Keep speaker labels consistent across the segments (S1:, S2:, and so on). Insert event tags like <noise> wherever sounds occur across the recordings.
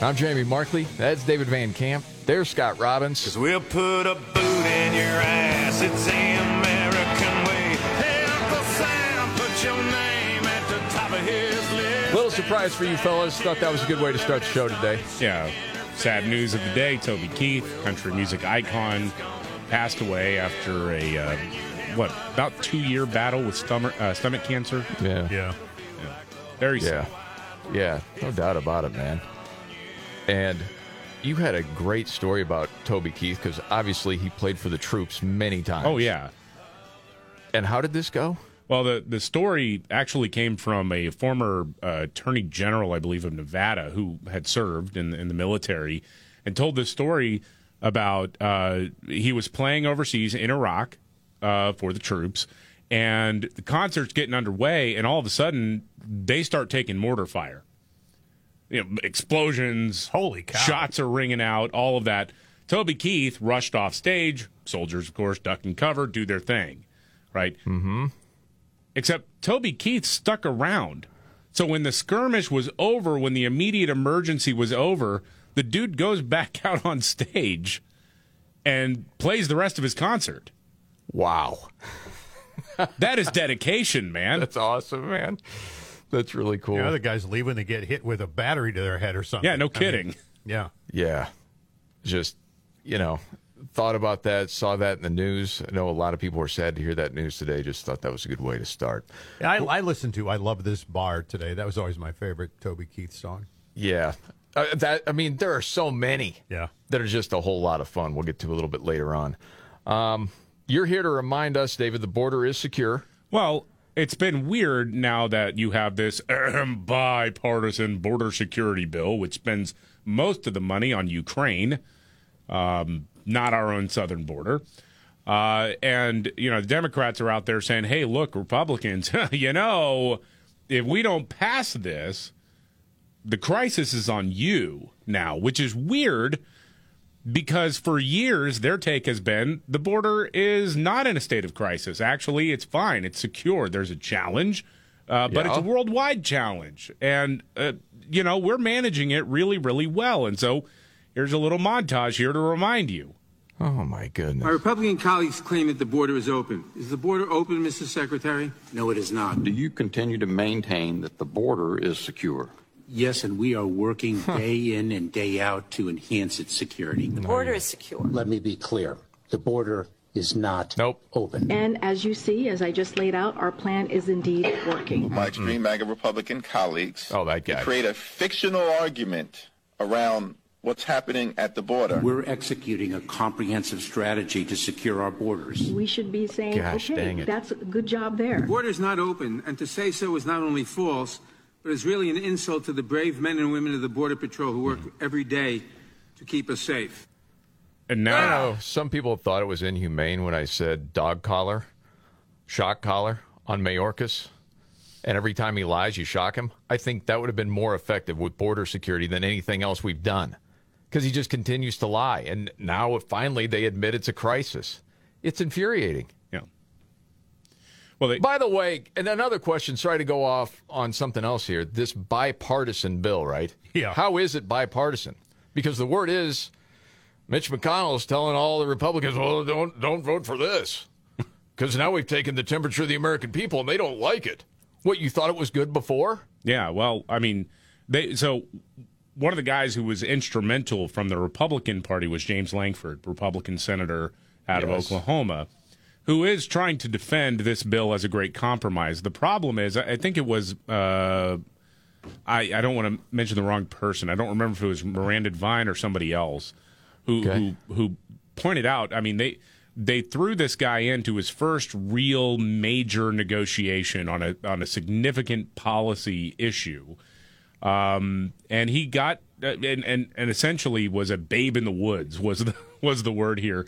S1: I'm Jamie Markley. That's David Van Camp. There's Scott Robbins.
S2: Cause we'll put a boot in your ass. It's the American way. Hey, Uncle Sam, put your name at the top of his list.
S1: Little surprise for you fellas. Thought that was a good way to start the show today.
S3: Yeah. Sad news of the day Toby Keith, country music icon, passed away after a, uh, what, about two year battle with stomach, uh, stomach cancer.
S1: Yeah.
S3: Yeah. Very
S1: Yeah.
S3: sad.
S1: Yeah, no doubt about it, man. And you had a great story about Toby Keith because obviously he played for the troops many times.
S3: Oh, yeah.
S1: And how did this go?
S3: Well, the, the story actually came from a former uh, attorney general, I believe, of Nevada, who had served in, in the military, and told this story about uh, he was playing overseas in Iraq uh, for the troops, and the concert's getting underway, and all of a sudden they start taking mortar fire. You know, explosions,
S4: Holy cow.
S3: shots are ringing out, all of that. Toby Keith rushed off stage. Soldiers, of course, duck and cover, do their thing, right? Mm-hmm. Except Toby Keith stuck around. So when the skirmish was over, when the immediate emergency was over, the dude goes <laughs> back out on stage and plays the rest of his concert.
S1: Wow.
S3: That is dedication, man. <laughs>
S1: That's awesome, man. That's really cool.
S4: The other guys leave when they get hit with a battery to their head or something.
S3: Yeah, no
S4: I mean,
S3: kidding.
S4: yeah.
S1: Yeah. Just, you know, thought about that, saw that in the news. I know a lot of people were sad to hear that news today. Just thought that was a good way to start.
S4: Yeah, I, I listened to I Love This Bar today. That was always my favorite Toby Keith song.
S1: Yeah. Uh, that I mean, there are so many
S4: Yeah.
S1: that are just a whole lot of fun. We'll get to a little bit later on. Um, you're here to remind us, David, the border is secure.
S3: Well, it's been weird now that you have this bipartisan border security bill, which spends most of the money on Ukraine, um, not our own southern border. Uh, and, you know, the Democrats are out there saying, hey, look, Republicans, <laughs> you know, if we don't pass this, the crisis is on you now, which is weird because for years their take has been the border is not in a state of crisis. Actually, it's fine. It's secure. There's a challenge, uh, but
S1: Yeah.
S3: it's a worldwide challenge, and uh, you know we're managing it really, really well. And so here's a little montage here to remind you.
S1: Oh my goodness! My.
S5: Republican colleagues claim that the border is open. Is the border open, Mr. Secretary? No, it is not.
S6: Do you continue to maintain that the border is secure?
S5: Yes, and we are working day in and day out to enhance its security.
S7: The border is secure.
S8: Let me be clear. The border is not
S1: Nope.
S8: open.
S9: And as you see, as I just laid out, our plan is indeed working.
S10: my extreme MAGA Republican colleagues
S1: Oh, that guy.
S10: create a fictional argument around what's happening at the border.
S5: We're executing a comprehensive strategy to secure our borders.
S9: We should be saying,
S1: Gosh, dang
S9: okay,
S1: it.
S9: that's a good job there.
S5: The border is not open, and to say so is not only false, but is really an insult to the brave men and women of the Border Patrol who work every day to keep us safe.
S3: And now,
S1: know some people thought it was inhumane when I said dog collar, shock collar on Mayorkas. And every time he lies, you shock him. I think that would have been more effective with border security than anything else we've done. Because he just continues to lie. And now finally they admit it's a crisis. It's infuriating.
S3: Well, they,
S1: By the way, and another question, sorry to go off on something else here. This bipartisan bill, right?
S4: Yeah.
S1: How is it bipartisan? Because the word is Mitch McConnell is telling all the Republicans, well, don't don't vote for this. <laughs> Because now we've taken the temperature of the American people and they don't like it. What, you thought it was good before?
S3: Yeah, well, I mean, they so one of the guys who was instrumental from the Republican Party was James Lankford, Republican senator out of Oklahoma, who is trying to defend this bill as a great compromise. The problem is, I think it was. Uh, I, I don't want to mention the wrong person. I don't remember if it was Miranda Devine or somebody else who
S1: Okay.
S3: who who pointed out. I mean, they they threw this guy into his first real major negotiation on a on a significant policy issue, um, and he got uh, and, and and essentially was a babe in the woods was the <laughs> was the word here.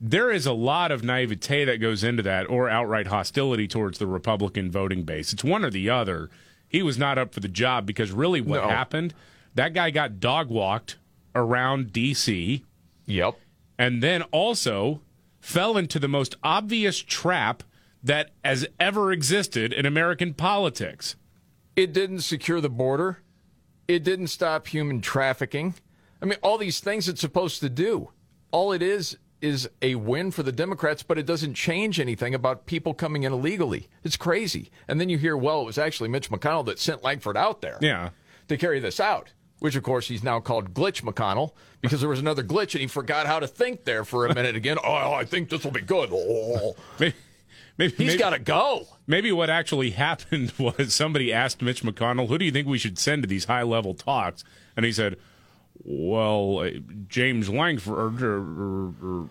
S3: There is a lot of naivete that goes into that, or outright hostility towards the Republican voting base. It's one or the other. He was not up for the job because really what
S1: No.
S3: happened, that guy got dog walked around D.C.
S1: Yep.
S3: and then also fell into the most obvious trap that has ever existed in American politics.
S1: It didn't secure the border. It didn't stop human trafficking. I mean, all these things it's supposed to do. All it is is a win for the Democrats, but it doesn't change anything about people coming in illegally. It's crazy. And then you hear, well, it was actually Mitch McConnell that sent Lankford out there
S3: Yeah.
S1: to carry this out, which, of course, he's now called Glitch McConnell because there was another glitch and he forgot how to think there for a minute again. <laughs> oh, I think this will be good. Oh. <laughs>
S3: Maybe, maybe,
S1: He's got to go.
S3: Maybe what actually happened <laughs> was somebody asked Mitch McConnell, "Who do you think we should send to these high-level talks?" And he said, "Well, uh, James Lankford." Or, or, or.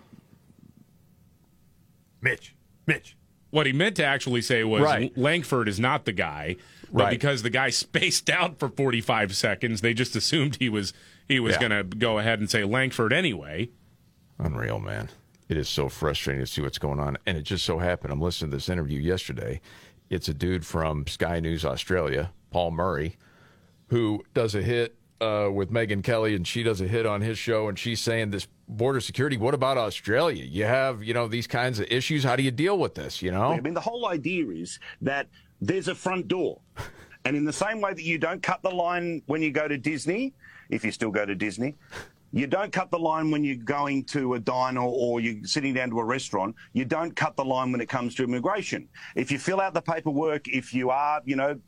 S4: Mitch, Mitch.
S3: What he meant to actually say was
S1: Right.
S3: Lankford is not the guy, but
S1: Right.
S3: because the guy <laughs> spaced out for 45 seconds, they just assumed he was he was
S1: Yeah.
S3: going to go ahead and say Lankford anyway.
S1: Unreal, man. It is so frustrating to see what's going on. And it just so happened, I'm listening to this interview yesterday. It's a dude from Sky News Australia, Paul Murray, who does a hit uh, with Megyn Kelly, and she does a hit on his show, and she's saying this border security. What about Australia? You have, you know, these kinds of issues. How do you deal with this? You know,
S11: I mean, the whole idea is that there's a front door. <laughs> And in the same way that you don't cut the line when you go to Disney, if you still go to Disney, you don't cut the line when you're going to a diner or you're sitting down to a restaurant. You don't cut the line when it comes to immigration. If you fill out the paperwork, if you are, you know,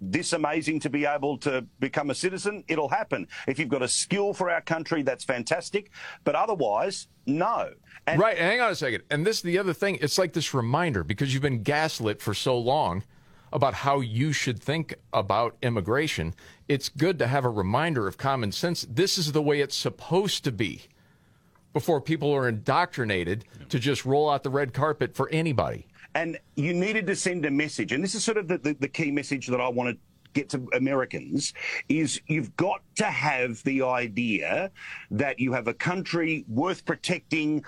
S11: this amazing to be able to become a citizen, it'll happen. If you've got a skill for our country, that's fantastic. But otherwise, no. And
S1: right. Hang on a second. And this is the other thing. It's like this reminder because you've been gaslit for so long about how you should think about immigration. It's good to have a reminder of common sense. This is the way it's supposed to be before people are indoctrinated to just roll out the red carpet for anybody.
S11: And you needed to send a message. And this is sort of the, the, the key message that I want to get to Americans is you've got to have the idea that you have a country worth protecting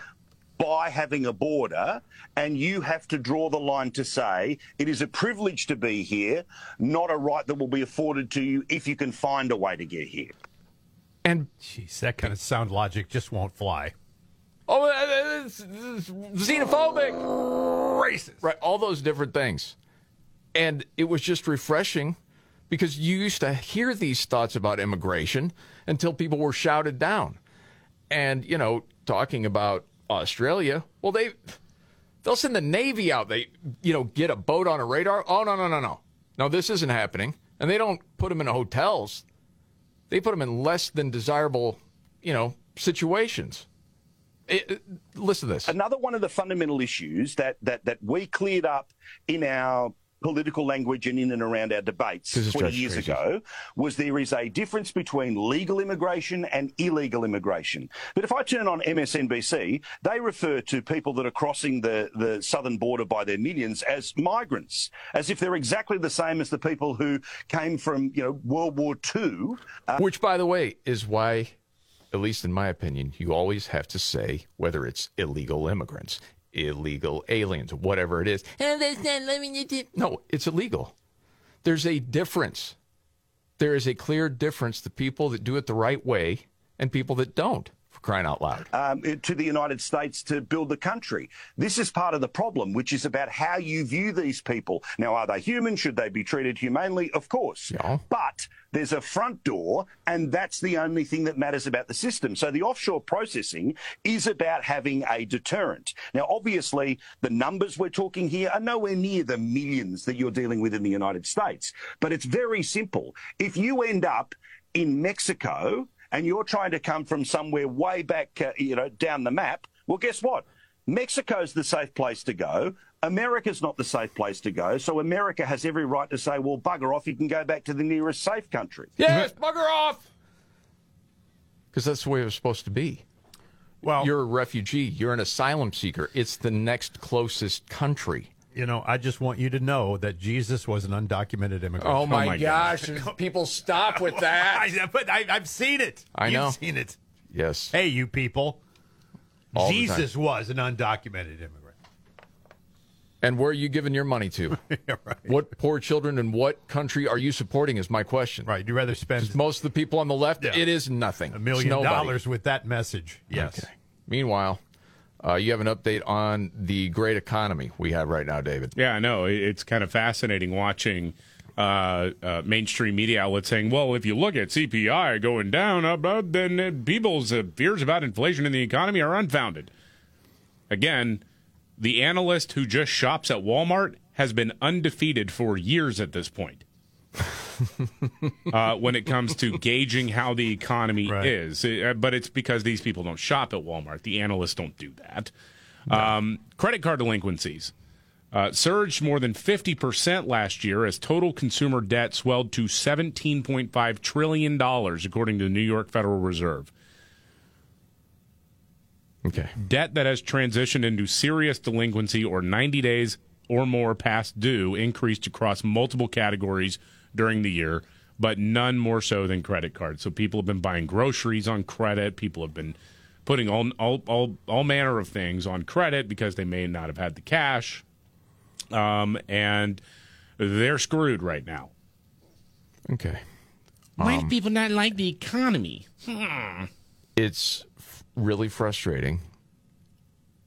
S11: by having a border, and you have to draw the line to say it is a privilege to be here, not a right that will be afforded to you if you can find a way to get here.
S1: And
S4: Jeez, that kind of sound logic just won't fly.
S1: Oh, uh, it's, it's xenophobic, racist, right? All those different things, and it was just refreshing because you used to hear these thoughts about immigration until people were shouted down, and you know, talking about Australia. Well, they they'll send the Navy out. They you know get a boat on a radar. Oh no no no no no! This isn't happening, and they don't put them in hotels. They put them in less than desirable, you know, situations. It- it- listen to this.
S11: Another one of the fundamental issues that, that, that we cleared up in our political language and in and around our debates 20 years
S1: crazy.
S11: ago was there is a difference between legal immigration and illegal immigration. But if I turn on MSNBC, they refer to people that are crossing the, the southern border by their millions as migrants, as if they're exactly the same as the people who came from, you know, World War II. Uh,
S1: Which, by the way, is why, at least in my opinion, you always have to say whether it's illegal immigrants, illegal aliens, whatever it is. No, it's illegal. There's a difference. There is a clear difference the people that do it the right way and people that don't, crying out loud.
S11: um, to the United States to build the country. This is part of the problem, which is about how you view these people. Now, are they human? Should they be treated humanely? Of course.
S1: Yeah.
S11: But there's a front door, and that's the only thing that matters about the system. So the offshore processing is about having a deterrent. Now, obviously, the numbers we're talking here are nowhere near the millions that you're dealing with in the United States. But it's very simple. If you end up in Mexico and you're trying to come from somewhere way back, uh, you know, down the map, well, guess what? Mexico's the safe place to go. America's not the safe place to go. So America has every right to say, well, bugger off, you can go back to the nearest safe country.
S1: Yes, bugger off! Because that's the way it was supposed to be.
S4: Well,
S1: You're a refugee, you're an asylum seeker. It's the next closest country.
S4: You know, I just want you to know that Jesus was an undocumented immigrant.
S1: Oh my, oh, gosh! People stop with <laughs> that.
S4: I, but I, I've seen it.
S1: I
S4: You've
S1: know.
S4: seen it.
S1: yes.
S4: Hey, you people.
S1: All
S4: Jesus was an undocumented immigrant.
S1: And where are you giving your money to? <laughs> What poor children in what country are you supporting? Is my question.
S4: Right. You rather spend
S1: most of the people on the left?
S4: Yeah.
S1: It is nothing.
S4: a million dollars with that message. Yes.
S1: Okay. Meanwhile, uh, you have an update on the great economy we have right now, David.
S3: Yeah, I know. It's kind of fascinating watching uh, uh, mainstream media outlets saying, well, if you look at CPI going down, uh, then uh, people's uh, fears about inflation in the economy are unfounded. Again, the analyst who just shops at Walmart has been undefeated for years at this point. <laughs> uh, when it comes to gauging how the economy is. Uh, but it's because these people don't shop at Walmart. The analysts don't do that. Um, credit card delinquencies uh, surged more than 50% last year as total consumer debt swelled to $17.5 trillion, according to the New York Federal Reserve.
S1: Okay.
S3: Debt that has transitioned into serious delinquency or 90 days or more past due increased across multiple categories during the year, but none more so than credit cards. So people have been buying groceries on credit. People have been putting all all all, all manner of things on credit because they may not have had the cash, um, and they're screwed right now.
S1: Okay.
S3: Why
S1: Um,
S3: do people not like the economy? Hmm.
S1: it's f- really frustrating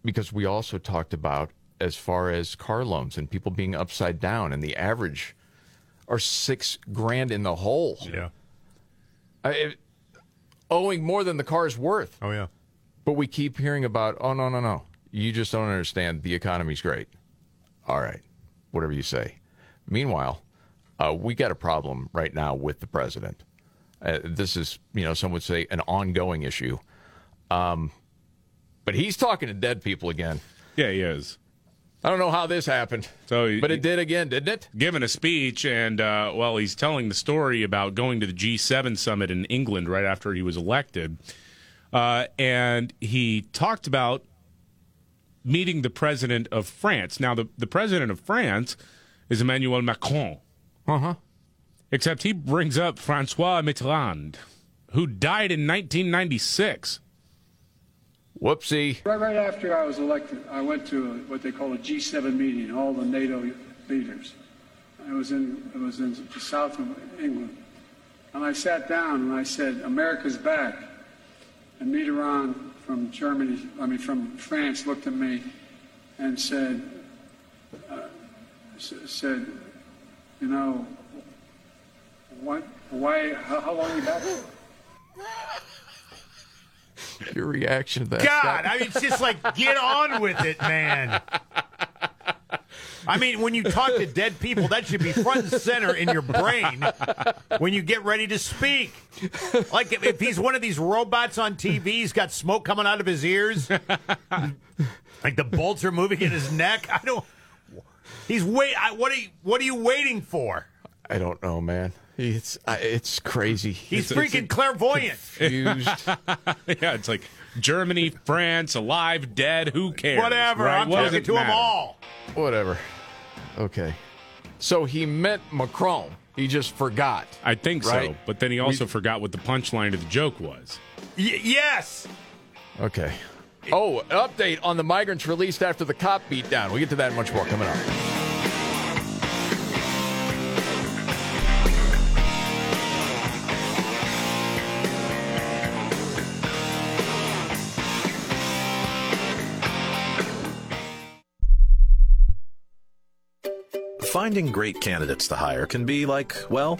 S1: because we also talked about as far as car loans and people being upside down and the average are six grand in the hole.
S4: Yeah.
S1: I, it- owing more than the car's worth.
S4: Oh yeah.
S1: But we keep hearing about, oh no no no, you just don't understand. The economy's great. All right, whatever you say. Meanwhile, uh, we got a problem right now with the president. Uh, this is, you know, some would say an ongoing issue. Um, but he's talking to dead people again.
S3: Yeah, he is.
S1: I don't know how this happened.
S3: So,
S1: but it did again, didn't it?
S3: Giving a speech, and uh, well, he's telling the story about going to the G7 summit in England right after he was elected, uh, and he talked about meeting the president of France. Now, the the president of France is Emmanuel Macron.
S1: Uh huh.
S3: Except he brings up Francois Mitterrand, who died in 1996.
S1: Whoopsie.
S12: Right, right after I was elected, I went to a, what they call a G7 meeting, all the NATO leaders. I was in it was in the south of England, and I sat down and I said, "America's back." And Mitterrand from Germany, I mean from France, looked at me and said, uh, s- "said, you know, what? Why? How, how long you back for?"
S1: Your reaction to that?
S4: God? I mean, it's just like get on with it, man. I mean, when you talk to dead people, that should be front and center in your brain when you get ready to speak. Like if, if he's one of these robots on TV, he's got smoke coming out of his ears, like the bolts are moving in his neck. I don't. He's wait. I, what are you? What are you waiting for?
S1: I don't know, man. It's uh, it's crazy.
S4: He's
S3: It's-
S4: freaking
S3: it's-
S4: clairvoyant.
S1: Confused. <laughs>
S3: yeah, it's like Germany, France, alive, dead, who cares?
S4: Whatever.
S3: right?
S4: I'm
S3: What
S4: talking to them all.
S1: Whatever. Okay. So he meant Macron. He just forgot.
S3: I think
S1: Right?
S3: so, but then he also forgot what the punchline of the joke was.
S4: Y- yes.
S1: Okay. Oh, update on the migrants released after the cop beat down. We'll get to that much more coming up.
S13: Finding great candidates to hire can be like, well,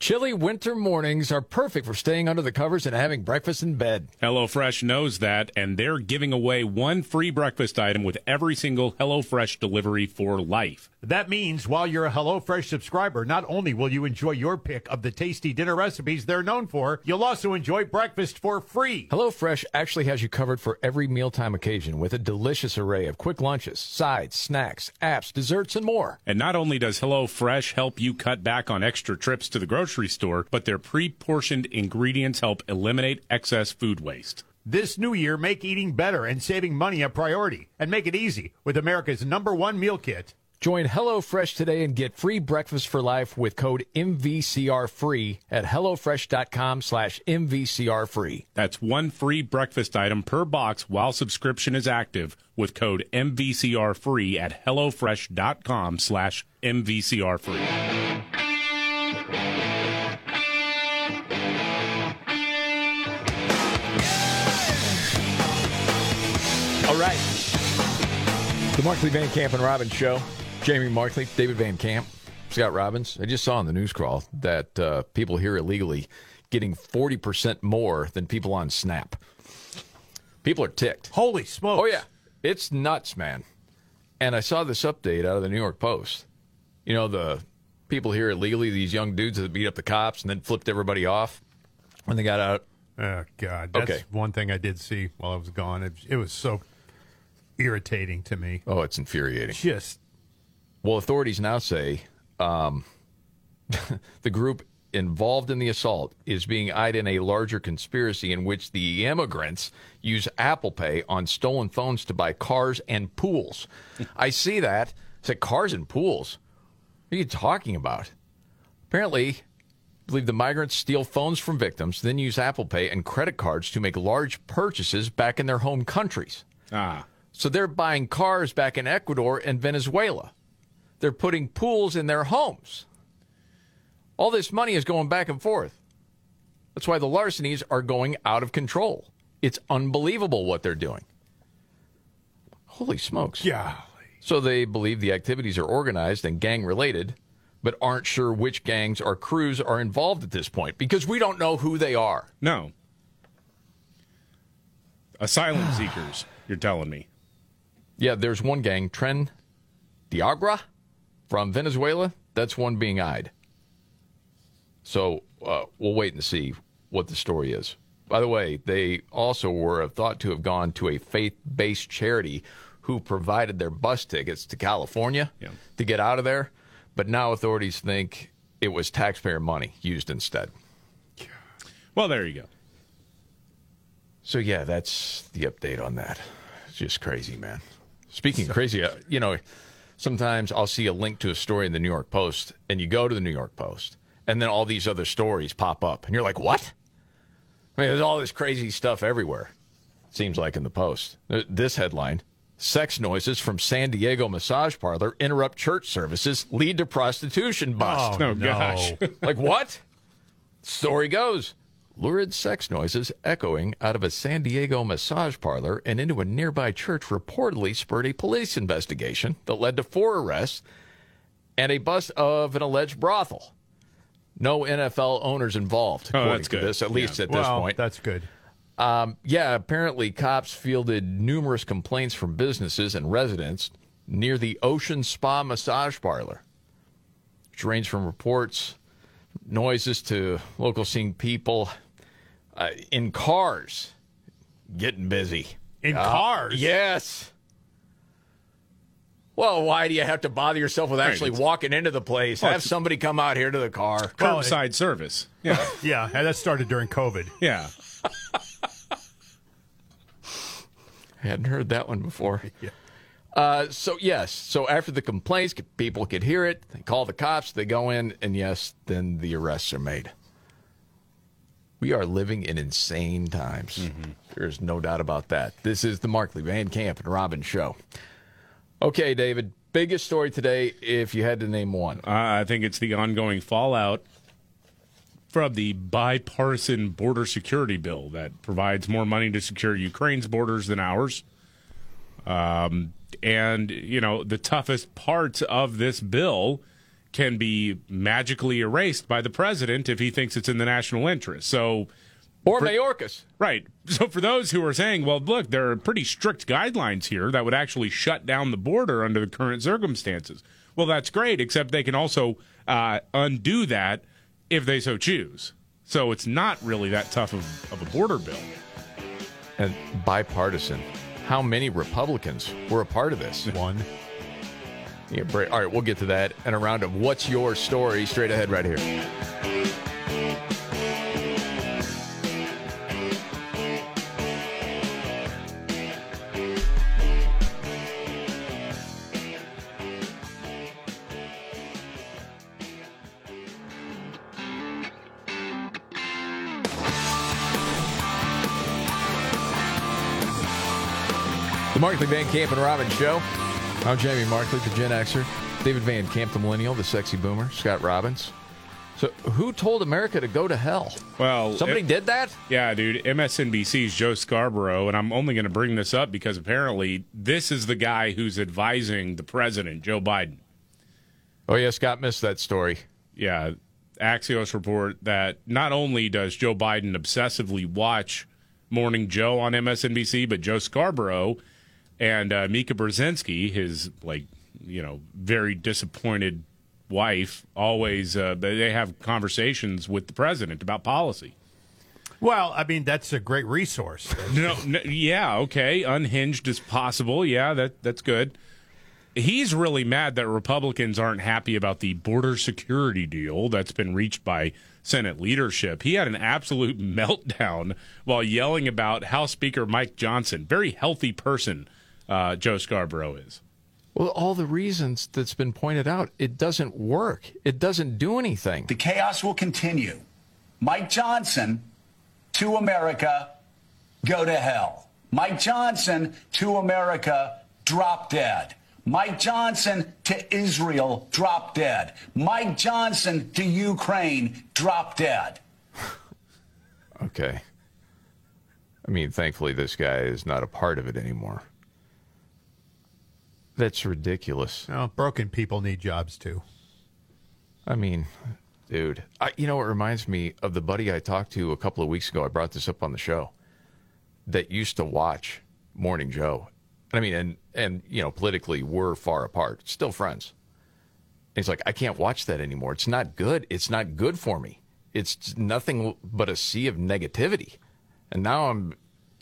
S1: Chilly winter mornings are perfect for staying under the covers and having breakfast in bed.
S3: HelloFresh knows that, and they're giving away one free breakfast item with every single HelloFresh delivery for life.
S4: That means while you're a HelloFresh subscriber, not only will you enjoy your pick of the tasty dinner recipes they're known for, you'll also enjoy breakfast for free.
S1: HelloFresh actually has you covered for every mealtime occasion with a delicious array of quick lunches, sides, snacks, apps, desserts, and more.
S3: And not only does HelloFresh help you cut back on extra trips to the grocery store, but their pre portioned ingredients help eliminate excess food waste.
S4: This new year, make eating better and saving money a priority. And make it easy with America's number one meal kit.
S1: Join HelloFresh today and get free breakfast for life with code MVCRFREE at HelloFresh.com slash MVCRFree.
S3: That's one free breakfast item per box while subscription is active with code MVCRFree at HelloFresh.com slash MVCRFree.
S1: The Markley Van Camp and Robbins Show. Jamie Markley, David Van Camp, Scott Robbins. I just saw in the news crawl that uh, people here illegally getting 40% more than people on Snap. People are ticked.
S4: Holy smokes.
S1: Oh, yeah. It's nuts, man. And I saw this update out of the New York Post. You know, the people here illegally, these young dudes that beat up the cops and then flipped everybody off when they got out.
S4: Oh, God. That's
S1: Okay.
S4: one thing I did see while I was gone. It, it was so irritating to me.
S1: Oh, it's infuriating.
S4: Just
S1: Well, authorities now say um, <laughs> the group involved in the assault is being eyed in a larger conspiracy in which the immigrants use Apple Pay on stolen phones to buy cars and pools. <laughs> I see that. I said, cars and pools? What are you talking about? Apparently, believe the migrants steal phones from victims, then use Apple Pay and credit cards to make large purchases back in their home countries.
S3: Ah.
S1: So they're buying cars back in Ecuador and Venezuela. They're putting pools in their homes. All this money is going back and forth. That's why the larcenies are going out of control. It's unbelievable what they're doing. Holy smokes.
S4: Yeah.
S1: So they believe the activities are organized and gang related, but aren't sure which gangs or crews are involved at this point because we don't know who they are.
S3: No. Asylum seekers, you're telling me.
S1: Yeah, there's one gang, Tren de Aragua from Venezuela. That's one being eyed. So uh, we'll wait and see what the story is. By the way, they also were thought to have gone to a faith based charity who provided their bus tickets to California
S3: Yeah.
S1: to get out of there. But now authorities think it was taxpayer money used instead.
S3: Well, there you go.
S1: So yeah, that's the update on that. It's just crazy, man. Speaking of crazy, uh, you know, sometimes I'll see a link to a story in the New York Post, and you go to the New York Post, and then all these other stories pop up, and you're like, "What?" I mean, there's all this crazy stuff everywhere. Seems like in the Post. Uh, This headline: Sex noises from San Diego massage parlor interrupt church services, lead to prostitution bust.
S3: Oh, gosh. <laughs>
S1: like what? Story goes. Lurid sex noises echoing out of a San Diego massage parlor and into a nearby church reportedly spurred a police investigation that led to four arrests and a bust of an alleged brothel. No NFL owners involved.
S3: Oh,
S1: according
S3: that's
S1: to
S3: good.
S1: This, at least
S3: Yeah.
S1: at this
S4: well,
S1: point.
S4: that's good.
S1: Um, yeah, apparently cops fielded numerous complaints from businesses and residents near the Ocean Spa massage parlor, which ranged from reports, noises to local seeing people uh, in cars getting busy.
S4: In
S1: Uh,
S4: cars?
S1: Yes. Well, why do you have to bother yourself with actually
S3: it's-
S1: walking into the place?
S3: Well,
S1: have somebody come out here to the car.
S4: Well,
S3: Curbside service. Yeah. <laughs>
S4: Yeah, and that started during COVID.
S3: Yeah.
S1: I <laughs> hadn't heard that one before. Uh, so yes, so after the complaints, people could hear it. They call the cops. They go in, and yes, then the arrests are made. We are living in insane times. There's no doubt about that. This is the Markley Van Camp and Robin show. Okay, David, biggest story today, if you had to name one?
S3: Uh, I think it's the ongoing fallout from the bipartisan border security bill that provides more money to secure Ukraine's borders than ours. Um, and, you know, the toughest parts of this bill can be magically erased by the president if he thinks it's in the national interest. So,
S1: or
S3: for,
S1: Mayorkas.
S3: Right. So for those who are saying, well, look, there are pretty strict guidelines here that would actually shut down the border under the current circumstances. Well, that's great, except they can also uh, undo that if they so choose. So it's not really that tough of, of a border bill.
S1: And bipartisan. How many Republicans were a part of this?
S4: One.
S1: Yeah, all right, we'll get to that and a round of what's your story straight ahead right here. The Markley Van Camp and Robbins Show. I'm Jamie Markley, the Gen Xer. David Van Camp, the Millennial, the Sexy Boomer. Scott Robbins. So, who told America to go to hell?
S3: Well,
S1: somebody
S3: it,
S1: did that.
S3: Yeah, dude. MSNBC's Joe Scarborough, and I'm only going to bring this up because apparently this is the guy who's advising the president, Joe Biden.
S1: Oh yeah, Scott missed that story.
S3: Yeah, Axios report that not only does Joe Biden obsessively watch Morning Joe on MSNBC, but Joe Scarborough and uh, Mika Brzezinski, his like you know very disappointed wife, always uh, they have conversations with the president about policy.
S4: Well, I mean that's a great resource. <laughs>
S3: no, no, yeah, okay, unhinged as possible. Yeah, that that's good. He's really mad that Republicans aren't happy about the border security deal that's been reached by Senate leadership. He had an absolute <laughs> meltdown while yelling about House Speaker Mike Johnson, very healthy person uh, Joe Scarborough is.
S1: Well, all the reasons that's been pointed out, it doesn't work. It doesn't do anything.
S14: The chaos will continue. Mike Johnson to America, go to hell. Mike Johnson to America, drop dead. Mike Johnson to Israel, drop dead. Mike Johnson to Ukraine, drop dead. <laughs>
S1: okay. I mean, thankfully, this guy is not a part of it anymore. That's ridiculous.
S4: No, broken people need jobs too.
S1: I mean, dude, I, you know, it reminds me of the buddy I talked to a couple of weeks ago. I brought this up on the show that used to watch Morning Joe. I mean, and and you know, politically, we're far apart, still friends. And he's like, I can't watch that anymore. It's not good. It's not good for me. It's nothing but a sea of negativity. And now I'm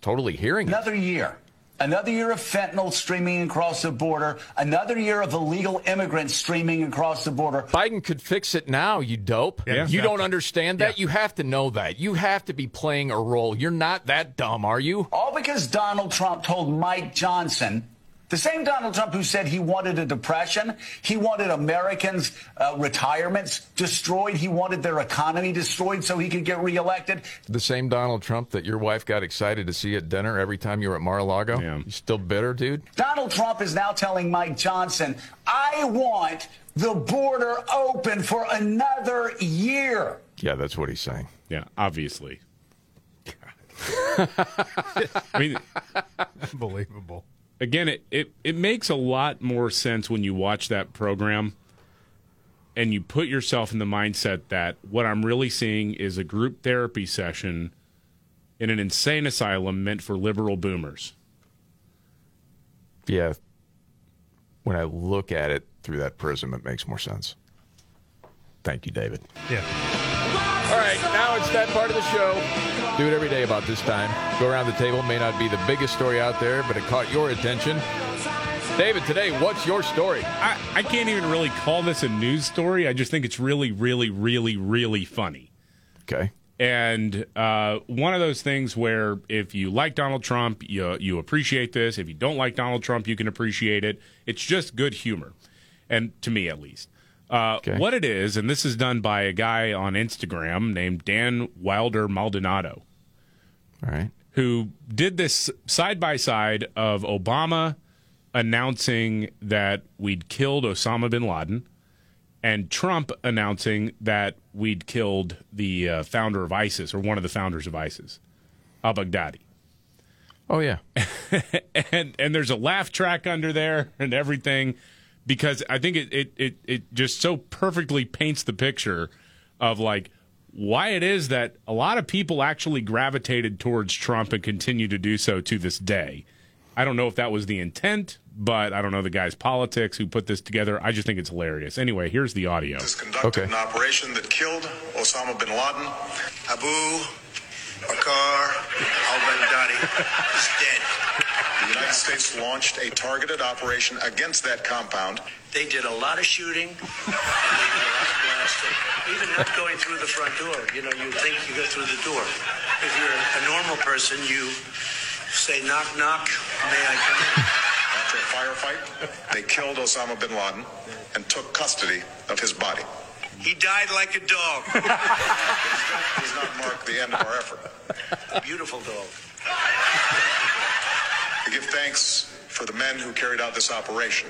S1: totally hearing
S14: Another
S1: it.
S14: year. Another year of fentanyl streaming across the border. Another year of illegal immigrants streaming across the border.
S1: Biden could fix it now, you dope.
S4: Yeah,
S1: you
S4: exactly.
S1: don't understand that?
S4: Yeah.
S1: You have to know that. You have to be playing a role. You're not that dumb, are you?
S14: All because Donald Trump told Mike Johnson, the same Donald Trump who said he wanted a depression, he wanted Americans' uh, retirements destroyed, he wanted their economy destroyed so he could get reelected.
S1: The same Donald Trump that your wife got excited to see at dinner every time you were at Mar-a-Lago?
S3: Yeah.
S1: You still bitter, dude?
S14: Donald Trump is now telling Mike Johnson, I want the border open for another year.
S1: Yeah, that's what he's saying.
S3: Yeah, obviously. <laughs> I mean,
S4: Unbelievable.
S3: Again, it, it, it makes a lot more sense when you watch that program and you put yourself in the mindset that what I'm really seeing is a group therapy session in an insane asylum meant for liberal boomers.
S1: Yeah. When I look at it through that prism, it makes more sense. Thank you, David.
S4: Yeah.
S1: All right, now it's that part of the show. Do it every day about this time. Go around the table. May not be the biggest story out there, but it caught your attention. David, today, what's your story?
S3: I, I can't even really call this a news story. I just think it's really, really, really, really funny.
S1: Okay.
S3: And uh, one of those things where if you like Donald Trump, you, you appreciate this. If you don't like Donald Trump, you can appreciate it. It's just good humor. And to me, at least. Uh,
S1: Okay.
S3: What it is, and this is done by a guy on Instagram named Dan Wilder Maldonado,
S1: All right.
S3: who did this side by side of Obama announcing that we'd killed Osama bin Laden, and Trump announcing that we'd killed the uh, founder of ISIS or one of the founders of ISIS, al Baghdadi.
S1: Oh yeah, <laughs>
S3: and and there's a laugh track under there and everything because I think it, it it it just so perfectly paints the picture of like why it is that a lot of people actually gravitated towards Trump and continue to do so to this day. I don't know if that was the intent, but I don't know the guy's politics who put this together. I just think it's hilarious. Anyway, here's the audio.
S15: This conducted an operation that killed Osama bin Laden. Abu Bakr al-Baghdadi is dead. United States launched a targeted operation against that compound.
S16: They did a lot of shooting, and they did a lot of blasting. Even not going through the front door. You know, you think you go through the door. If you're a normal person, you say, knock, knock, may I come in?
S15: After a firefight, they killed Osama bin Laden and took custody of his body.
S16: He died like a dog. <laughs>
S15: does not mark the end of our effort.
S16: A Beautiful dog.
S15: We give thanks for the men who carried out this operation.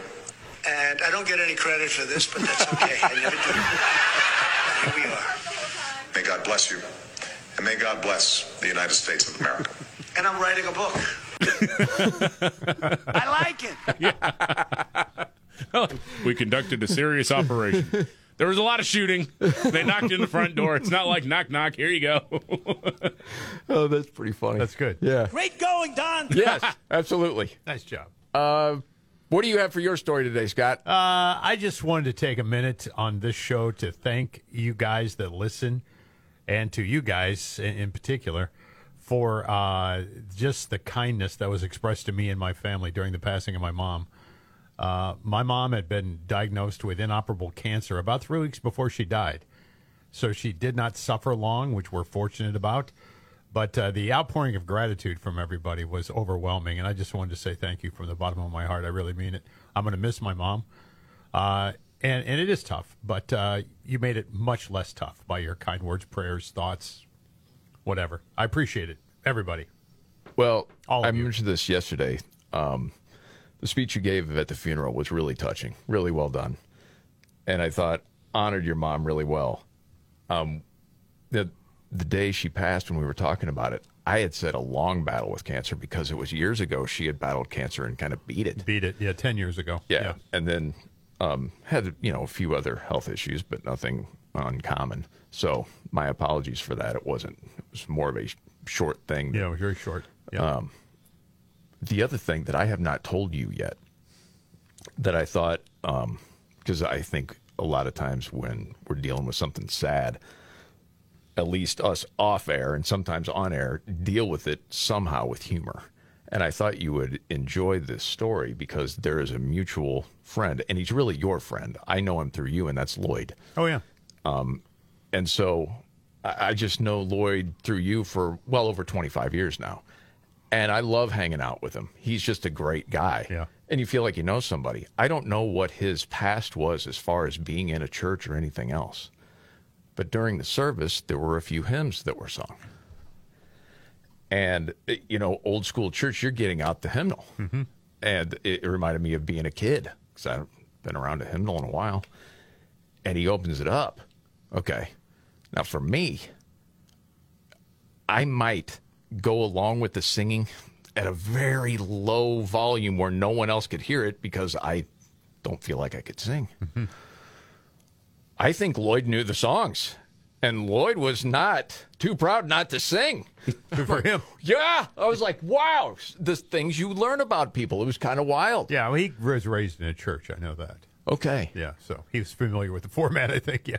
S16: And I don't get any credit for this, but that's okay. I never do. Here we are.
S15: May God bless you, and may God bless the United States of America.
S16: And I'm writing a book. <laughs> I like it. <laughs>
S3: we conducted a serious operation. <laughs> There was a lot of shooting. They knocked in the front door. It's not like knock knock. Here you go. <laughs>
S1: oh, that's pretty funny.
S4: That's good.
S1: Yeah.
S16: Great going, Don. <laughs>
S1: Yes, absolutely.
S4: Nice job.
S1: Uh, what do you have for your story today, Scott?
S4: Uh, I just wanted to take a minute on this show to thank you guys that listen, and to you guys in, in particular, for uh, just the kindness that was expressed to me and my family during the passing of my mom. Uh, my mom had been diagnosed with inoperable cancer about three weeks before she died. So she did not suffer long, which we're fortunate about. But uh, the outpouring of gratitude from everybody was overwhelming. And I just wanted to say thank you from the bottom of my heart. I really mean it. I'm going to miss my mom. Uh, and, and it is tough, but uh, you made it much less tough by your kind words, prayers, thoughts, whatever. I appreciate it. Everybody.
S1: Well,
S4: All
S1: I
S4: you.
S1: mentioned this yesterday. Um, the speech you gave at the funeral was really touching, really well done, and I thought honored your mom really well. Um, the the day she passed, when we were talking about it, I had said a long battle with cancer because it was years ago she had battled cancer and kind of beat it.
S4: Beat it. Yeah, 10 years ago.
S1: Yeah, and then um, had you know a few other health issues, but nothing uncommon. So my apologies for that. It wasn't. It was more of a short thing.
S4: Yeah, it was very short. Yeah.
S1: Um, the other thing that I have not told you yet that I thought, because I think a lot of times when we're dealing with something sad, at least us off air and sometimes on air, deal with it somehow with humor. And I thought you would enjoy this story because there is a mutual friend, and he's really your friend. I know him through you, and that's Lloyd.
S4: Oh, yeah.
S1: Um, and so I I just know Lloyd through you for well over 25 years now. And I love hanging out with him. He's just a great guy.
S4: Yeah.
S1: And you feel like you know somebody. I don't know what his past was as far as being in a church or anything else. But during the service, there were a few hymns that were sung. And, you know, old school church, you're getting out the hymnal.
S4: Mm-hmm.
S1: And it, it reminded me of being a kid because I haven't been around a hymnal in a while. And he opens it up. Okay. Now, for me, I might go along with the singing at a very low volume where no one else could hear it because I don't feel like I could sing. I think Lloyd knew the songs, and Lloyd was not too proud not to sing.
S4: For him. <laughs>
S1: Yeah, I was like, wow, the things you learn about people. It was kind of wild.
S4: Yeah, well, he was raised in a church. I know that.
S1: Okay.
S4: Yeah, so he was familiar with the format. I think. Yeah.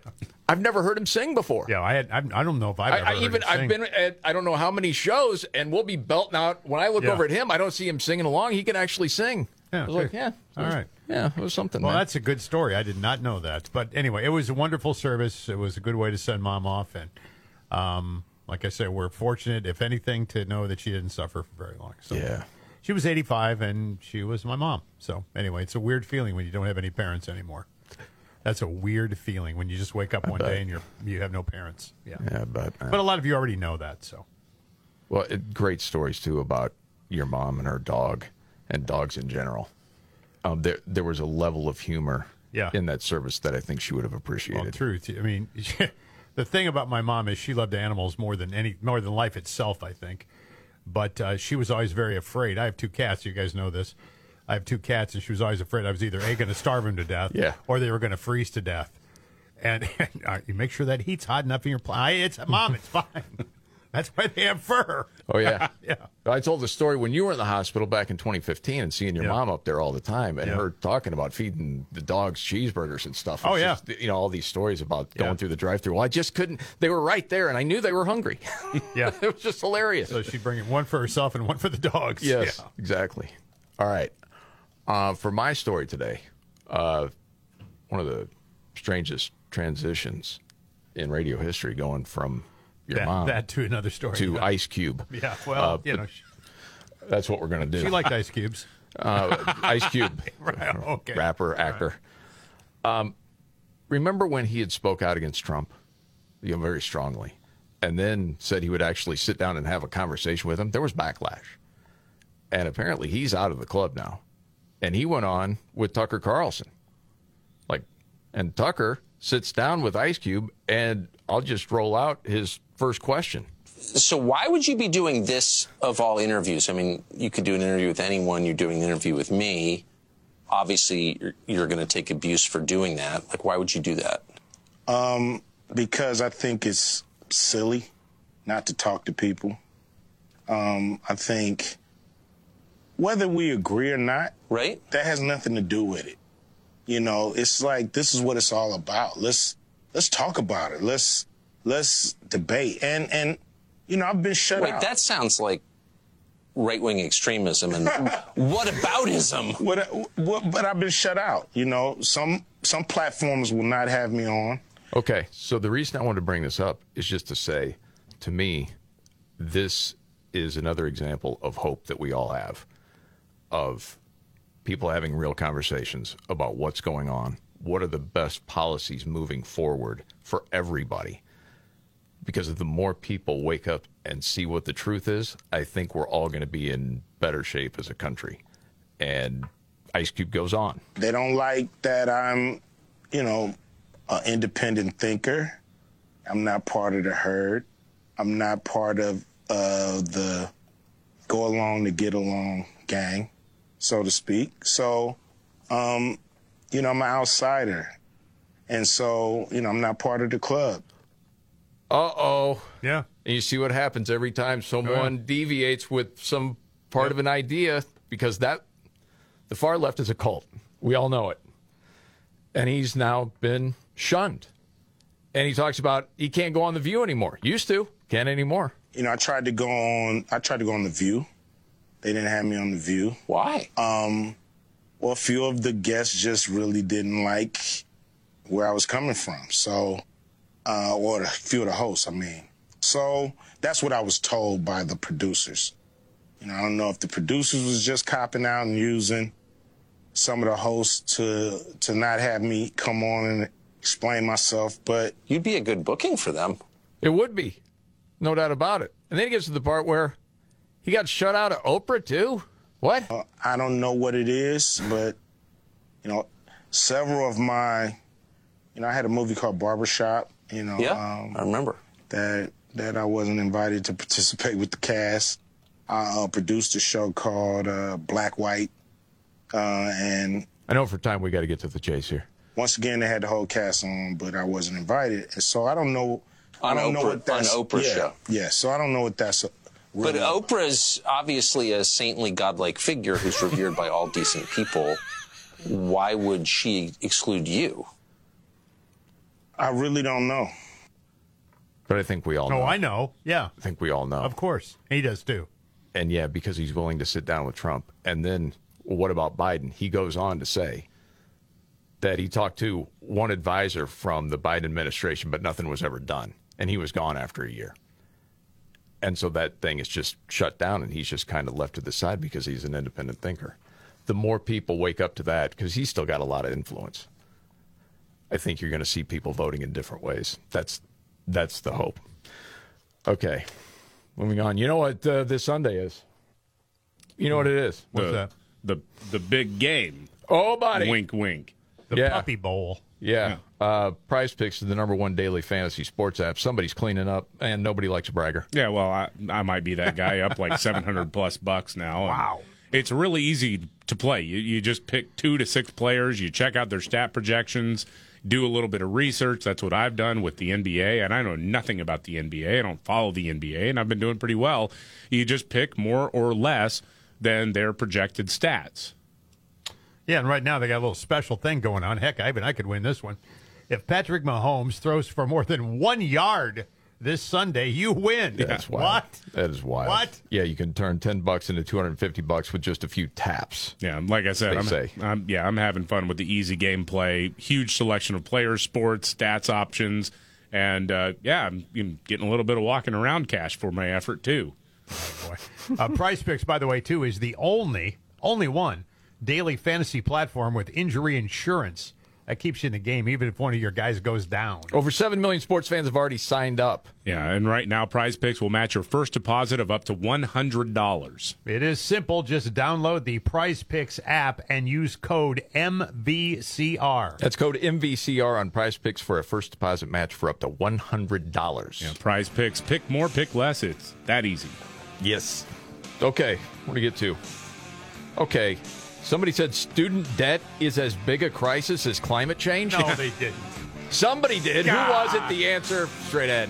S1: I've never heard him sing before.
S4: Yeah, I had. I, I don't know if I've
S1: I,
S4: ever
S1: I even. I've been at I don't know how many shows, and we'll be belting out. When I look
S4: Yeah.
S1: over at him, I don't see him singing along. He can actually sing.
S4: Yeah,
S1: I was like, yeah,
S4: All
S1: was-
S4: right.
S1: yeah, it was something.
S4: Well,
S1: man.
S4: that's a good story. I did not know that. But anyway, it was a wonderful service. It was a good way to send mom off. And um, like I said, we're fortunate, if anything, to know that she didn't suffer for very long. So
S1: Yeah.
S4: She was 85 and she was my mom. So anyway, it's a weird feeling when you don't have any parents anymore. That's a weird feeling when you just wake up one
S1: bet.
S4: day and you're you have no parents. Yeah.
S1: yeah, but uh,
S4: But a lot of you already know that. So
S1: well, it, great stories too about your mom and her dog, and dogs in general. um, there there was a level of humor
S4: Yeah.
S1: in that service that I think she would have appreciated.
S4: Well, truth. I mean, <laughs> the thing about my mom is she loved animals more than any more than life itself. I think, but uh, she was always very afraid. I have two cats. You guys know this. I have two cats, and she was always afraid I was either a going to starve them to death,
S1: Yeah.
S4: or they were going to freeze to death. <laughs> And, uh, you make sure that heat's hot enough in your plant. It's mom. It's fine. <laughs> That's why they have fur.
S1: Oh yeah, <laughs>
S4: yeah.
S1: I told the story when you were in the hospital back in 2015 and seeing your
S4: Yeah.
S1: mom up there all the time, and
S4: Yeah.
S1: her talking about feeding the dogs cheeseburgers and stuff.
S4: Oh, yeah.
S1: just, you know all these stories about going
S4: Yeah.
S1: through the drive-through. Well, I just couldn't. They were right there, and I knew they were hungry. <laughs>
S4: Yeah.
S1: it was just hilarious.
S4: So she'd bring one for herself and one for the dogs.
S1: Yes,
S4: Yeah.
S1: exactly. All right. Uh, for my story today, uh, one of the strangest transitions in radio history, going from your
S4: That,
S1: mom
S4: that to another story.
S1: to. Ice Cube. <laughs>
S4: Yeah. Well,
S1: Uh,
S4: you know, she,
S1: that's what we're going to do.
S4: she liked <laughs> ice cubes.
S1: uh, Ice Cube, <laughs>
S4: Right, okay.
S1: rapper, actor. Um, remember when he had spoke out against Trump, you know, very strongly, and then said he would actually sit down and have a conversation with him? There was backlash, and apparently he's out of the club now, and he went on with Tucker Carlson, like, and Tucker sits down with Ice Cube, and I'll just roll out his first question.
S17: So why would you be doing this of all interviews? I mean, you could do an interview with anyone. You're doing an interview with me. Obviously, you're, you're going to take abuse for doing that. Like, why would you do that?
S18: Um, because I think it's silly not to talk to people. Um, I think whether we agree or not,
S17: right?
S18: That has nothing to do with it. You know, it's like this is what it's all about. Let's let's talk about it. Let's let's debate. And and you know, I've been shut
S17: Wait,
S18: out.
S17: that sounds like right wing extremism and <laughs> what aboutism?
S18: What, what, but I've been shut out. You know, some some platforms will not have me on.
S1: Okay, so the reason I wanted to bring this up is just to say, to me, this is another example of hope that we all have, of people having real conversations about what's going on, what are the best policies moving forward for everybody. Because the more people wake up and see what the truth is, I think we're all going to be in better shape as a country. And Ice Cube goes on.
S18: They don't like that I'm, you know, an independent thinker. I'm not part of the herd. I'm not part of uh, the go along to get along gang, so to speak. So, um, you know, I'm an outsider. And so, you know, I'm not part of the club.
S1: Uh oh.
S4: Yeah.
S1: And you see what happens every time someone deviates with some part of an idea because that the far left is a cult. We all know it. And he's now been shunned. And he talks about he can't go on the view anymore. Used to, can't anymore.
S18: You know, I tried to go on. I tried to go on the View. They didn't have me on the View.
S17: Why?
S18: Um, well, a few of the guests just really didn't like where I was coming from. So, uh, or a few of the hosts, I mean. So that's what I was told by the producers. You know, I don't know if the producers was just copping out and using some of the hosts to to not have me come on and explain myself, but
S17: you'd be a good booking for them.
S1: It would be. No doubt about it. And then he gets to the part where he got shut out of Oprah too. What?
S18: Uh, I don't know what it is, but you know, several of my, you know, I had a movie called Barbershop. You know,
S17: Yeah,
S18: um,
S17: I remember
S18: that that I wasn't invited to participate with the cast. I uh, produced a show called uh, Black White, uh, and
S1: I know for time we got to get to the chase here.
S18: once again they had the whole cast on, but I wasn't invited, and so I don't know.
S17: On
S18: I don't know what that's
S17: on Oprah's
S18: yeah,
S17: show.
S18: Yeah, so I don't know what that's.
S17: But
S18: really-
S17: Oprah's obviously a saintly, godlike figure who's revered by all decent people. Why would she exclude you?
S18: I really don't know.
S1: But I think we all
S4: Oh,
S1: know.
S4: I know. Yeah.
S1: I think we all know.
S4: Of course. He does too.
S1: And yeah, because he's willing to sit down with Trump. And then, well, what about Biden? He goes on to say that he talked to one advisor from the Biden administration, but nothing was ever done. And he was gone after a year. And so that thing is just shut down, and he's just kind of left to the side because he's an independent thinker. The more people wake up to that, because he's still got a lot of influence, I think you're going to see people voting in different ways. That's that's the hope. Okay, moving on. You know what uh, this Sunday is? You know what it is?
S4: What's
S3: the,
S4: that?
S3: the the big game.
S1: Oh, buddy.
S3: Wink, wink.
S4: The
S1: Yeah.
S4: Puppy Bowl.
S1: Yeah. Uh, Prize Picks is the number one daily fantasy sports app. Somebody's cleaning up, and nobody likes a bragger.
S3: Yeah, well, I, I might be that guy up like 700 plus bucks now. Wow. It's really easy to play. You, you just pick two to six players, you check out their stat projections, do a little bit of research. That's what I've done with the NBA, and I know nothing about the NBA. I don't follow the NBA, and I've been doing pretty well. You just pick more or less than their projected stats.
S4: Yeah, and right now they got a little special thing going on. Heck, I even I could win this one. If Patrick Mahomes throws for more than one yard this Sunday, you win.
S1: That's wild.
S4: What?
S1: That is wild.
S4: What?
S1: Yeah, you can turn ten bucks into two hundred and fifty bucks with just a few taps.
S3: Yeah, like I said, I'm,
S1: say.
S3: I'm yeah, I'm having fun with the easy gameplay, huge selection of players, sports, stats options, and uh, yeah, I'm you know, getting a little bit of walking around cash for my effort too.
S4: uh, Prize Picks, by the way, too, is the only only one daily fantasy platform with injury insurance that keeps you in the game, even if one of your guys goes down.
S1: Over seven million sports fans have already signed up.
S3: Yeah, and right now, Prize Picks will match your first deposit of up to one hundred dollars.
S4: It is simple. Just download the Prize Picks app and use code MVCR.
S1: That's code MVCR on Prize Picks for a first deposit match for up to one hundred dollars.
S3: Yeah, Prize Picks, pick more, pick less. It's that easy.
S1: Yes. Okay, what do you get to? Okay, somebody said student debt is as big a crisis as climate change.
S4: No, <laughs> they didn't.
S1: Somebody did. Who was it? The answer straight ahead.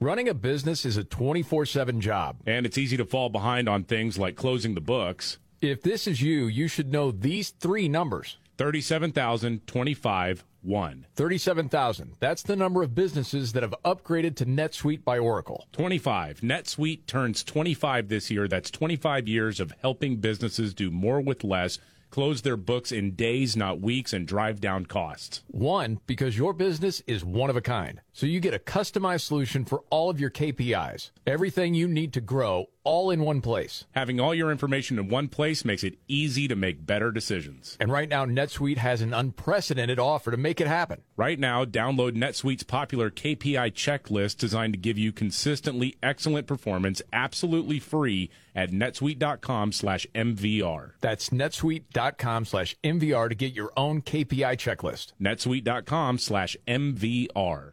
S1: Running a business is a 24 7 job.
S3: And it's easy to fall behind on things like closing the books.
S1: If this is you, you should know these three numbers
S3: 37,000, 25, 1.
S1: 37,000. That's the number of businesses that have upgraded to NetSuite by Oracle.
S3: 25. NetSuite turns 25 this year. That's 25 years of helping businesses do more with less, close their books in days, not weeks, and drive down costs.
S1: One, because your business is one of a kind. So you get a customized solution for all of your KPIs. Everything you need to grow all in one place.
S3: Having all your information in one place makes it easy to make better decisions.
S1: And right now, NetSuite has an unprecedented offer to make it happen.
S3: Right now, download NetSuite's popular KPI checklist designed to give you consistently excellent performance absolutely free at netsuite.com slash MVR.
S1: That's netsuite.com slash MVR to get your own KPI checklist.
S3: netsuite.com slash MVR.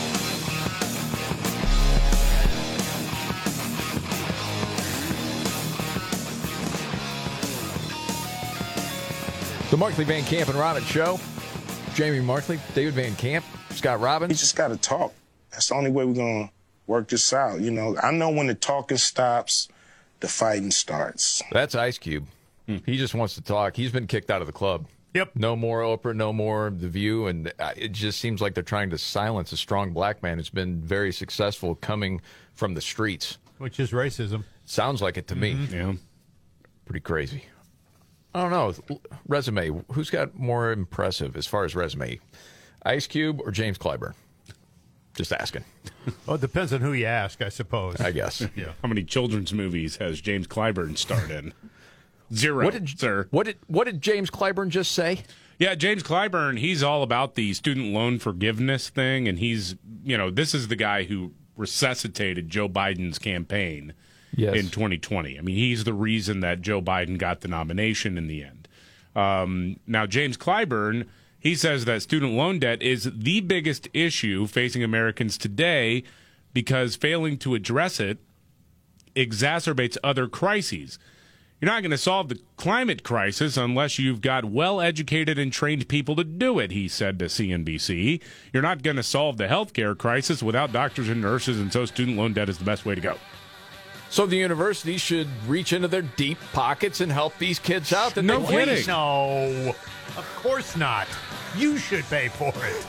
S1: The Markley Van Camp and Robbins Show. Jamie Markley, David Van Camp, Scott Robbins.
S18: We just got to talk. That's the only way we're going to work this out. You know, I know when the talking stops, the fighting starts.
S1: That's Ice Cube. He just wants to talk. He's been kicked out of the club.
S4: Yep.
S1: No more Oprah, no more The View. And uh, it just seems like they're trying to silence a strong black man who's been very successful coming from the streets.
S4: Which is racism.
S1: Sounds like it to me.
S3: Yeah.
S1: Pretty crazy. I don't know. Resume. Who's got more impressive as far as resume? Ice Cube or James Clyburn? Just asking. <laughs>
S4: Well, it depends on who you ask, I suppose.
S1: I guess. <laughs>
S4: Yeah.
S3: How many children's movies has James Clyburn starred in? Zero,
S1: What did
S3: sir.
S1: What did What did James Clyburn just say?
S3: Yeah, James Clyburn, he's all about the student loan forgiveness thing, and he's, you know, this is the guy who resuscitated Joe Biden's campaign.
S1: Yes.
S3: in 2020. I mean, he's the reason that Joe Biden got the nomination in the end. Um, now, James Clyburn, he says that student loan debt is the biggest issue facing Americans today because failing to address it exacerbates other crises. You're not going to solve the climate crisis unless you've got well educated and trained people to do it, he said to CNBC. You're not going to solve the healthcare crisis without doctors and nurses, and so student loan debt is the best way to go.
S1: So the university should reach into their deep pockets and help these kids out. That
S3: No
S1: they
S3: kidding.
S1: waste.
S4: No, of course not. You should pay for it.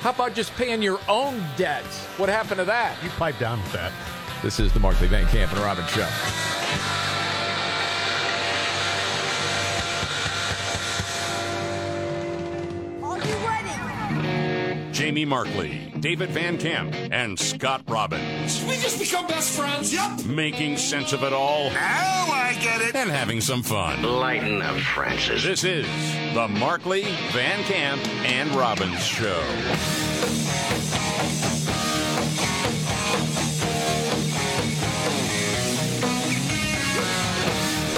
S1: How about just paying your own debts? What happened to that?
S4: You pipe down with that.
S1: This is the Markley Van Camp and Robbins Show.
S19: Jamie Markley, David Van Camp, and Scott Robbins.
S20: We just become best friends. Yep.
S19: Making sense of it all.
S20: Now I get it.
S19: And having some fun.
S16: Lighten up, Francis.
S19: This is the Markley, Van Camp, and Robbins Show.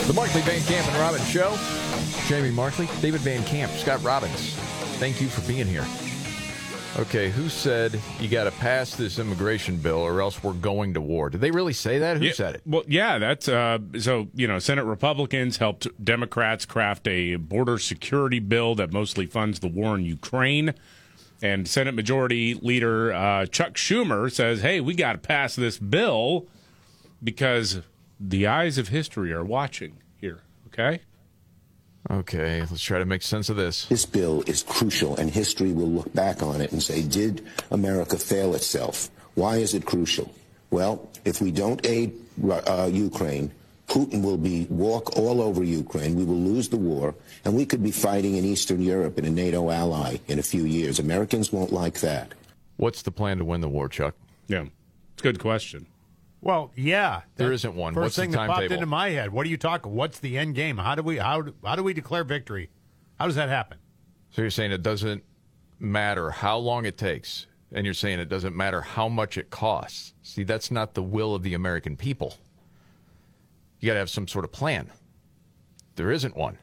S1: The Markley Van Camp and Robbins Show. Jamie Markley, David Van Camp, Scott Robbins. Thank you for being here. Okay, who said you got to pass this immigration bill or else we're going to war? Did they really say that? Who
S3: Yeah,
S1: said it?
S3: Well, yeah, that's uh, so. You know, Senate Republicans helped Democrats craft a border security bill that mostly funds the war in Ukraine, and Senate Majority Leader uh, Chuck Schumer says, "Hey, we got to pass this bill because the eyes of history are watching here." Okay.
S1: Okay, let's try to make sense of this.
S8: This bill is crucial, and history will look back on it and say, did America fail itself? Why is it crucial? Well, if we don't aid uh, Ukraine, Putin will be walk all over Ukraine. We will lose the war, and we could be fighting in Eastern Europe in a NATO ally in a few years. Americans won't like that.
S1: What's the plan to win the war, Chuck?
S3: Yeah, it's a good question.
S4: Well, yeah,
S1: There isn't one.
S4: First
S1: What's the
S4: thing that popped
S1: timetable?
S4: into my head. What are you talking? What's the end game? How do we how do, how do we declare victory? How does that happen?
S1: So you're saying it doesn't matter how long it takes, and you're saying it doesn't matter how much it costs. See, that's not the will of the American people. You got to have some sort of plan. There isn't one.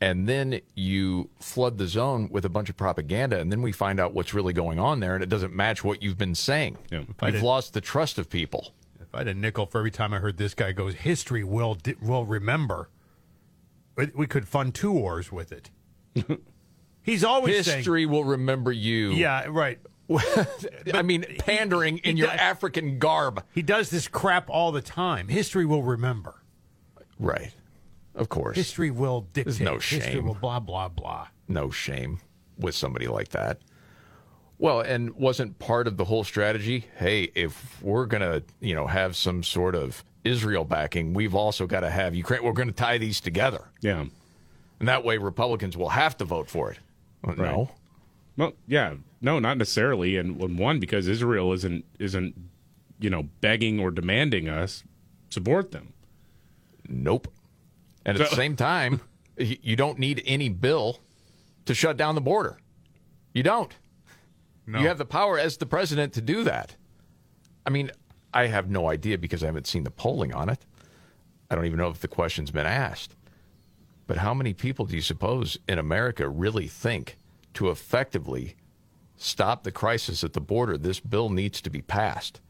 S1: And then you flood the zone with a bunch of propaganda, and then we find out what's really going on there, and it doesn't match what you've been saying.
S4: I
S1: You've lost the trust of people.
S4: If I had a nickel for every time I heard this guy goes, history will di- will remember. We- could fund two wars with it. <laughs> He's always saying,
S1: History will remember you.
S4: yeah, right. <laughs>
S1: I mean, pandering in your
S4: does-
S1: African garb.
S4: He does this crap all the time. History will remember.
S1: Right. Of course.
S4: History will dictate.
S1: There's no shame.
S4: History
S1: shame.
S4: will blah blah blah.
S1: no shame with somebody like that. Well, and wasn't part of the whole strategy, hey, if we're going to, you know, have some sort of Israel backing, we've also got to have Ukraine. We're going to tie these together.
S3: Yeah.
S1: And that way Republicans will have to vote for it. Well, No.
S3: Well, yeah, no, not necessarily, and and one because Israel isn't isn't you know begging or demanding us support them.
S1: Nope. And at
S3: So-
S1: the same time, you don't need any bill to shut down the border. You don't.
S4: No.
S1: You have the power as the president to do that. I mean, I have no idea because I haven't seen the polling on it. I don't even know if the question's been asked. But how many people do you suppose in America really think to effectively stop the crisis at the border, this bill needs to be passed?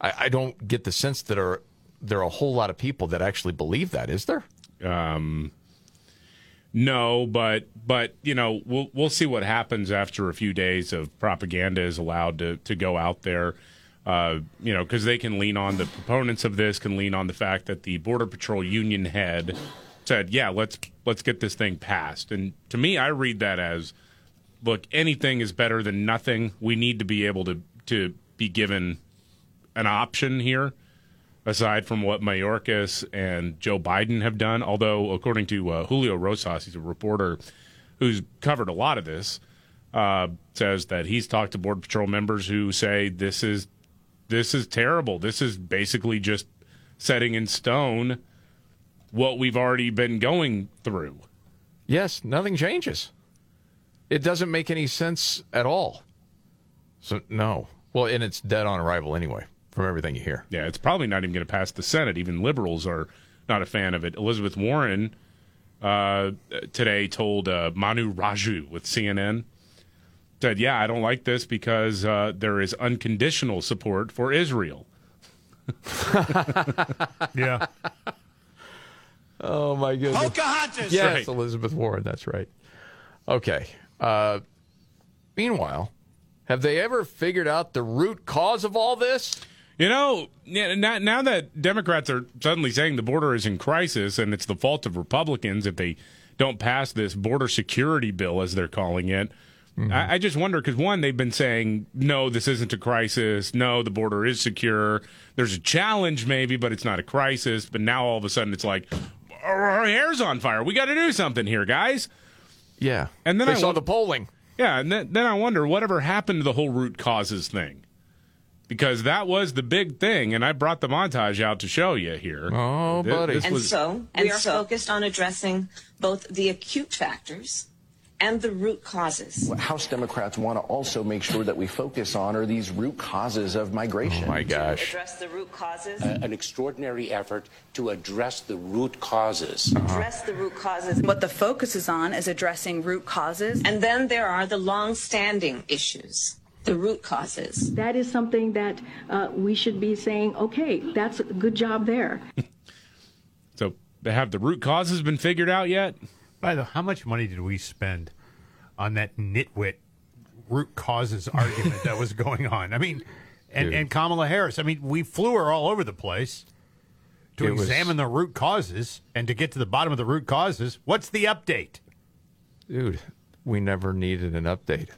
S1: I, I don't get the sense that are there are a whole lot of people that actually believe that, is there?
S3: Um, no, but but you know we'll we'll see what happens after a few days of propaganda is allowed to to go out there. Uh, you know, because they can lean on the proponents of this can lean on the fact that the border patrol union head said, "Yeah, let's let's get this thing passed." And to me, I read that as, "Look, anything is better than nothing. We need to be able to to be given an option here." Aside from what Mayorkas and Joe Biden have done. Although, according to uh, Julio Rosas, he's a reporter who's covered a lot of this, uh, says that he's talked to Border Patrol members who say this is this is terrible. This is basically just setting in stone what we've already been going through.
S1: Yes, nothing changes. It doesn't make any sense at all. So no. Well, and it's dead on arrival anyway. From everything you hear.
S3: Yeah, it's probably not even going to pass the Senate. Even liberals are not a fan of it. Elizabeth Warren uh, today told uh, Manu Raju with CNN said, "Yeah, I don't like this because uh, there is unconditional support for Israel." <laughs>
S4: yeah.
S1: Oh my goodness.
S20: Pocahontas.
S1: Yes,
S20: Right.
S1: Elizabeth Warren. That's right. Okay. Uh, meanwhile, have they ever figured out the root cause of all this?
S3: You know, now, now that Democrats are suddenly saying the border is in crisis and it's the fault of Republicans if they don't pass this border security bill, as they're calling it, mm-hmm. I, I just wonder because one, they've been saying, no, this isn't a crisis. No, the border is secure. There's a challenge, maybe, but it's not a crisis. But now all of a sudden it's like, oh, our hair's on fire. We got to do something here, guys.
S1: Yeah.
S3: And then
S1: They
S3: I
S1: saw
S3: won-
S1: the polling.
S3: Yeah, and then, then I wonder whatever happened to the whole root causes thing. Because that was the big thing, and I brought the montage out to show you here.
S1: Oh,
S3: buddy! This
S21: and
S3: was,
S21: so we are focused on addressing both the acute factors and the root causes.
S22: What House Democrats want to also make sure that we focus on are these root causes of migration.
S1: Oh my gosh.
S21: Address the root causes.
S23: an extraordinary effort to address the root causes.
S21: Address the root causes.
S24: What the focus is on is addressing root causes.
S21: And then there are the long-standing issues, the root causes.
S9: That is something that uh, we should be saying, okay, that's a good job there. <laughs>
S3: so, have the root causes been figured out yet?
S4: By the how much money did we spend on that nitwit root causes <laughs> argument that was going on? I mean, and,
S1: Dude.
S4: and Kamala Harris. I mean, we flew her all over the place to
S1: It was-
S4: examine the root causes and to get to the bottom of the root causes. What's the update?
S1: Dude, we never needed an update.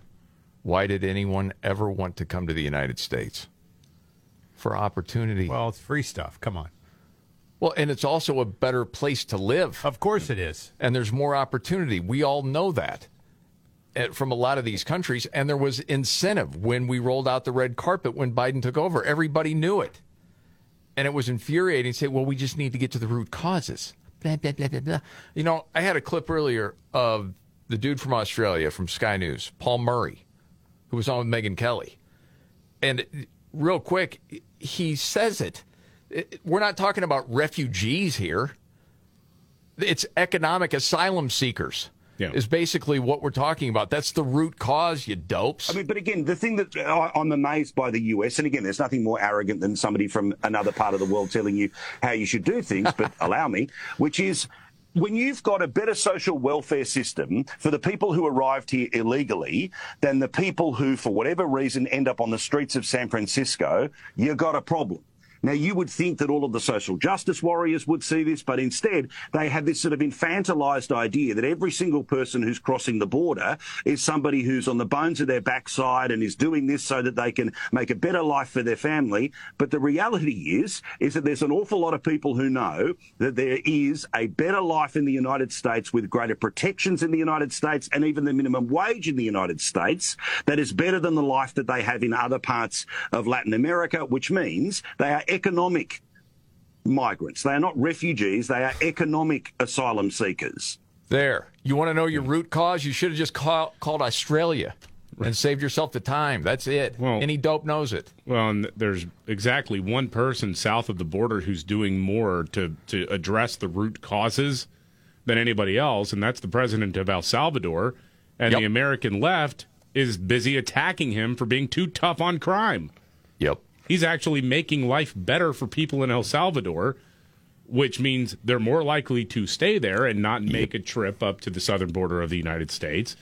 S1: Why did anyone ever want to come to the United States? For opportunity.
S4: Well, it's free stuff. Come on.
S1: Well, and it's also a better place to live.
S4: Of course it is.
S1: And there's more opportunity. We all know that eh, from a lot of these countries. And there was incentive when we rolled out the red carpet when Biden took over. Everybody knew it. And it was infuriating to say, well, we just need to get to the root causes. Blah, blah, blah, blah, blah. You know, I had a clip earlier of the dude from Australia from Sky News, Paul Murray, who was on with Megyn Kelly. And real quick, he says it. It- We're not talking about refugees here. It's economic asylum seekers. Is basically what we're talking about. That's the root cause, you dopes.
S11: I mean, but again, the thing that uh, I'm amazed by the US, and again, there's nothing more arrogant than somebody from another part of the world telling you how you should do things, but <laughs> allow me, which is when you've got a better social welfare system for the people who arrived here illegally than the people who, for whatever reason, end up on the streets of San Francisco, you've got a problem. Now, you would think that all of the social justice warriors would see this, but instead they have this sort of infantilized idea that every single person who's crossing the border is somebody who's on the bones of their backside and is doing this so that they can make a better life for their family. But the reality is, is that there's an awful lot of people who know that there is a better life in the United States with greater protections in the United States and even the minimum wage in the United States that is better than the life that they have in other parts of Latin America, which means they are economic migrants. They are not refugees. They are economic asylum seekers.
S1: There. You want to know your root cause? You should have just call, called Australia and saved yourself the time. That's it. Well, Any dope knows it.
S3: Well, and there's exactly one person south of the border who's doing more to, to address the root causes than anybody else, and that's the president of El Salvador. And the American left is busy attacking him for being too tough on crime.
S1: Yep.
S3: He's actually making life better for people in El Salvador, which means they're more likely to stay there and not make a trip up to the southern border of the United States.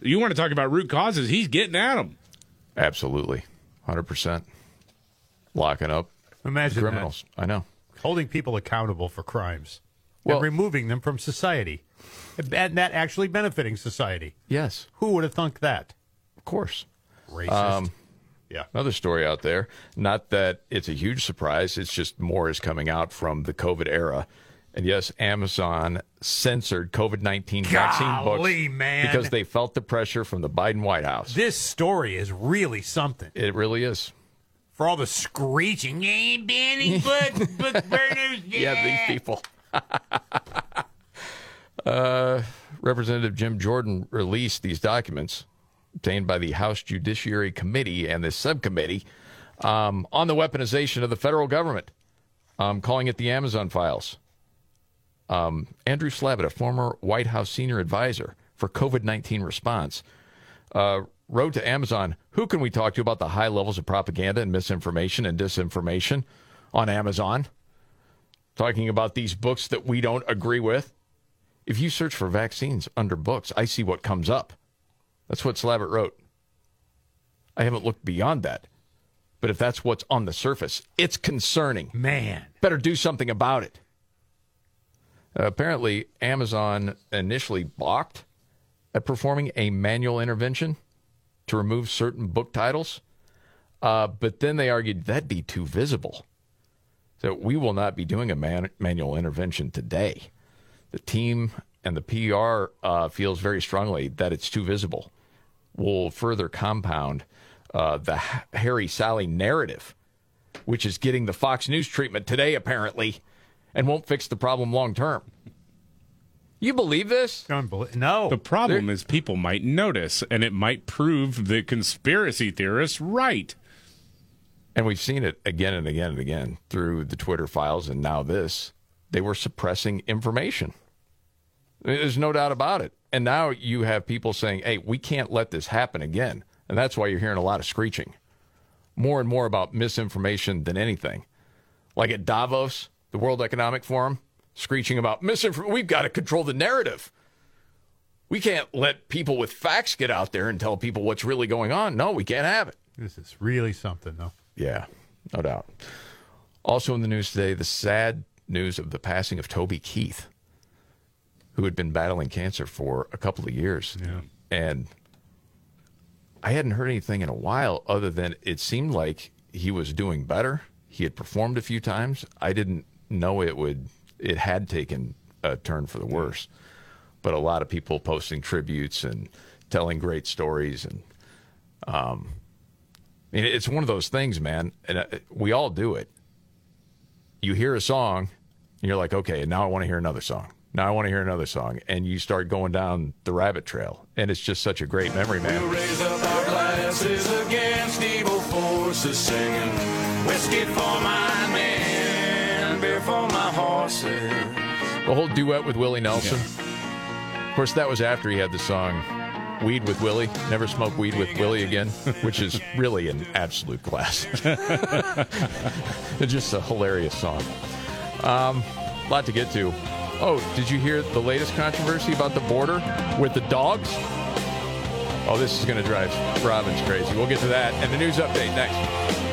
S3: You want to talk about root causes? He's getting at them.
S1: Absolutely. 100%. Locking up
S4: Imagine
S1: criminals. I know.
S4: Holding people accountable for crimes
S1: Well-
S4: and removing them from society. And that actually benefiting society.
S1: Yes.
S4: Who would have thunk that?
S1: Of course.
S4: Racist.
S1: Um, yeah. Another story out there. Not that it's a huge surprise. It's just more is coming out from the COVID era. And yes, Amazon censored COVID 19 vaccine books
S4: man.
S1: because they felt the pressure from the Biden White House.
S4: This story is really something.
S1: It really is.
S4: For all the screeching, ain't banning <laughs> book, book burners.
S1: Yeah, these people. <laughs> uh, Representative Jim Jordan released these documents obtained by the House Judiciary Committee and the subcommittee Um, on the weaponization of the federal government, um, calling it the Amazon files. Um, Andrew Slavitt, a former White House senior advisor for COVID 19 response, uh, wrote to Amazon Who can we talk to about the high levels of propaganda and misinformation and disinformation on Amazon? Talking about these books that we don't agree with. If you search for vaccines under books, I see what comes up. That's what Slavitt wrote. I haven't looked beyond that. But if that's what's on the surface, it's concerning.
S4: Man.
S1: Better do something about it. Uh, apparently, Amazon initially balked at performing a manual intervention to remove certain book titles, uh, but then they argued that'd be too visible. So we will not be doing a man- manual intervention today. The team and the PR uh, feels very strongly that it's too visible. Will further compound uh, the Harry Sally narrative, which is getting the Fox News treatment today, apparently, and won't fix the problem long term. You believe this?
S4: No.
S3: The problem is people might notice, and it might prove the conspiracy theorists right.
S1: And we've seen it again and again and again through the Twitter files and now this. They were suppressing information. There's no doubt about it. And now you have people saying, hey, we can't let this happen again. And that's why you're hearing a lot of screeching. More and more about misinformation than anything. Like at Davos, the World Economic Forum, screeching about misinformation. We've got to control the narrative. We can't let people with facts get out there and tell people what's really going on. No, we can't have it.
S4: This is really something, though.
S1: Yeah, no doubt. Also in the news today, the sad news of the passing of Toby Keith, who had been battling cancer for a couple of years.
S4: Yeah.
S1: And I hadn't heard anything in a while other than it seemed like he was doing better. He had performed a few times. I didn't know it would it had taken a turn for the worse. But a lot of people posting tributes and telling great stories and um I mean, it's one of those things, man, and uh, we all do it. You hear a song, and you're like, okay, now I want to hear another song. Now I want to hear another song, and you start going down the rabbit trail, and it's just such a great memory, man.
S20: We'll raise up our glasses against evil forces, singing whiskey for my men, beer for my horses.
S1: The whole duet with Willie Nelson. Of course, that was after he had the song Weed with Willie, Never Smoke Weed with Willie Again, <laughs> which is really an absolute classic. <laughs> <laughs> it's just a hilarious song. Um, lot to get to. Oh, did you hear the latest controversy about the border with the dogs? Oh, this is going to drive Robbins crazy. We'll get to that and the news update next.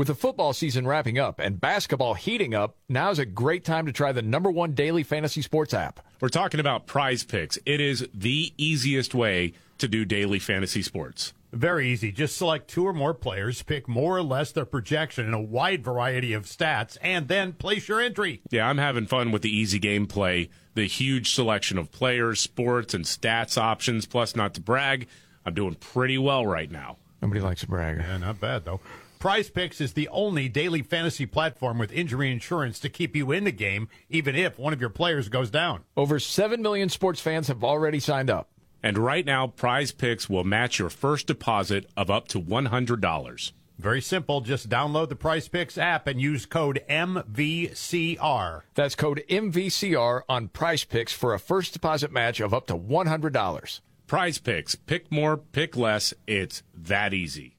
S1: With the football season wrapping up and basketball heating up, now's a great time to try the number one daily fantasy sports app.
S3: We're talking about prize picks. It is the easiest way to do daily fantasy sports.
S4: Very easy. Just select two or more players, pick more or less their projection in a wide variety of stats, and then place your entry.
S3: Yeah, I'm having fun with the easy gameplay, the huge selection of players, sports, and stats options. Plus, not to brag, I'm doing pretty well right now.
S1: Nobody likes a bragger.
S4: Yeah, not bad, though. Prize Picks is the only daily fantasy platform with injury insurance to keep you in the game, even if one of your players goes down.
S1: Over 7 million sports fans have already signed up.
S3: And right now, Prize Picks will match your first deposit of up to $100.
S4: Very simple. Just download the Prize Picks app and use code MVCR.
S1: That's code MVCR on Prize Picks for a first deposit match of up to $100.
S3: Prize Picks. Pick more, pick less. It's that easy.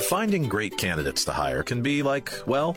S13: Finding great candidates to hire can be like, well,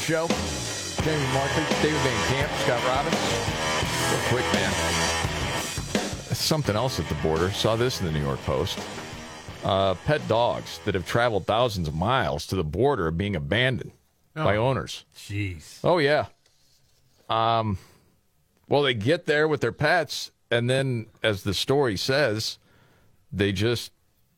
S1: Show. Jamie Markley, David Van Camp, Scott Robbins. Real quick, man. Something else at the border. Saw this in the New York Post. Uh, pet dogs that have traveled thousands of miles to the border are being abandoned by
S4: Oh.
S1: owners.
S4: Jeez.
S1: Oh yeah. Um, well, they get there with their pets, and then, as the story says, they just,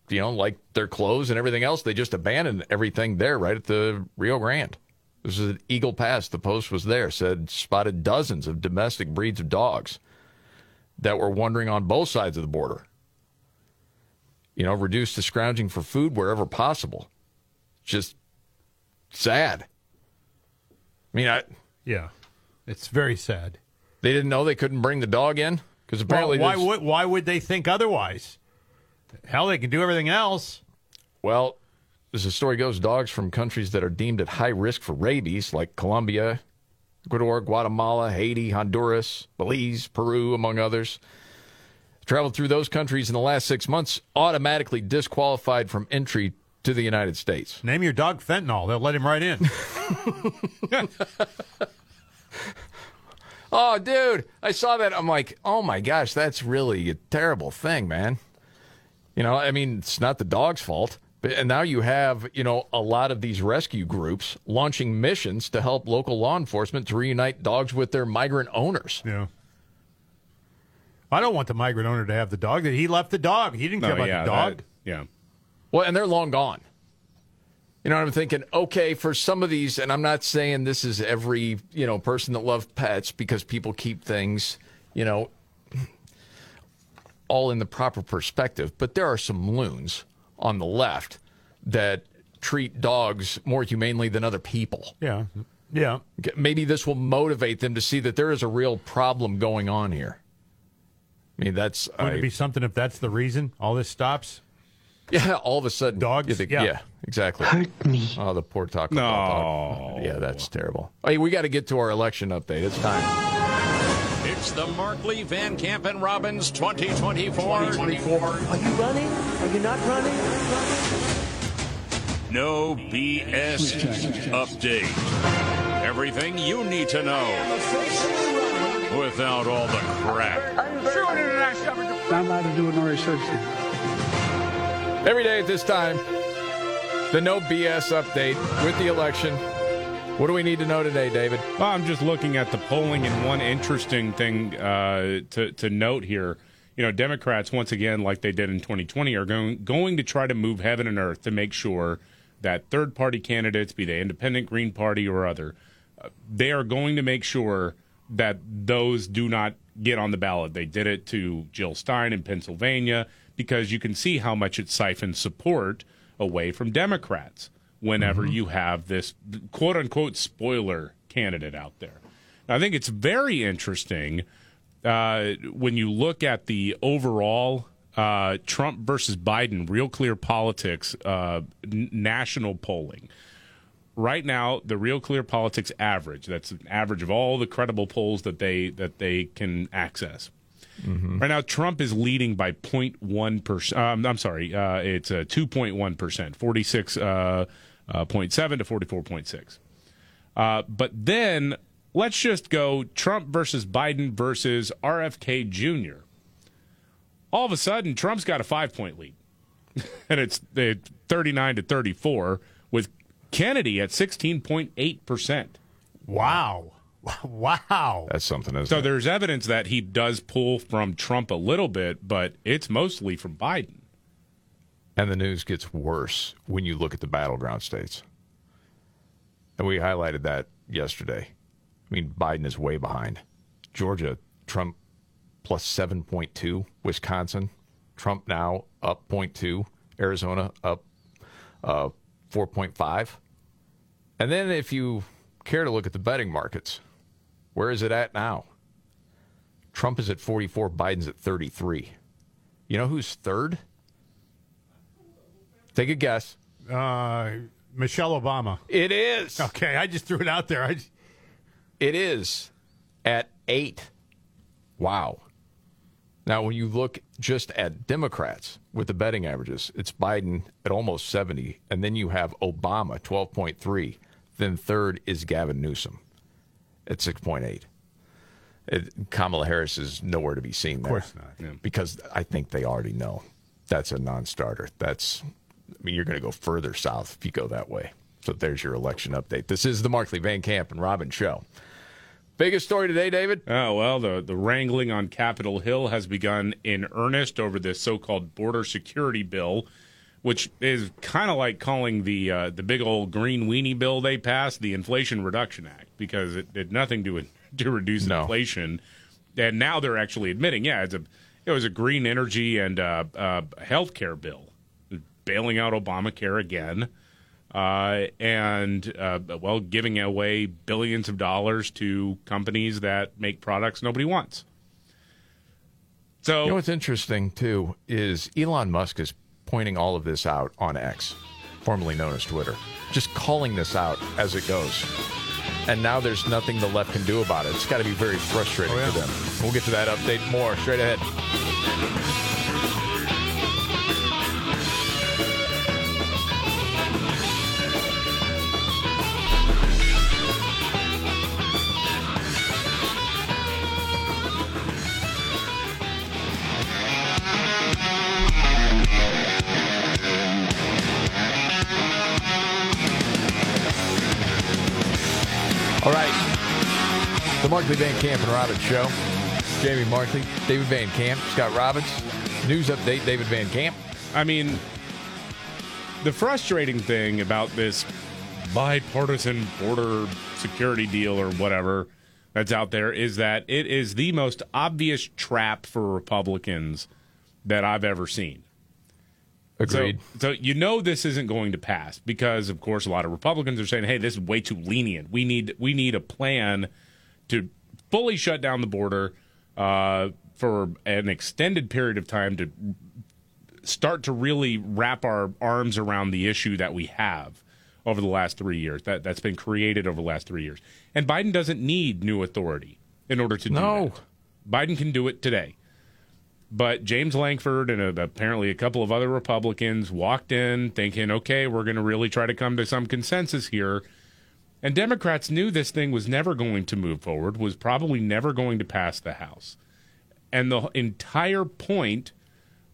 S1: you know, like their clothes and everything else, they just abandon everything there right at the Rio Grande. This is at Eagle Pass. The post was there. Said spotted dozens of domestic breeds of dogs that were wandering on both sides of the border. You know, reduced to scrounging for food wherever possible. Just sad. I mean, I
S4: Yeah. It's very sad.
S1: they didn't know they couldn't bring the dog in because apparently
S4: Well, why
S1: there's-
S4: would why would they think otherwise? Hell, they can do everything else.
S1: Well, as the story goes, dogs from countries that are deemed at high risk for rabies, like Colombia, Ecuador, Guatemala, Haiti, Honduras, Belize, Peru, among others, traveled through those countries in the last six months, automatically disqualified from entry to the United States.
S4: Name your dog fentanyl. They'll let him right in. <laughs>
S1: Oh, dude, I saw that. I'm like, oh my gosh, that's really a terrible thing, man. You know, I mean, it's not the dog's fault. But, and now you have, you know, a lot of these rescue groups launching missions to help local law enforcement to reunite dogs with their migrant owners.
S4: Yeah. I don't want the migrant owner to have the dog. That he left the dog. He didn't care about the dog.
S3: yeah.
S1: Well, and they're long gone. You know what I'm thinking? Okay, for some of these, and I'm not saying this is every, you know, person that loves pets because people keep things, you know, all in the proper perspective, but there are some loons on the left that treat dogs more humanely than other people.
S4: Yeah. Yeah.
S1: Maybe this will motivate them to see that there is a real problem going on here. I mean, that's
S4: Would
S1: I-
S4: it be something if that's the reason all this stops?
S1: Yeah, all of a sudden,
S4: Dogs?
S1: think-
S4: Yeah.
S1: yeah. exactly. Hurt me. Oh, the poor Taco Bell dog. Yeah, that's terrible. Hey, we got to get to our election update. It's time.
S19: It's the Markley, Van Camp, and Robbins 2024. 2024.
S25: Are you running? Are you not running?
S19: No BS update. Everything you need to know without all the crap.
S12: I'm about to do an research.
S1: Every day at this time, the no BS update with the election. What do we need to know today, David?
S3: Well, I'm just looking at the polling, and one interesting thing uh, to to note here. You know, Democrats once again, like they did in 2020, are going going to try to move heaven and earth to make sure that third party candidates, be they independent, Green Party, or other, uh, they are going to make sure that those do not get on the ballot. They did it to Jill Stein in Pennsylvania because you can see how much it siphons support away from Democrats whenever you have this quote unquote spoiler candidate out there. Now, I think it's very interesting uh, when you look at the overall uh, Trump versus Biden, real clear politics, uh, n- national polling. Right now, the Real Clear Politics average, that's an average of all the credible polls that they that they can access. Right now, Trump is leading by 0.1 percent. Um, I'm sorry, uh, it's uh, 2.1 percent, 46 uh, uh, 0.7 to 44.6. Uh, but then let's just go Trump versus Biden versus RFK Jr. All of a sudden, Trump's got a five point lead, <laughs> and it's, it's 39 to 34 with Kennedy at 16.8 percent.
S4: Wow. <laughs> Wow.
S1: That's something, isn't
S3: So
S1: it?
S3: there's evidence that he does pull from Trump a little bit, but it's mostly from Biden.
S1: And the news gets worse when you look at the battleground states. And we highlighted that yesterday. I mean, Biden is way behind. Georgia, Trump plus 7.2. Wisconsin, Trump now up 0.2. Arizona up uh, 4.5. And then if you care to look at the betting markets, where is it at now? Trump is at 44, Biden's at 33. You know who's third? Take a guess.
S4: Uh, Michelle Obama.
S1: It is.
S4: Okay, I just threw it out there. I just,
S1: It is at eight. Wow. Now, when you look just at Democrats with the betting averages, it's Biden at almost 70, and then you have Obama, 12.3. Then third is Gavin Newsom at 6.8. It, Kamala Harris is nowhere to be seen there.
S4: course not.
S1: Because I think they already know that's a non starter. That's, I mean, you're going to go further south if you go that way. So there's your election update. This is the Markley Van Camp and Robbins Show. Biggest story today, David?
S3: Oh, well, the, the wrangling on Capitol Hill has begun in earnest over this so called border security bill, which is kind of like calling the uh, the big old green weenie bill they passed the Inflation Reduction Act because it did nothing to, to reduce
S1: No.
S3: inflation. And now they're actually admitting, yeah, it's a, it was a green energy and uh, uh, health care bill, bailing out Obamacare again uh, and uh, well, giving away billions of dollars to companies that make products nobody wants. So,
S1: You know what's interesting too is Elon Musk is pointing all of this out on X, formerly known as Twitter, just calling this out as it goes. And now there's nothing the left can do about it. It's got to be very frustrating for them. We'll get to that update more straight ahead. Markley Van Camp and Robbins Show. Jamie Markley, David Van Camp, Scott Robbins. News update, David Van Camp.
S3: I mean, the frustrating thing about this bipartisan border security deal or whatever that's out there is that it is the most obvious trap for Republicans that I've ever seen.
S1: Agreed.
S3: So, so you know this isn't going to pass because, of course, a lot of Republicans are saying, "Hey, this is way too lenient. We need we need a plan to fully shut down the border uh, for an extended period of time to start to really wrap our arms around the issue that we have over the last three years that that's been created over the last three years. And Biden doesn't need new authority in order to do it.
S1: No.
S3: that. Biden can do it today. But James Lankford and uh apparently a couple of other Republicans walked in thinking, okay, we're going to really try to come to some consensus here. And Democrats knew this thing was never going to move forward, was probably never going to pass the House. And the entire point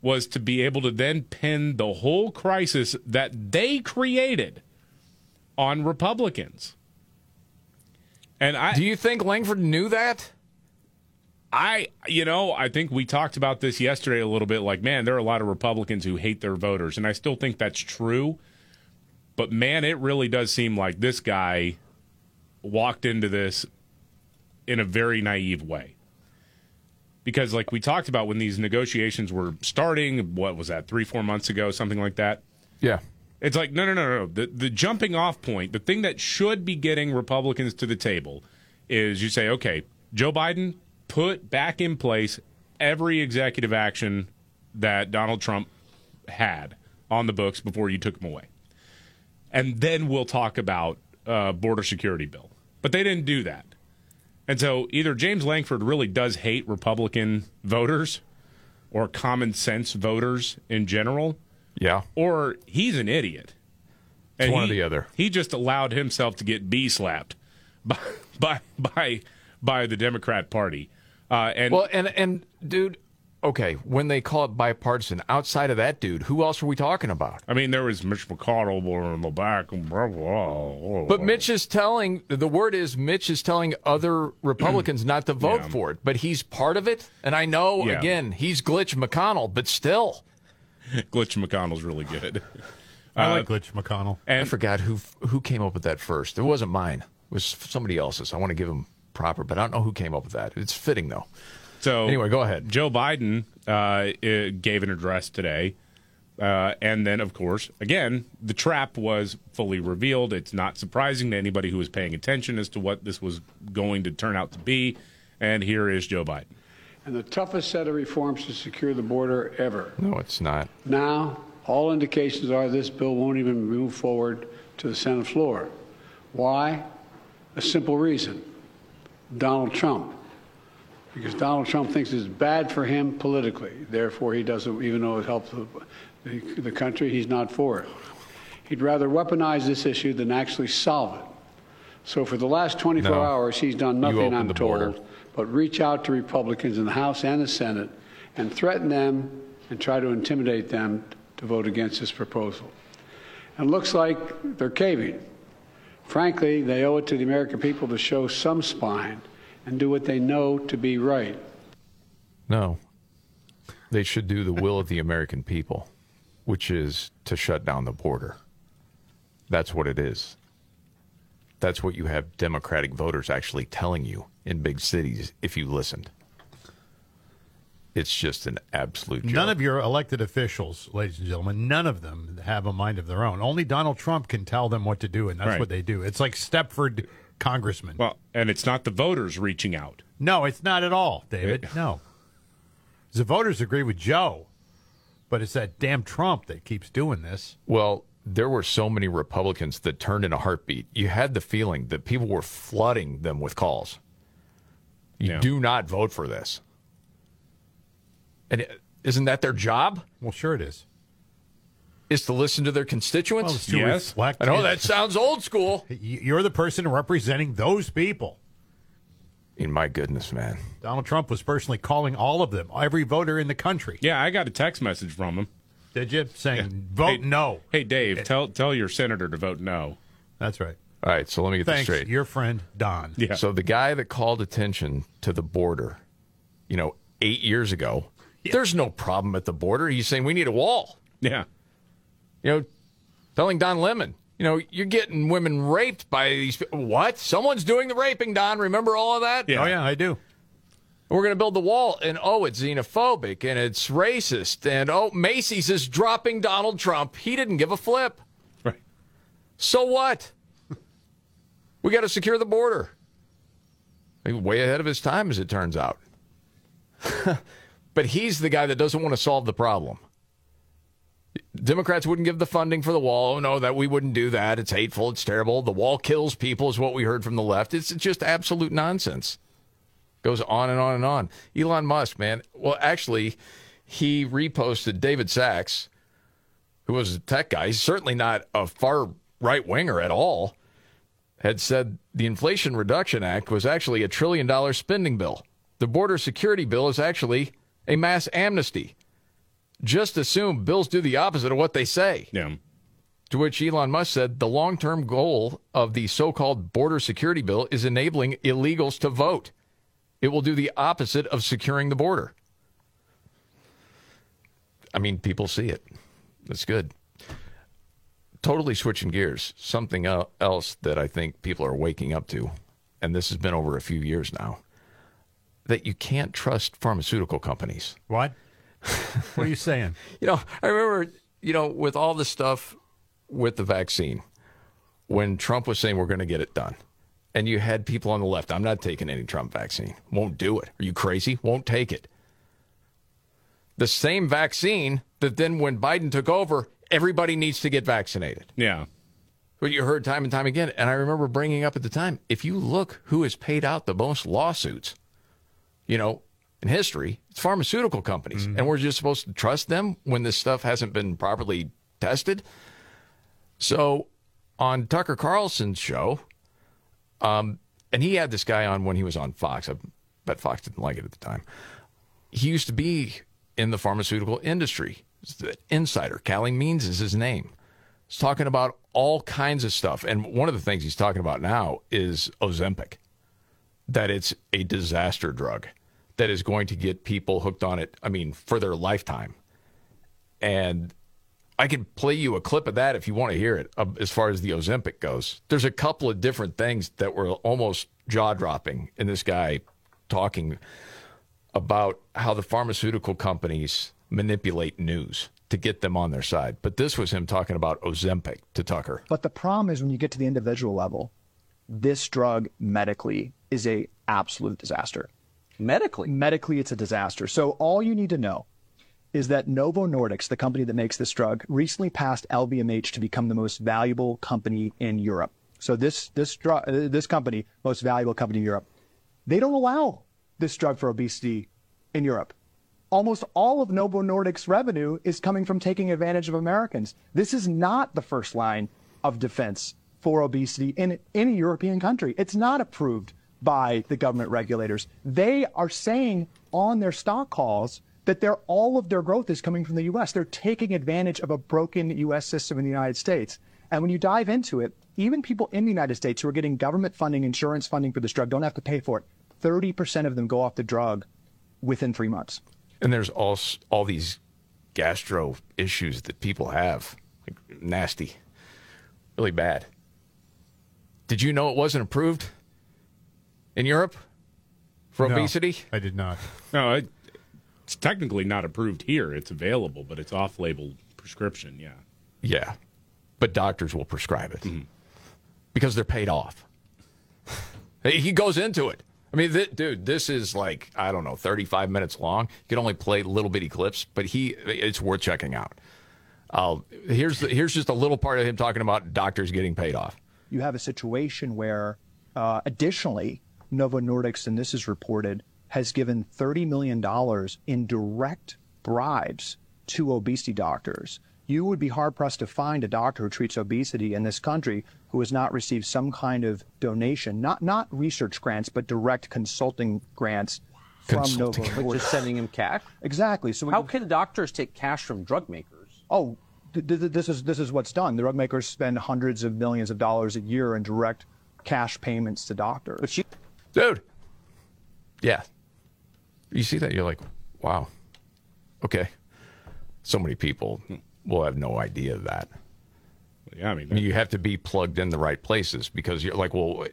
S3: was to be able to then pin the whole crisis that they created on Republicans. And I
S1: Do you think Lankford knew that?
S3: I, you know, I think we talked about this yesterday a little bit. Like, man, there are a lot of Republicans who hate their voters, and I still think that's true. But man, it really does seem like this guy walked into this in a very naive way. Because, like we talked about when these negotiations were starting, what was that, three, four months ago, something like that?
S1: Yeah.
S3: It's like, no, no, no, no. The, the jumping off point, the thing that should be getting Republicans to the table is you say, okay, Joe Biden, put back in place every executive action that Donald Trump had on the books before you took him away. And then we'll talk about uh, border security bill. But they didn't do that. And so either James Lankford really does hate Republican voters or common sense voters in general,
S1: Yeah.
S3: or he's an idiot.
S1: It's one or the other.
S3: He just allowed himself to get bee slapped <laughs> by by by by the Democrat Party. Uh, and
S1: Well, and and dude, okay, when they call it bipartisan, outside of that dude, who else are we talking about?
S3: I mean, there was Mitch McConnell in the back. and Blah, blah, blah.
S1: But Mitch is telling the word is Mitch is telling other <clears throat> Republicans not to vote
S3: Yeah.
S1: for it, but he's part of it. And I know
S3: Yeah.
S1: again he's glitch McConnell, but still, <laughs>
S3: Glitch McConnell's really good.
S4: I
S3: Uh,
S4: like Glitch McConnell.
S1: I forgot who who came up with that first. It wasn't mine. It was somebody else's. I want to give him proper, but I don't know who came up with that. It's fitting though.
S3: So
S1: Anyway, go ahead.
S3: Joe Biden uh, uh, gave an address today Uh, and then, of course, again, the trap was fully revealed. It's not surprising to anybody who was paying attention as to what this was going to turn out to be. And here is Joe Biden.
S12: And the toughest set of reforms to secure the border ever.
S1: No, it's not.
S12: Now, all indications are this bill won't even move forward to the Senate floor. Why? A simple reason Donald Trump. Because Donald Trump thinks it's bad for him politically. Therefore, he doesn't, even though it helps the, the, the country, he's not for it. He'd rather weaponize this issue than actually solve it. So for the last 24
S1: No.
S12: hours, he's done nothing, I'm told, but reach out to Republicans in the House and the Senate and threaten them and try to intimidate them to vote against this proposal. And it looks like they're caving. Frankly, they owe it to the American people to show some spine and do what they know to be right.
S1: No. They should do the will of the American people, which is to shut down the border. That's what it is. That's what you have Democratic voters actually telling you in big cities if you listened. It's just an absolute joke.
S4: None of your elected officials, ladies and gentlemen, none of them have a mind of their own. Only Donald Trump can tell them what to do, and that's
S3: Right.
S4: what they do. It's like Stepford congressman.
S3: Well, and it's not the voters reaching out.
S4: No, it's not at all, David. No. The voters agree with Joe, but it's that damn Trump that keeps doing this.
S1: Well, there were so many Republicans that turned in a heartbeat. You had the feeling that people were flooding them with calls. You
S3: Yeah.
S1: do not vote for this. And isn't that their job?
S4: Well, sure it is.
S1: Is to listen to their constituents?
S4: Well, to Yes. reflect-
S1: I know that sounds old school. <laughs>
S4: You're the person representing those people.
S1: In my goodness, man.
S4: Donald Trump was personally calling all of them, every voter in the country.
S3: Yeah, I got a text message from him.
S4: Did you? Saying, vote
S3: Hey-
S4: no.
S3: Hey, Dave, eh. tell tell your senator to vote no.
S4: That's right.
S1: All right, so let me get
S4: Thanks,
S1: this straight.
S4: your friend Don.
S3: Yeah.
S1: So the guy that called attention to the border, you know, eight years ago, there's no problem at the border. He's saying we need a wall.
S3: Yeah.
S1: You know, telling Don Lemon, you know, you're getting women raped by these. What? Someone's doing the raping, Don. Remember all of that?
S4: Oh, yeah, I do.
S1: We're going to build the wall, and oh, it's xenophobic and it's racist, and oh, Macy's is dropping Donald Trump. He didn't give a flip.
S3: Right.
S1: So what? we got to secure the border. I mean, Way ahead of his time, as it turns out. <laughs> but he's the guy that doesn't want to solve the problem. Democrats wouldn't give the funding for the wall. Oh, no, that we wouldn't do that. It's hateful. It's terrible. The wall kills people, is what we heard from the left. It's just absolute nonsense. Goes on and on and on. Elon Musk, man. Well, actually, he reposted David Sacks, who was a tech guy. He's certainly not a far right winger at all. Had said the Inflation Reduction Act was actually a trillion dollar spending bill. The border security bill is actually a mass amnesty. Just assume bills do the opposite of what they say.
S3: Yeah.
S1: To which Elon Musk said the long term goal of the so called border security bill is enabling illegals to vote. It will do the opposite of securing the border. I mean, people see it. That's good. Totally switching gears. Something else that I think people are waking up to, and this has been over a few years now, that you can't trust pharmaceutical companies.
S4: What? What are you saying? <laughs>
S1: You know, I remember, you know, with all the stuff with the vaccine, when Trump was saying we're going to get it done, and you had people on the left, I'm not taking any Trump vaccine. Won't do it. Are you crazy? Won't take it. The same vaccine that then when Biden took over, everybody needs to get vaccinated.
S3: Yeah.
S1: What you heard time and time again. And I remember bringing up at the time if you look who has paid out the most lawsuits, you know, in history, it's pharmaceutical companies. And we're just supposed to trust them when this stuff hasn't been properly tested. So on Tucker Carlson's show, um, and he had this guy on when he was on Fox. I bet Fox didn't like it at the time. He used to be in the pharmaceutical industry. The insider. Calley Means is his name. He's talking about all kinds of stuff. And one of the things he's talking about now is Ozempic, that it's a disaster drug that is going to get people hooked on it, I mean, for their lifetime. And I can play you a clip of that if you want to hear it, uh, as far as the Ozempic goes. There's a couple of different things that were almost jaw dropping in this guy talking about how the pharmaceutical companies manipulate news. to get them on their side. But this was him talking about Ozempic to Tucker.
S26: But the problem is when you get to the individual level, this drug medically is a absolute disaster.
S27: Medically?
S26: Medically, it's a disaster. So all you need to know is that Novo Nordisk, the company that makes this drug, recently passed LVMH to become the most valuable company in Europe. So this this drug, uh, this company, most valuable company in Europe, they don't allow this drug for obesity in Europe. Almost all of Novo Nordisk's revenue is coming from taking advantage of Americans. This is not the first line of defense for obesity in any European country. It's not approved by the government regulators. They are saying on their stock calls that they're, all of their growth is coming from the U.S. They're taking advantage of a broken U.S. system in the United States. And when you dive into it, even people in the United States who are getting government funding, insurance funding for this drug don't have to pay for it. 30% of them go off the drug within three months.
S1: And there's all all these gastro issues that people have, like nasty, really bad. Did you know it wasn't approved in Europe for
S3: No,
S1: obesity?
S4: I did not.
S3: No, it, it's technically not approved here. It's available, but it's off-label prescription. Yeah.
S1: Yeah, but doctors will prescribe it because they're paid off. <laughs> he goes into it. I mean, th- dude, this is like I don't know, thirty-five minutes long. You can only play little bitty clips, but he—it's worth checking out. Uh, here's the, here's just a little part of him talking about doctors getting paid off.
S26: you have a situation where, uh, additionally, Novo Nordisk, and this is reported, has given $30 million in direct bribes to obesity doctors. You would be hard pressed to find a doctor who treats obesity in this country who has not received some kind of donation, not not research grants, but direct consulting grants from Novo
S27: But
S26: Nordisk.
S27: just sending him cash?
S26: Exactly. So
S27: How can doctors take cash from drug makers?
S26: Oh, th- th- this is this is what's done. The drug makers spend hundreds of millions of dollars a year in direct cash payments to doctors.
S1: Dude. Yeah, you see that? You're like, wow, okay. So many people will have no idea of that.
S3: Yeah, I mean,
S1: you have to be plugged in the right places because you're like, well,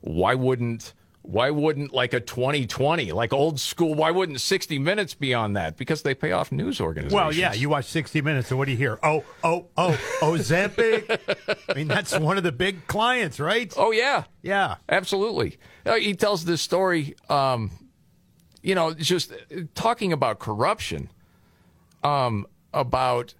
S1: why wouldn't why wouldn't like a 2020 like old school? Why wouldn't 60 Minutes be on that? Because they pay off news organizations.
S4: Well, yeah, you watch 60 Minutes, and what do you hear? Oh, oh, oh, Ozempic. I mean, that's one of the big clients, right?
S1: Oh yeah,
S4: yeah,
S1: absolutely. Uh, He tells this story. Um, you know, just talking about corruption, um, about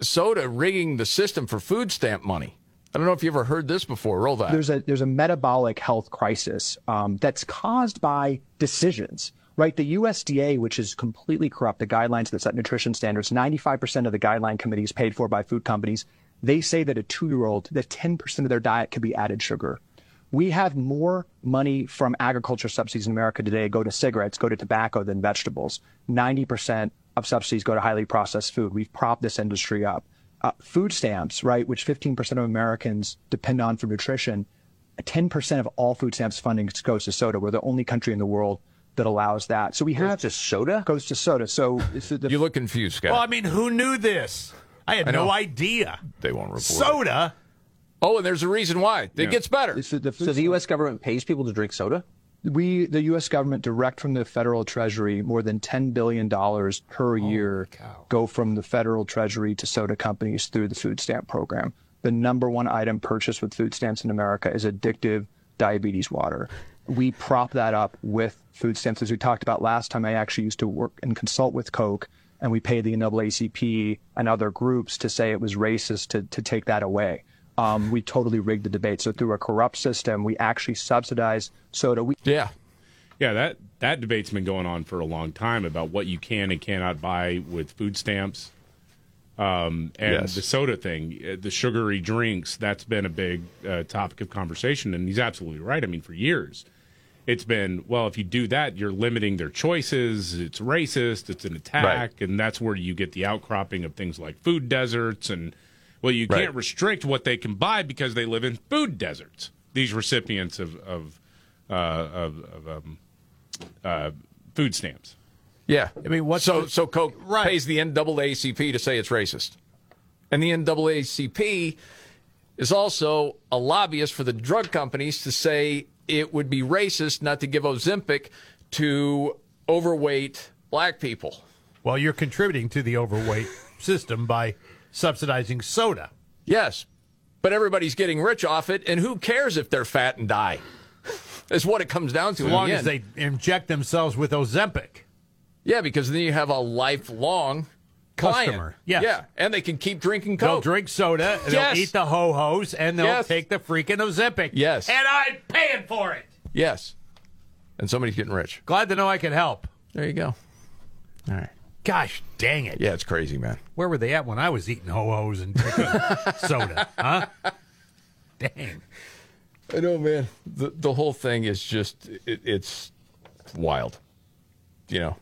S1: soda rigging the system for food stamp money. I don't know if you ever heard this before. Roll that.
S26: There's a there's a metabolic health crisis um, that's caused by decisions. Right, the USDA, which is completely corrupt, the guidelines that set nutrition standards, 95% of the guideline committee is paid for by food companies. They say that a two-year-old, that 10% of their diet could be added sugar. We have more money from agriculture subsidies in America today go to cigarettes, go to tobacco than vegetables. 90% of subsidies go to highly processed food. We've propped this industry up. Uh, food stamps, right, which 15% of Americans depend on for nutrition, 10% of all food stamps funding goes to soda. We're the only country in the world that allows that. So we have
S27: to soda.
S26: Goes to soda. So it's the,
S1: you look confused, Scott.
S4: Well, I mean, who knew this? I had
S1: I
S4: no idea.
S1: They won't report.
S4: Soda.
S1: Oh, and there's a reason why. It gets better.
S26: So the,
S27: So the U.S. government pays people to drink soda?
S26: We, the U.S. government, direct from the federal treasury, more than $10 billion per year go from the federal treasury to soda companies through the food stamp program. The number one item purchased with food stamps in America is addictive diabetes water. We prop that up with food stamps. As we talked about last time, I actually used to work and consult with Coke, and we paid the NAACP and other groups to say it was racist to, to take that away. Um, we totally rigged the debate. So through a corrupt system, we actually subsidize soda. We
S1: yeah,
S3: Yeah, that that debate's been going on for a long time about what you can and cannot buy with food stamps. Um, and
S1: Yes.
S3: the soda thing, uh, the sugary drinks, that's been a big uh, topic of conversation. And he's absolutely right. I mean, for years, it's been, well, if you do that, you're limiting their choices. It's racist. It's an attack. And that's where you get the outcropping of things like food deserts. And, well, you
S1: Right.
S3: can't restrict what they can buy because they live in food deserts. These recipients of, of, uh, of, of um, uh, food stamps.
S1: Yeah.
S4: I mean, what's
S1: so
S4: the-
S1: so Coke pays the NAACP to say it's racist, and the NAACP is also a lobbyist for the drug companies to say it would be racist not to give Ozempic to overweight black people.
S4: Well, you're contributing to the overweight system by subsidizing soda.
S1: Yes, but everybody's getting rich off it, and who cares if they're fat and die? <laughs> Is what it comes down to.
S4: As long
S1: the
S4: as they inject themselves with Ozempic.
S1: Yeah, because then you have a lifelong.
S4: Customer, yes.
S1: Yeah, and they can keep drinking Coke.
S4: They'll drink soda, they'll
S1: Yes.
S4: eat the ho hos, and they'll
S1: Yes.
S4: take the freaking Ozempic.
S1: Yes.
S4: And I'm paying for it.
S1: Yes. And somebody's getting rich.
S4: Glad to know I can help.
S1: There you go. All right.
S4: Gosh dang it.
S1: Yeah, it's crazy, man.
S4: Where were they at when I was eating ho hos and drinking <laughs> soda? Huh? Dang.
S1: I know, man. The the whole thing is just it, it's wild. You know,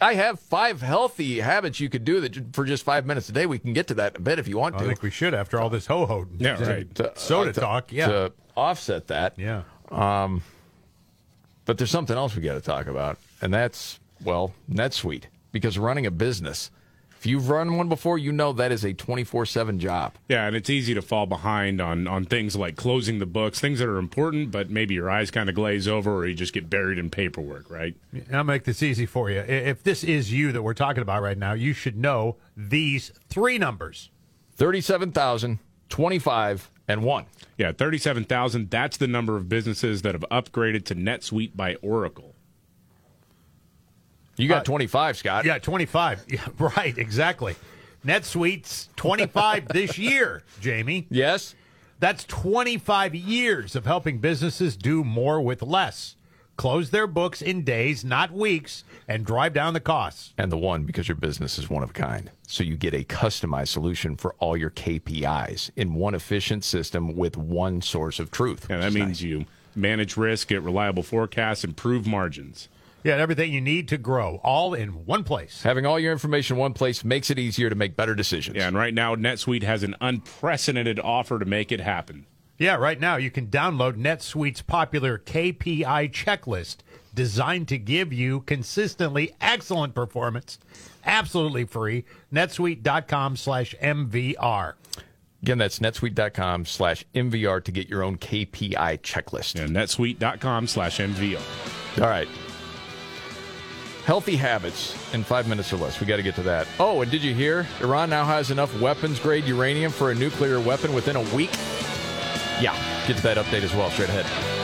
S1: I have five healthy habits you could do that for just five minutes a day. We can get to that in a bit if you want to.
S4: I think we should after all this ho ho
S1: Yeah, right. To-
S4: soda
S1: uh, to-
S4: talk. Yeah.
S1: To offset that.
S4: Yeah.
S1: Um, but there's something else we got to talk about, and that's well, NetSuite. Because running a business, if you've run one before, you know that is a 24/7 job.
S3: Yeah, and it's easy to fall behind on on things like closing the books, things that are important, but maybe your eyes kind of glaze over, or you just get buried in paperwork, right?
S4: And I'll make this easy for you. If this is you that we're talking about right now, you should know these three numbers
S1: 37,000, 25, and 1.
S3: Yeah, 37,000. That's the number of businesses that have upgraded to NetSuite by Oracle.
S1: You got uh, 25, Scott.
S4: Yeah, 25. <laughs> Yeah, right, exactly. NetSuite's 25 <laughs> this year, Jamie.
S1: Yes.
S4: That's 25 years of helping businesses do more with less. Close their books in days, not weeks, and drive down the costs.
S1: And the one because your business is one of a kind. So you get a customized solution for all your KPIs in one efficient system with one source of truth.
S3: Yeah, that means you manage risk, get reliable forecasts, improve margins.
S4: Yeah, and everything you need to grow, all in one place.
S1: Having all your information in one place makes it easier to make better decisions.
S3: Yeah, and right now NetSuite has an unprecedented offer to make it happen.
S4: Yeah, right now you can download NetSuite's popular KPI checklist designed to give you consistently excellent performance, absolutely free. netsuite.com slash MVR.
S1: Again, that's netsuite.com slash MVR to get your own KPI checklist.
S3: Yeah, netsuite.com slash MVR.
S1: All right. Healthy habits in five minutes or less. We got to get to that. Oh, and did you hear? Iran now has enough weapons grade uranium for a nuclear weapon within a week? Yeah. Get to that update as well straight ahead.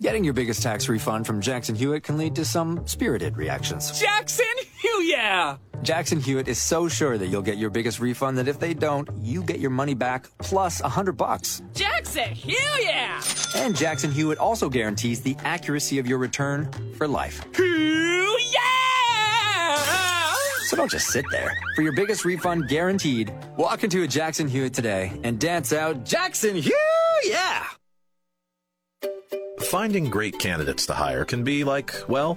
S28: Getting your biggest tax refund from Jackson Hewitt can lead to some spirited reactions.
S29: Jackson Hugh, yeah!
S28: Jackson Hewitt is so sure that you'll get your biggest refund that if they don't, you get your money back plus a hundred bucks.
S29: Jackson Hugh, yeah!
S28: And Jackson Hewitt also guarantees the accuracy of your return for life.
S29: Yeah!
S28: So don't just sit there. For your biggest refund guaranteed, walk into a Jackson Hewitt today and dance out Jackson Hugh, yeah!
S13: Finding great candidates to hire can be like, well,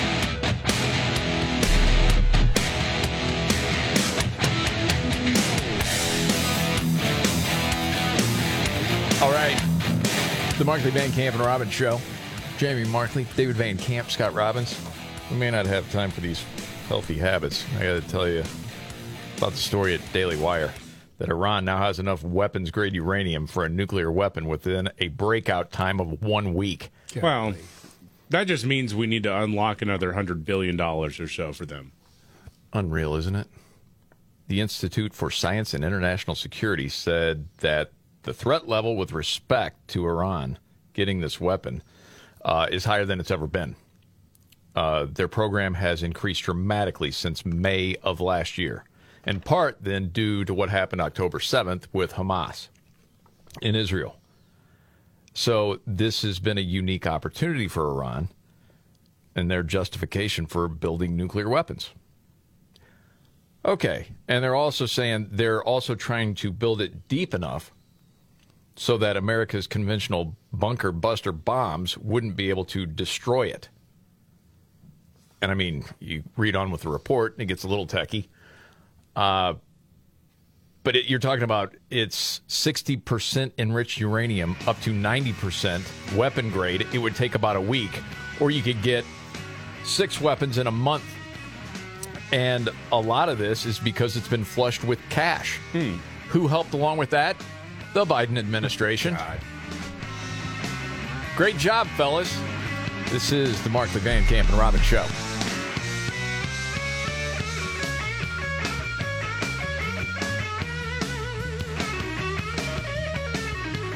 S1: The Markley Van Camp and Robbins Show. Jamie Markley, David Van Camp, Scott Robbins. We may not have time for these healthy habits. I got to tell you about the story at Daily Wire that Iran now has enough weapons grade uranium for a nuclear weapon within a breakout time of one week.
S3: Well, that just means we need to unlock another $100 billion or so for them.
S1: Unreal, isn't it? The Institute for Science and International Security said that the threat level with respect to Iran getting this weapon uh, is higher than it's ever been. Uh, their program has increased dramatically since May of last year, in part then due to what happened October 7th with Hamas in Israel. So this has been a unique opportunity for Iran and their justification for building nuclear weapons. Okay. And they're also saying they're also trying to build it deep enough so that America's conventional bunker buster bombs wouldn't be able to destroy it. And I mean, you read on with the report, and it gets a little techie. Uh, but it, you're talking about it's 60% enriched uranium up to 90% weapon grade. It would take about a week, or you could get six weapons in a month. And a lot of this is because it's been flushed with cash. Who helped along with that? The Biden administration. Great job, fellas. This is the Markley Van Camp and Robbins Show.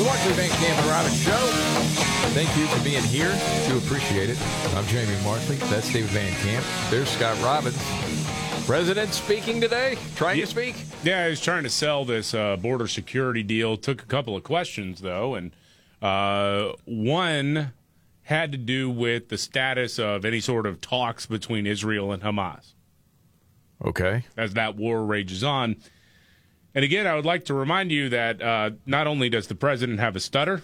S1: The Markley Van Camp and Robbins Show. Thank you for being here. Do appreciate it. I'm Jamie Markley. That's David Van Camp. There's Scott Robbins. President speaking today. Trying to speak.
S3: Yeah, he's trying to sell this uh, border security deal. Took a couple of questions though, and uh, one had to do with the status of any sort of talks between Israel and Hamas.
S1: Okay.
S3: As that war rages on. And again, I would like to remind you that uh, not only does the president have a stutter,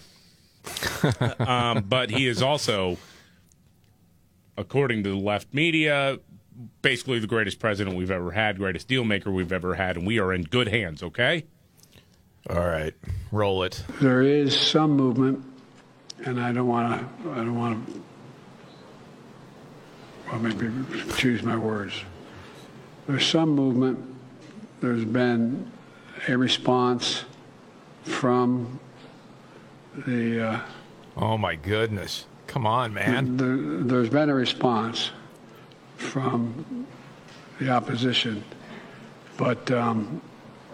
S3: <laughs> um, but he is also, according to the left media, basically the greatest president we've ever had, greatest deal maker we've ever had, and we are in good hands, okay?
S1: All right. Roll it.
S12: There is some movement, and I don't want to. I don't want to. Well, maybe choose my words. There's some movement. There's been a response from the. Uh,
S1: Oh my goodness. Come on, man.
S12: there, there's been a response from the opposition, but um,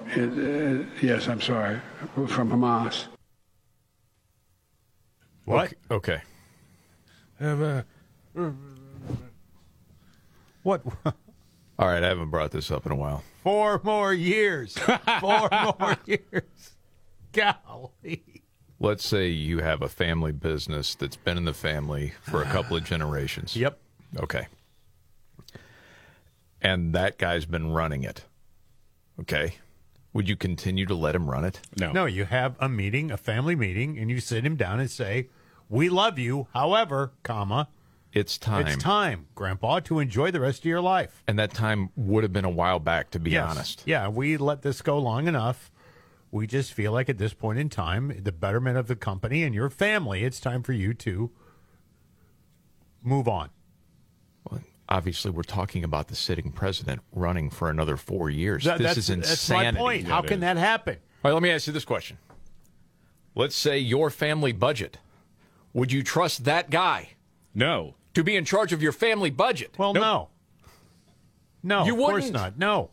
S12: it, it, yes, I'm sorry, from Hamas.
S4: What?
S1: Okay.
S4: What? <laughs>
S1: All right. I haven't brought this up in a while.
S4: Four more years. <laughs> Four more years. Golly.
S1: Let's say you have a family business that's been in the family for a couple of generations. <sighs>
S4: Yep.
S1: Okay. And that guy's been running it. Okay. Would you continue to let him run it?
S3: No.
S4: No, you have a meeting, a family meeting, and you sit him down and say, "We love you. However, comma,
S1: It's time.
S4: it's time, Grandpa, to enjoy the rest of your life."
S1: And that time would have been a while back, to be
S4: Yes.
S1: honest.
S4: Yeah, we let this go long enough. We just feel like at this point in time, the betterment of the company and your family, it's time for you to move on.
S1: Obviously, we're talking about the sitting president running for another four years.
S4: That-
S1: this
S4: that's,
S1: is
S4: that's my point. How can that happen?
S1: All right, let me ask you this question. Let's say your family budget. Would you trust that guy?
S3: No.
S1: To be in charge of your family budget?
S4: Well, no. No,
S1: You
S4: of course
S1: wouldn't?
S4: not. No.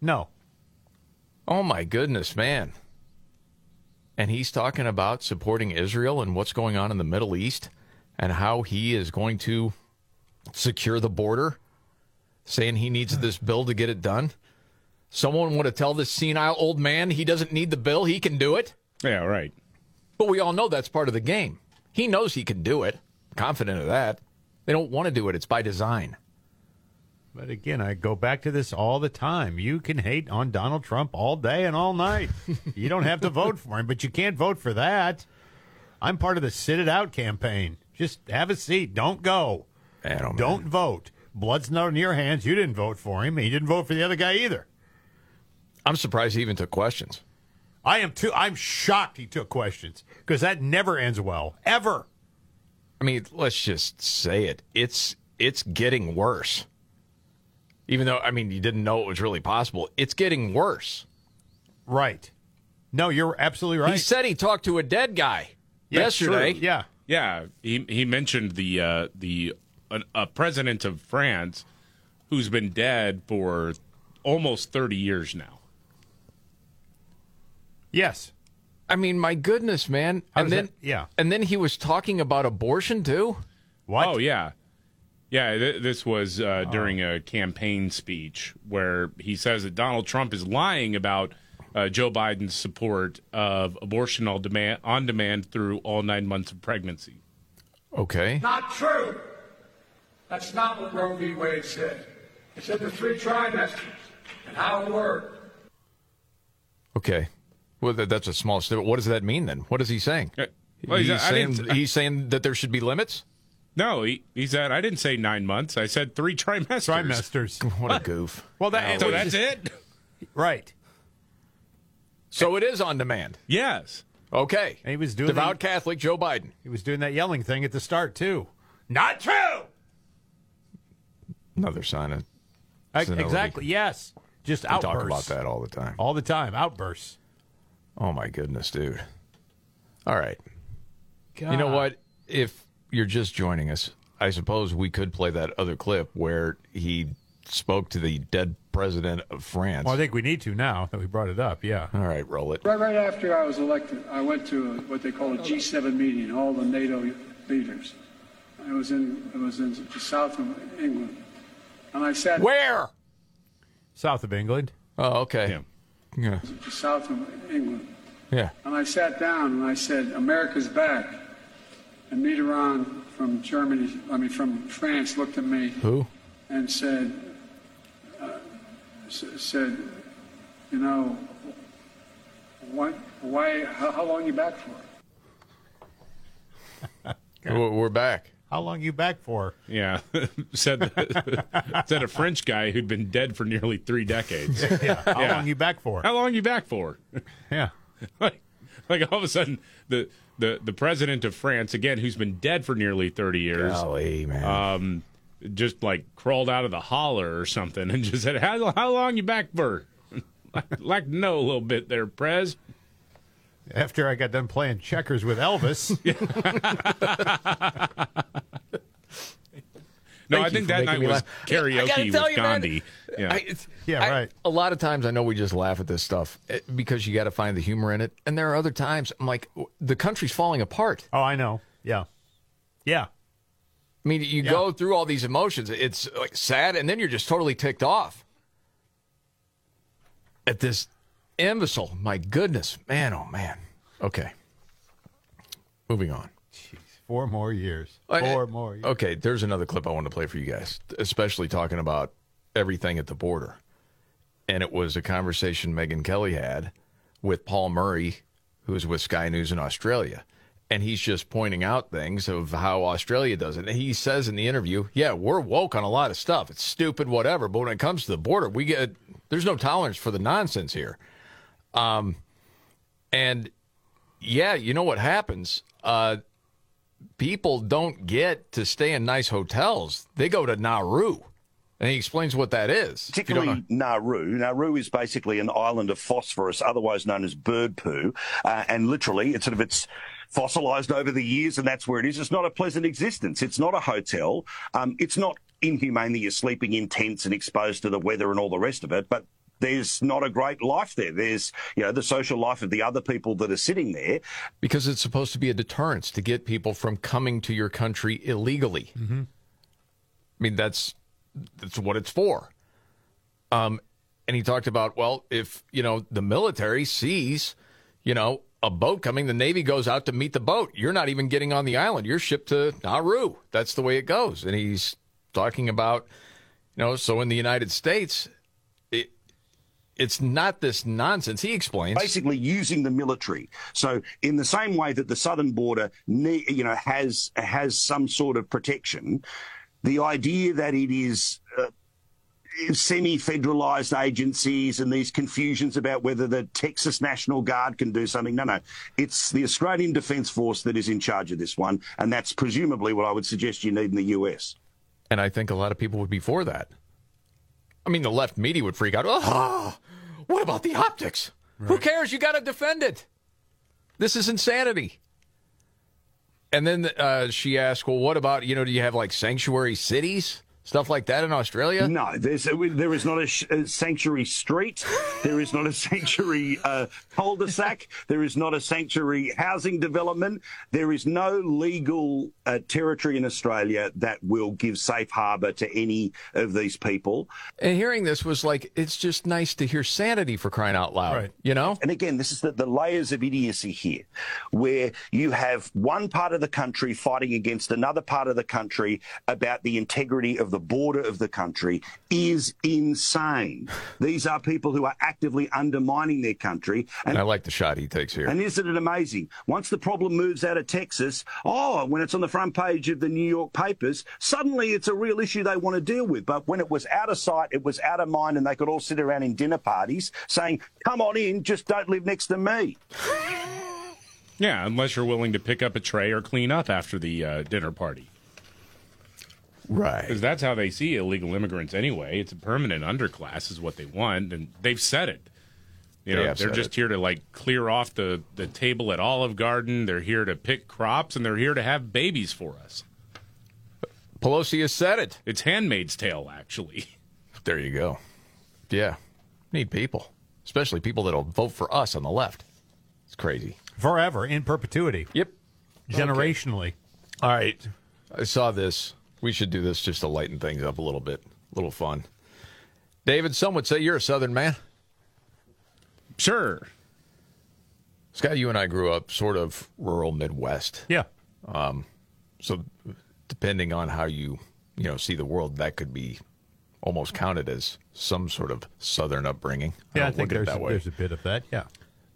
S4: No.
S1: Oh my goodness, man. And he's talking about supporting Israel and what's going on in the Middle East and how he is going to secure the border, saying he needs this bill to get it done. Someone want to tell this senile old man he doesn't need the bill, he can do it?
S3: Yeah, right.
S1: But we all know that's part of the game. He knows he can do it. Confident of that. They don't want to do it. It's by design.
S4: But again, I go back to this all the time. You can hate on Donald Trump all day and all night. <laughs> you don't have to vote for him, but you can't vote for that. I'm part of the Sit It Out campaign. Just have a seat. Don't go.
S1: Oh, man.
S4: Don't vote. Blood's not on your hands. You didn't vote for him. He didn't vote for the other guy either.
S1: I'm surprised he even took questions.
S4: I am too. I'm shocked he took questions because that never ends well, ever.
S1: I mean, let's just say it. It's it's getting worse. Even though I mean, you didn't know it was really possible. It's getting worse.
S4: Right. No, you're absolutely right.
S1: He said he talked to a dead guy
S4: Yeah,
S1: yesterday.
S4: true. Yeah.
S3: Yeah, he he mentioned the uh, the an, a president of France who's been dead for almost thirty years now.
S4: Yes.
S1: I mean, my goodness, man.
S4: How
S1: and then
S4: that- yeah.
S1: and then he was talking about abortion too.
S4: What?
S3: Oh yeah, yeah. Th- this was uh, during a campaign speech where he says that Donald Trump is lying about uh, Joe Biden's support of abortion on demand on demand through all nine months of pregnancy.
S1: Okay.
S30: Not true. That's not what Roe v. Wade said. It said the three trimesters and how it worked.
S1: Okay. Well, that's a small step. What does that mean then? What is he saying?
S3: Uh, well,
S1: he's,
S3: he's-
S1: saying
S3: didn't-
S1: he's saying that there should be limits.
S3: No, he, he said I didn't say nine months. I said three <laughs> trimesters.
S4: Trimesters. <laughs>
S1: What a goof.
S4: Well, that
S3: So that's it.
S4: Right.
S1: So it is on demand.
S3: Yes.
S1: Okay.
S4: And he was doing
S1: Devout
S4: the-
S1: Catholic Joe Biden.
S4: He was doing that yelling thing at the start too. Not true.
S1: Another sign of
S4: Ex-
S1: senility.
S4: Exactly. Yes. Just
S1: We
S4: outbursts.
S1: talk about that all the time.
S4: all the time. Outbursts.
S1: Oh my goodness, dude. All right. You know what? If you're just joining us, I suppose we could play that other clip where he spoke to the dead president of France.
S4: Well, I think we need to now that we brought it up. Yeah.
S1: All right, roll it.
S12: Right, right after I was elected, I went to a, what they call a G7 meeting, all the NATO leaders. I was in I was in the south of England, and I sat
S1: Where?
S4: South of England.
S1: Oh, okay.
S3: Yeah.
S1: Yeah.
S12: south of England,
S1: Yeah.
S12: and I sat down and I said, "America's back." And Mitterrand from Germany, I mean from France, looked at me
S1: Who?
S12: and said, uh, said, you know, what, why, how, how long you back for? <laughs>
S1: We're back.
S4: How long you back for?
S3: Yeah, <laughs> said <laughs> said a French guy who'd been dead for nearly three decades. <laughs>
S4: Yeah. How
S3: Yeah.
S4: long you back for?
S3: How long you back for?
S4: Yeah.
S3: like, like all of a sudden, the, the the president of France again, who's been dead for nearly thirty years,
S1: Golly, man.
S3: um, just like crawled out of the holler or something and just said, "How how long you back for?" like, like to know a little bit there, Prez.
S4: After I got done playing checkers with Elvis.
S3: No,
S1: Thank
S3: I think that
S1: making
S3: night
S1: me
S3: was
S1: laugh. I
S3: karaoke
S1: tell
S3: with
S1: you, man,
S3: Gandhi. Yeah.
S1: I-
S4: Yeah, right.
S1: A lot of times, I know we just laugh at this stuff eh, because you got to find the humor in it, and there are other times I'm like, the country's falling apart.
S4: oh, I know. Yeah. Yeah.
S1: I mean, you
S4: Yeah.
S1: go through all these emotions. It's like sad, and then you're just totally ticked off at this imbecile. My goodness, man, oh man. Okay, moving on.
S4: Four more years. Four more years.
S1: Okay, there's another clip I want to play for you guys, especially talking about everything at the border. And it was a conversation Megyn Kelly had with Paul Murray, who is with Sky News in Australia. And he's just pointing out things of how Australia does it. And he says in the interview, yeah, we're woke on a lot of stuff. It's stupid, whatever. But when it comes to the border, we get, there's no tolerance for the nonsense here. Um, and yeah, you know what happens? Uh, people don't get to stay in nice hotels. They go to Nauru. And he explains what that is. If you don't
S11: particularly Nauru. Nauru is basically an island of phosphorus, otherwise known as bird poo, uh, and literally, it's sort of it's fossilized over the years, and that's where it is. It's not a pleasant existence. It's not a hotel. Um, it's not inhumane that you're sleeping in tents and exposed to the weather and all the rest of it, but. There's not a great life there. There's, you know, the social life of the other people that are sitting there.
S1: because it's supposed to be a deterrence to get people from coming to your country illegally.
S4: Mm-hmm.
S1: I mean, that's that's what it's for. Um, and he talked about well, if you know the military sees, you know, a boat coming. The Navy goes out to meet the boat. You're not even getting on the island. You're shipped to Nauru. That's the way it goes. And he's talking about, you know, so in the United States, it, it's not this nonsense. He explains.
S11: basically using the military. So in the same way that the southern border, you know, has has some sort of protection, the idea that it is. Uh, Semi-federalized agencies and these confusions about whether the Texas National Guard can do something. No, no, it's the Australian Defence Force that is in charge of this one, and that's presumably what I would suggest you need in the US.
S1: And I think a lot of people would be for that. I mean, the left media would freak out. Oh, what about the optics? Who cares? You got to defend it. This is insanity. And then uh, she asked, well, what about, you know, do you have like sanctuary cities? Stuff like that in Australia?
S11: No, there's there is not a, sh- a sanctuary street. There is not a <laughs> sanctuary uh, cul-de-sac. There is not a sanctuary housing development. There is no legal uh, territory in Australia that will give safe harbour to any of these people.
S1: And hearing this was like, it's just nice to hear sanity for crying out loud. You know?
S11: And again, this is the, the layers of idiocy here, where you have one part of the country fighting against another part of the country about the integrity of the border of the country is insane. These are people who are actively undermining their country.
S1: And I like the shot he takes here.
S11: And isn't it amazing? Once the problem moves out of Texas, oh, when it's on the front page of the New York papers, suddenly it's a real issue they want to deal with. But when it was out of sight, it was out of mind, and they could all sit around in dinner parties saying, come on in, just don't live next to me. <laughs>
S3: Yeah, unless you're willing to pick up a tray or clean up after the uh, dinner party.
S1: Right.
S3: Because that's how they see illegal immigrants anyway. It's a permanent underclass, is what they want, and they've said it. You know,
S1: have
S3: they're just
S1: it.
S3: here to like clear off the, the table at Olive Garden. They're here to pick crops, and they're here to have babies for us.
S1: Pelosi has said it.
S3: It's Handmaid's Tale, actually. <laughs>
S1: There you go. Yeah. Need people, especially people that'll vote for us on the left. It's crazy.
S4: Forever, in perpetuity.
S1: Yep.
S4: Generationally.
S1: All right. I saw this. We should do this just to lighten things up a little bit. A little fun. David, some would say you're a Southern man.
S3: Sure.
S1: Scott, you and I grew up sort of rural Midwest.
S4: Yeah.
S1: Um, so depending on how you, you know, see the world, that could be almost counted as some sort of Southern upbringing.
S4: Yeah, I
S1: don't
S4: think
S1: look at it
S4: there's
S1: that
S4: a,
S1: way.
S4: there's a bit of that. Yeah.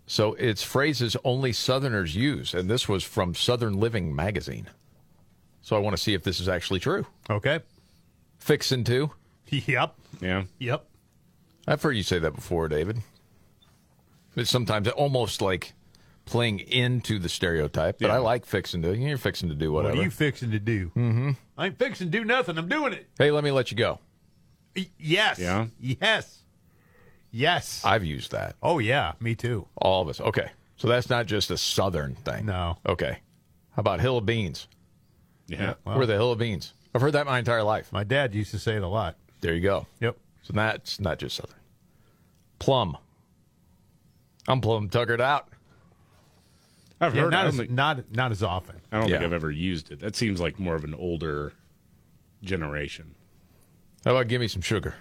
S1: So it's phrases only Southerners use, and this was from Southern Living magazine. So I want to see if this is actually true.
S4: Okay.
S1: Fixin' to. <laughs>
S4: Yep.
S3: Yeah.
S4: Yep.
S1: I've heard you say that before, David. It's sometimes almost like playing into the stereotype, but
S4: Yeah.
S1: I like fixing to. You're fixing to do
S4: What
S1: whatever.
S4: are you fixing to do?
S1: mm-hmm.
S4: I ain't fixing to do nothing. I'm doing it.
S1: Hey, let me let you go.
S4: Y- Yes.
S1: Yeah?
S4: Yes. Yes.
S1: I've used that.
S4: Oh yeah, me too.
S1: All of us. Okay. So that's not just a Southern thing.
S4: No.
S1: Okay. How about Hill of Beans?
S3: Yeah.
S1: We're the Hill of Beans. I've heard that my entire life.
S4: My dad used to say it a lot.
S1: There you go.
S4: Yep.
S1: So that's not just Southern. Plum. I'm plum tuckered out.
S3: I've
S4: Yeah,
S3: heard
S4: not
S3: I
S4: as,
S3: don't think-
S4: not not as often.
S3: I don't think
S1: Yeah.
S3: I've ever used it. That seems like more of an older generation.
S1: How about give me some sugar?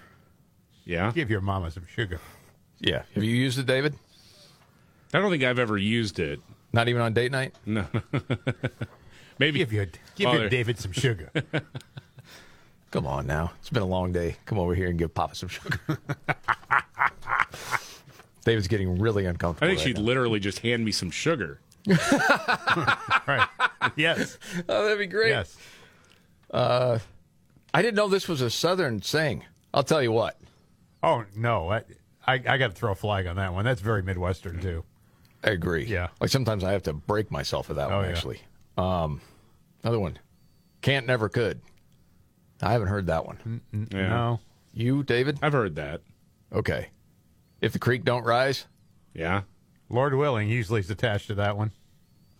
S3: Yeah.
S4: Give your mama some sugar.
S1: Yeah. Have you used it, David?
S3: I don't think I've ever used it.
S1: Not even on date night?
S3: No. <laughs> Maybe
S4: Give your give
S3: Oh,
S4: your David some sugar. <laughs>
S1: Come on now. It's been a long day. Come over here and give Papa some sugar. <laughs> David's getting really uncomfortable.
S3: I think
S1: right
S3: she'd
S1: now.
S3: literally just hand me some sugar. <laughs>
S4: right. Yes.
S1: Oh, that'd be great.
S4: Yes.
S1: Uh, I didn't know this was a Southern saying. I'll tell you what.
S4: Oh no, I I, I got to throw a flag on that one. That's very Midwestern too.
S1: I agree.
S4: Yeah.
S1: Like sometimes I have to break myself for that
S4: Oh,
S1: one,
S4: yeah.
S1: actually. Um, another one. Can't, never could. I haven't heard that one.
S3: Yeah.
S4: No.
S1: You, David?
S3: I've heard that.
S1: Okay. If the creek don't rise?
S3: Yeah.
S4: Lord willing usually is attached to that one.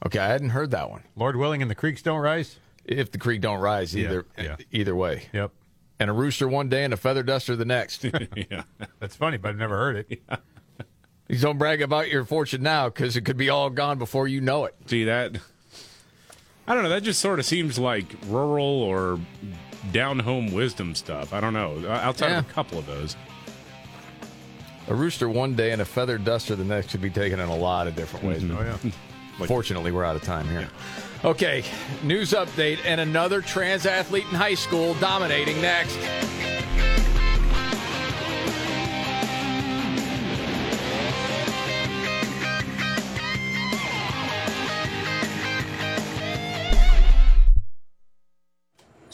S1: Okay, I hadn't heard that one.
S4: Lord willing and the creeks don't rise.
S1: If the creek don't rise, either
S4: yeah.
S1: either way.
S4: Yep.
S1: And a rooster one day and a feather duster the next. <laughs>
S3: yeah.
S4: That's funny, but I've never heard it.
S1: You don't brag about your fortune now because it could be all gone before you know it.
S3: See that? I don't know. That just sort of seems like rural or down home wisdom stuff. I don't know. Uh, outside of
S1: Yeah.
S3: a couple of those.
S1: A rooster one day and a feather duster the next could be taken in a lot of different ways. Mm-hmm.
S4: Oh, yeah.
S1: Fortunately, we're out of time here. Okay, news update and another trans athlete in high school dominating next.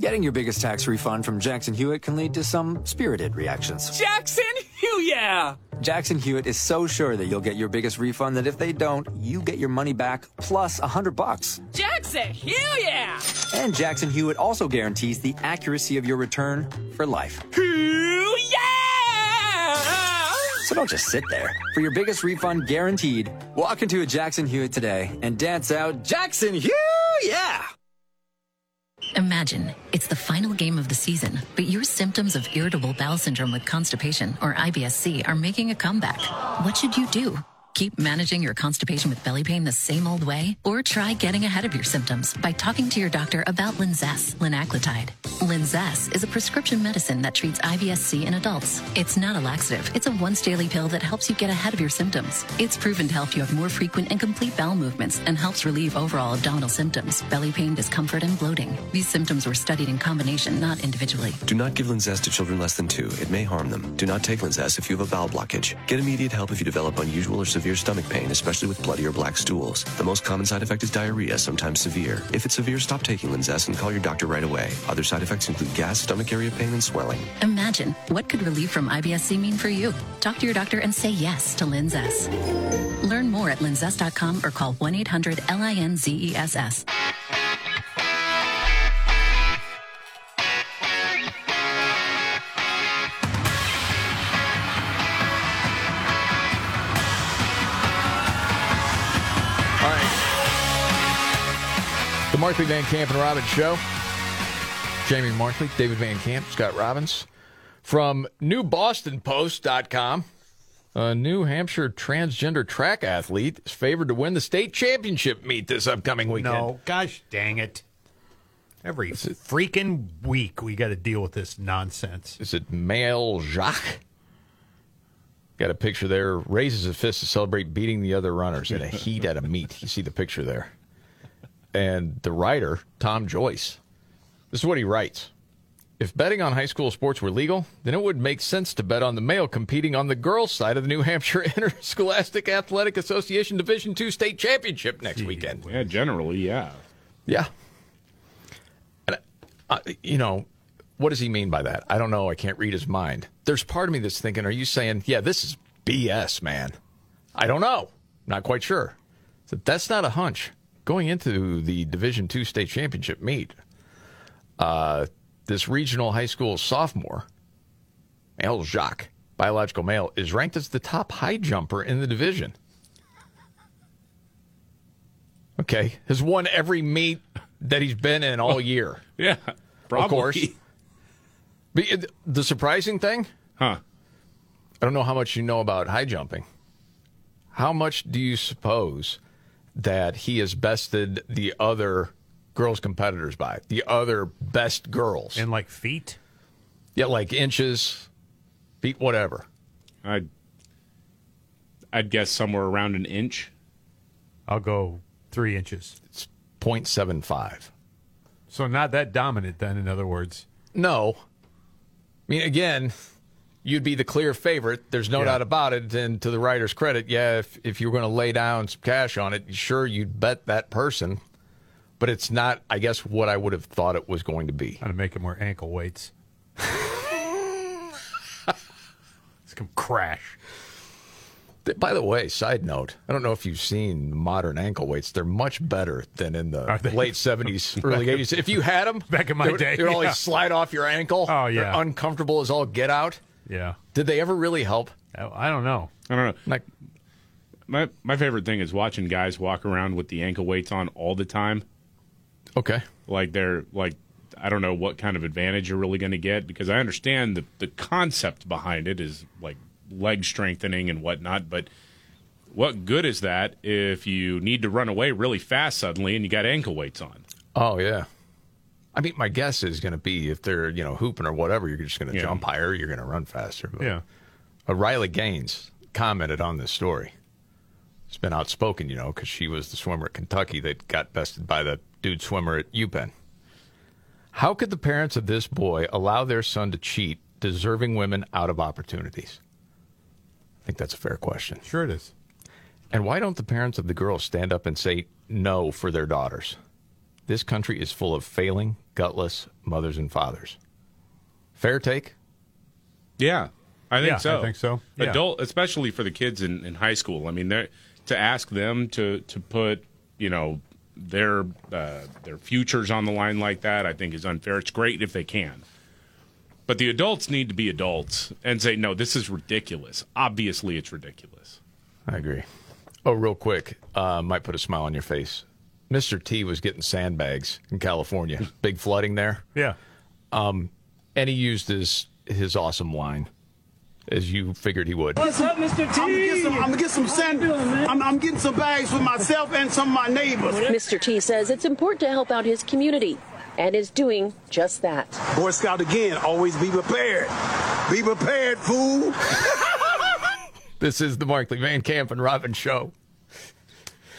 S28: Getting your biggest tax refund from Jackson Hewitt can lead to some spirited reactions.
S31: Jackson Hugh, yeah!
S28: Jackson Hewitt is so sure that you'll get your biggest refund that if they don't, you get your money back plus a hundred bucks.
S31: Jackson Hugh, yeah!
S28: And Jackson Hewitt also guarantees the accuracy of your return for life.
S31: Yeah!
S28: So don't just sit there. For your biggest refund guaranteed, walk into a Jackson Hewitt today and dance out Jackson Hugh, yeah!
S32: Imagine it's the final game of the season, but your symptoms of irritable bowel syndrome with constipation, or IBSC, are making a comeback. What should you do? Keep managing your constipation with belly pain the same old way? Or try getting ahead of your symptoms by talking to your doctor about Linzess, linaclotide. Linzess is a prescription medicine that treats IBSC in adults. It's not a laxative. It's a once daily pill that helps you get ahead of your symptoms. It's proven to help you have more frequent and complete bowel movements and helps relieve overall abdominal symptoms, belly pain, discomfort, and bloating. These symptoms were studied in combination, not individually.
S33: Do not give Linzess to children less than two. It may harm them. Do not take Linzess if you have a bowel blockage. Get immediate help if you develop unusual or severe stomach pain, especially with bloody or black stools. The most common side effect is diarrhea, sometimes severe. If it's severe, stop taking Linzess and call your doctor right away. Other side effects include gas, stomach area pain, and swelling.
S32: Imagine what could relief from IBSC mean for you? Talk to your doctor and say yes to Linzess. Learn more at linzess.com or call 1
S1: The Markley Van Camp and Robbins Show. Jamie Markley, David Van Camp, Scott Robbins. From NewBostonPost.com. A New Hampshire transgender track athlete is favored to win the state championship meet this upcoming weekend.
S4: No, gosh dang it. Every freaking week we got to deal with this nonsense.
S1: Is it Maelle Jacques? Got a picture there. Raises a fist to celebrate beating the other runners in a heat at a meet. You see the picture there. And the writer, Tom Joyce, this is what he writes. If betting on high school sports were legal, then it would make sense to bet on the male competing on the girls' side of the New Hampshire <laughs> Interscholastic Athletic Association Division II state championship next weekend.
S3: Yeah, generally, yeah.
S1: Yeah. And, uh, you know, what does he mean by that? I don't know. I can't read his mind. There's part of me that's thinking, are you saying, yeah, this is BS, man? I don't know. Not quite sure. So that's not a hunch. Going into the Division two state championship meet, uh, this regional high school sophomore, Maelle Jacques, biological male, is ranked as the top high jumper in the division. Okay. Has won every meet that he's been in all <laughs> year.
S3: Yeah,
S1: Of course. But the surprising thing,
S3: huh?
S1: I don't know how much you know about high jumping. How much do you suppose that he has bested the other girls competitors by? The other best girls
S4: in like feet?
S1: Yeah, like inches, feet, whatever.
S3: I'd, I'd guess somewhere around an inch.
S4: I'll go three inches.
S1: It's 0.75.
S4: So not that dominant then, in other words.
S1: No. I mean, again, you'd be the clear favorite. There's no
S4: Yeah.
S1: doubt about it. And to the writer's credit, yeah, if, if you were going to lay down some cash on it, sure, you'd bet that person. But it's not, I guess, what I would have thought it was going to be.
S4: To make him wear ankle weights. <laughs> it's come crash.
S1: By the way, side note, I don't know if you've seen modern ankle weights. They're much better than in the late 70s, <laughs> early 80s. If you had them
S4: Back in my
S1: they would,
S4: day,
S1: they would always slide off your ankle.
S4: Oh,
S1: They're
S4: yeah.
S1: uncomfortable as all get out.
S4: Yeah.
S1: Did they ever really help?
S4: I I don't know.
S3: I don't know.
S1: Like,
S3: My my favorite thing is watching guys walk around with the ankle weights on all the time.
S1: Okay.
S3: Like they're like I don't know what kind of advantage you're really going to get because I understand the the concept behind it is like leg strengthening and whatnot, but what good is that if you need to run away really fast suddenly and you got ankle weights on?
S1: Oh yeah. I mean, my guess is going to be if they're you know hooping or whatever, you're just going to
S3: Yeah.
S1: jump higher, you're going to run faster. But,
S4: Yeah.
S1: Uh, Riley Gaines commented on this story. It's been outspoken, you know, because she was the swimmer at Kentucky that got bested by the dude swimmer at UPenn. How could the parents of this boy allow their son to cheat, deserving women out of opportunities? I think that's a fair question.
S4: Sure it is.
S1: And why don't the parents of the girls stand up and say no for their daughters? This country is full of failing, gutless mothers and fathers. Fair take?
S3: Yeah, I think
S4: Yeah,
S3: so.
S4: I think so. Yeah.
S3: Adult, especially for the kids in, in high school. I mean, to ask them to to put you know their uh, their futures on the line like that. I think is unfair. It's great if they can, but the adults need to be adults and say, no, this is ridiculous. Obviously, it's ridiculous.
S1: I agree. Oh, real quick, uh, might put a smile on your face. Mr. T was getting sandbags in California. Big flooding there.
S4: Yeah.
S1: Um, and he used his his awesome line, as you figured he would.
S34: What's up, Mr. T? I'm gonna get some, I'm gonna get some sand. I'm, I'm getting some bags for myself and some of my neighbors.
S35: Mr. T says it's important to help out his community and is doing just that.
S34: Boy Scout again, always be prepared. Be prepared, fool. <laughs>
S1: This is the Markley Van Camp and Robbins show.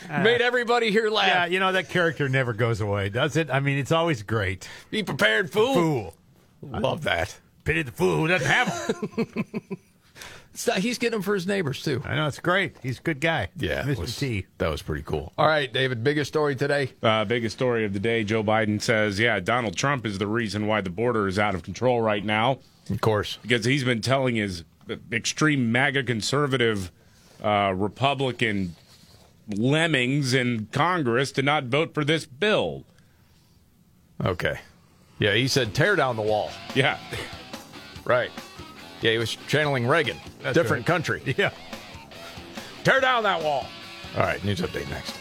S1: Made everybody here laugh.
S4: Yeah, you know that character never goes away, does it? I mean, it's always great.
S1: Be prepared, fool.
S4: Fool.
S1: Love that.
S4: Pity the fool who doesn't have them.
S1: So <laughs> he's getting them for his neighbors too.
S4: I know it's great. He's a good guy.
S1: Yeah,
S4: Mr.
S1: was-
S4: T.
S1: That was pretty cool. All right, David, biggest story today.
S3: Uh, biggest story of the day: Joe Biden says, "Yeah, Donald Trump is the reason why the border is out of control right now."
S1: Of course,
S3: because he's been telling his extreme MAGA conservative uh, Republican lemmings in Congress to not vote for this bill.
S1: Okay. Yeah, he said tear down the wall.
S3: Yeah.
S1: Right. Yeah, he was channeling Reagan.
S4: That's
S1: Different
S4: right.
S1: country.
S4: Yeah.
S1: Tear down that wall. All right, news update next.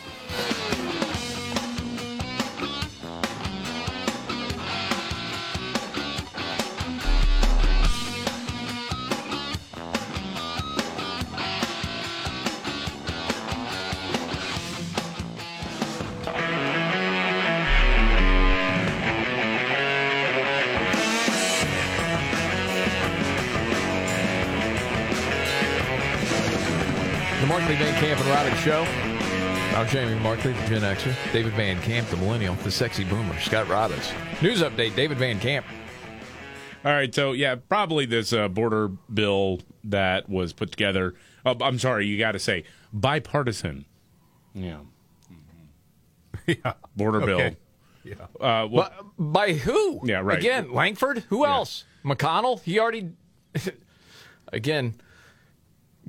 S1: The Van Camp and Robbins Show. I'm Jamie Markley, the Gen Xer. David Van Camp, the Millennial, the Sexy Boomer. Scott Robbins. News update, David Van Camp.
S3: All right, so yeah, probably this uh, border bill that was put together. Oh, I'm sorry, you got to say bipartisan. Yeah. <laughs>
S4: Yeah.
S3: Border
S4: Okay.
S3: bill. Uh, well,
S1: By who?
S3: Yeah, right.
S1: Again, Lankford? Who else? McConnell? He already. <laughs> Again,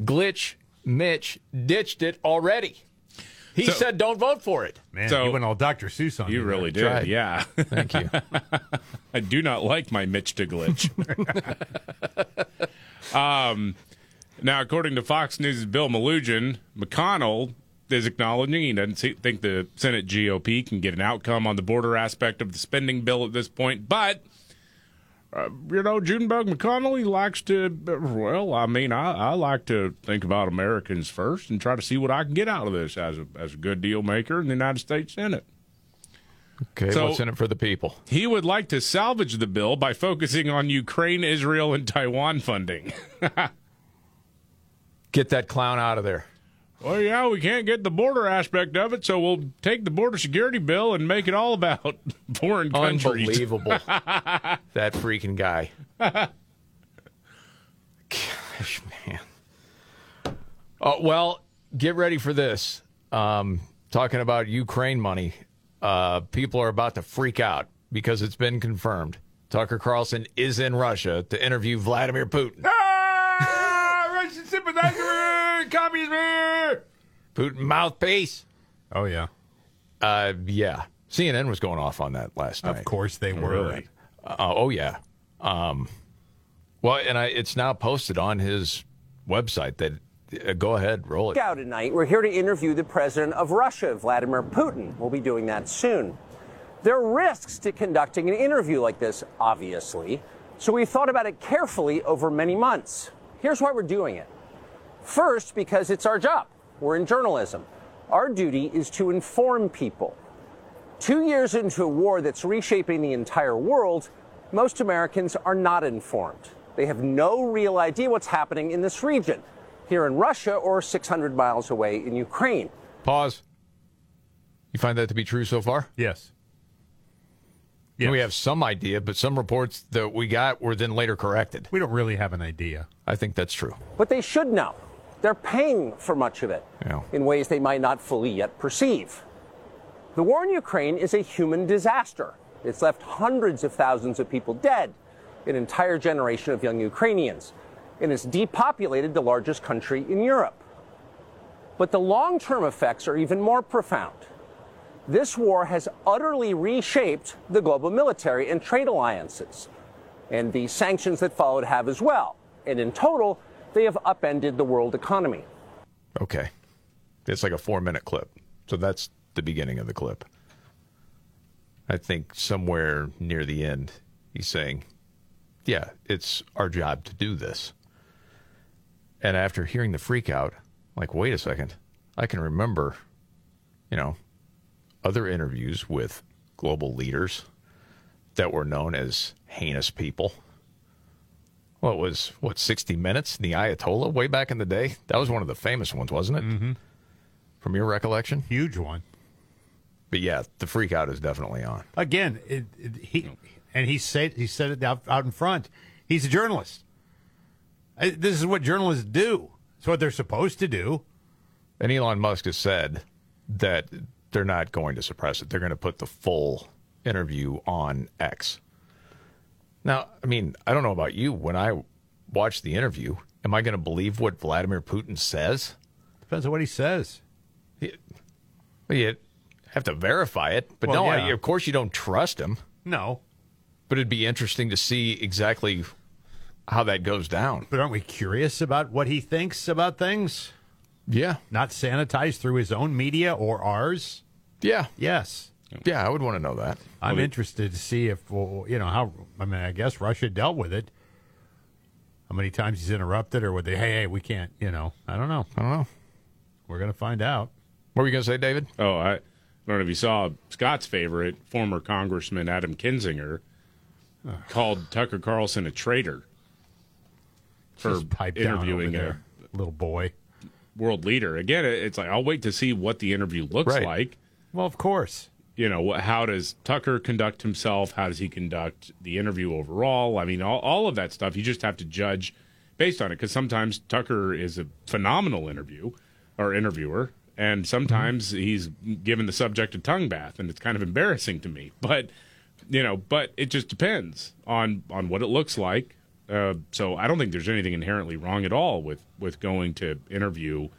S1: Glitch, Mitch ditched it already. He
S3: So-
S1: said don't vote for it.
S4: Man,
S3: So-
S4: you went all Dr. Seuss on
S3: you
S4: me
S3: really
S4: there.
S3: did,
S1: Tried.
S3: yeah.
S1: Thank you. <laughs>
S3: I do not like my Mitch to glitch. <laughs> um, now, according to Fox News' Bill Melugin, McConnell is acknowledging he doesn't see, think the Senate GOP can get an outcome on the border aspect of the spending bill at this point, but. Uh, you know, Junebug McConnell, he likes to, well, I mean, I, I like to think about Americans first and try to see what I can get out of this as a, as a good deal maker in the United States Senate.
S1: Okay,
S3: So-
S1: what's in it for the people?
S3: He would like to salvage the bill by focusing on Ukraine, Israel, and Taiwan funding. <laughs>
S1: Get that clown out of there.
S3: Well, yeah, we can't get the border aspect of it, so we'll take the border security bill and make it all about <laughs> foreign countries.
S1: Unbelievable. <laughs> that freaking guy. <laughs> Gosh, man. Uh, well, get ready for this. Um, talking about Ukraine money, uh, people are about to freak out because it's been confirmed. Tucker Carlson is in Russia to interview Vladimir Putin.
S4: Russian sympathizer, communism.
S1: Putin mouthpiece.
S4: Oh yeah,
S1: Uh, yeah. CNN was going off on that last night.
S4: of course they were.
S1: Really? Uh, oh yeah. Um, well, and I, it's now posted on his website that uh, go ahead, roll it.
S36: Out tonight, we're here to interview the president of Russia, Vladimir Putin. We'll be doing that soon. There are risks to conducting an interview like this, obviously, so we thought about it carefully over many months. Here's why we're doing it. First, because it's our job. We're in journalism. Our duty is to inform people. Two years into a war that's reshaping the entire world, most Americans are not informed. They have no real idea what's happening in this region, here in Russia or 600 miles away in Ukraine.
S1: Pause. You find that to be true so far?
S4: Yes.
S1: We have some idea, but some reports that we got were then later corrected.
S4: We don't really have an idea.
S1: I think that's true.
S36: But they should know. They're paying for much of it
S1: Yeah.
S36: in ways they might not fully yet perceive. The war in Ukraine is a human disaster. It's left hundreds of thousands of people dead, an entire generation of young Ukrainians, and it's depopulated the largest country in Europe. But the long term effects are even more profound. This war has utterly reshaped the global military and trade alliances, and the sanctions that followed have as well. And in total, they have upended the world economy.
S1: Okay. It's like a four minute clip. So that's the beginning of the clip. I think somewhere near the end, he's saying, Yeah, it's our job to do this. And after hearing the freak out, like, wait a second. I can remember, you know, other interviews with global leaders that were known as heinous people. What was what 60 minutes? The Ayatollah way back in the day? That was one of the famous ones, wasn't it? Mm-hmm. From your recollection?
S4: Huge one.
S1: But yeah, the freak out is definitely on.
S4: Again, it, it, he and he said he said it out, out in front. He's a journalist. I- This is what journalists do. It's what they're supposed to do.
S1: And Elon Musk has said that they're not going to suppress it. They're going to put the full interview on X. Now, I mean, I don't know about you. When I watch the interview, am I going to believe what Vladimir Putin says?
S4: Depends on what he says.
S1: Well, you have to verify it. But
S4: Well,
S1: no,
S4: yeah.
S1: I, of course you don't trust him.
S4: No.
S1: But it'd be interesting to see exactly how that goes down.
S4: But aren't we curious about what he thinks about things?
S1: Yeah.
S4: Not sanitized through his own media or ours?
S1: Yeah.
S4: Yes.
S1: Yeah, I would want to know that.
S4: I'm
S1: Well,
S4: interested to see if, well, you know, how, I mean, I guess Russia dealt with it. How many times he's interrupted or would they, hey, hey, we can't, you know, I don't know.
S1: I don't know.
S4: We're going to find out.
S1: What were you going to say, David?
S3: Oh, I, I don't know if you saw Scott's favorite, former Congressman Adam Kinzinger, called Tucker Carlson a traitor for
S4: Just pipe down
S3: interviewing
S4: over
S3: a
S4: little boy.
S3: world leader. Again, it's like I'll wait to see what the interview looks
S4: Right.
S3: like.
S4: Well, of course.
S3: You know, how does Tucker conduct himself? How does he conduct the interview overall? I mean, all, all of that stuff. You just have to judge based on it because sometimes Tucker is a phenomenal interview or interviewer, and sometimes he's given the subject a tongue bath, and it's kind of embarrassing to me. <laughs> But you know, but it just depends on on what it looks like. Uh, so I don't think there's anything inherently wrong at all with with going to interview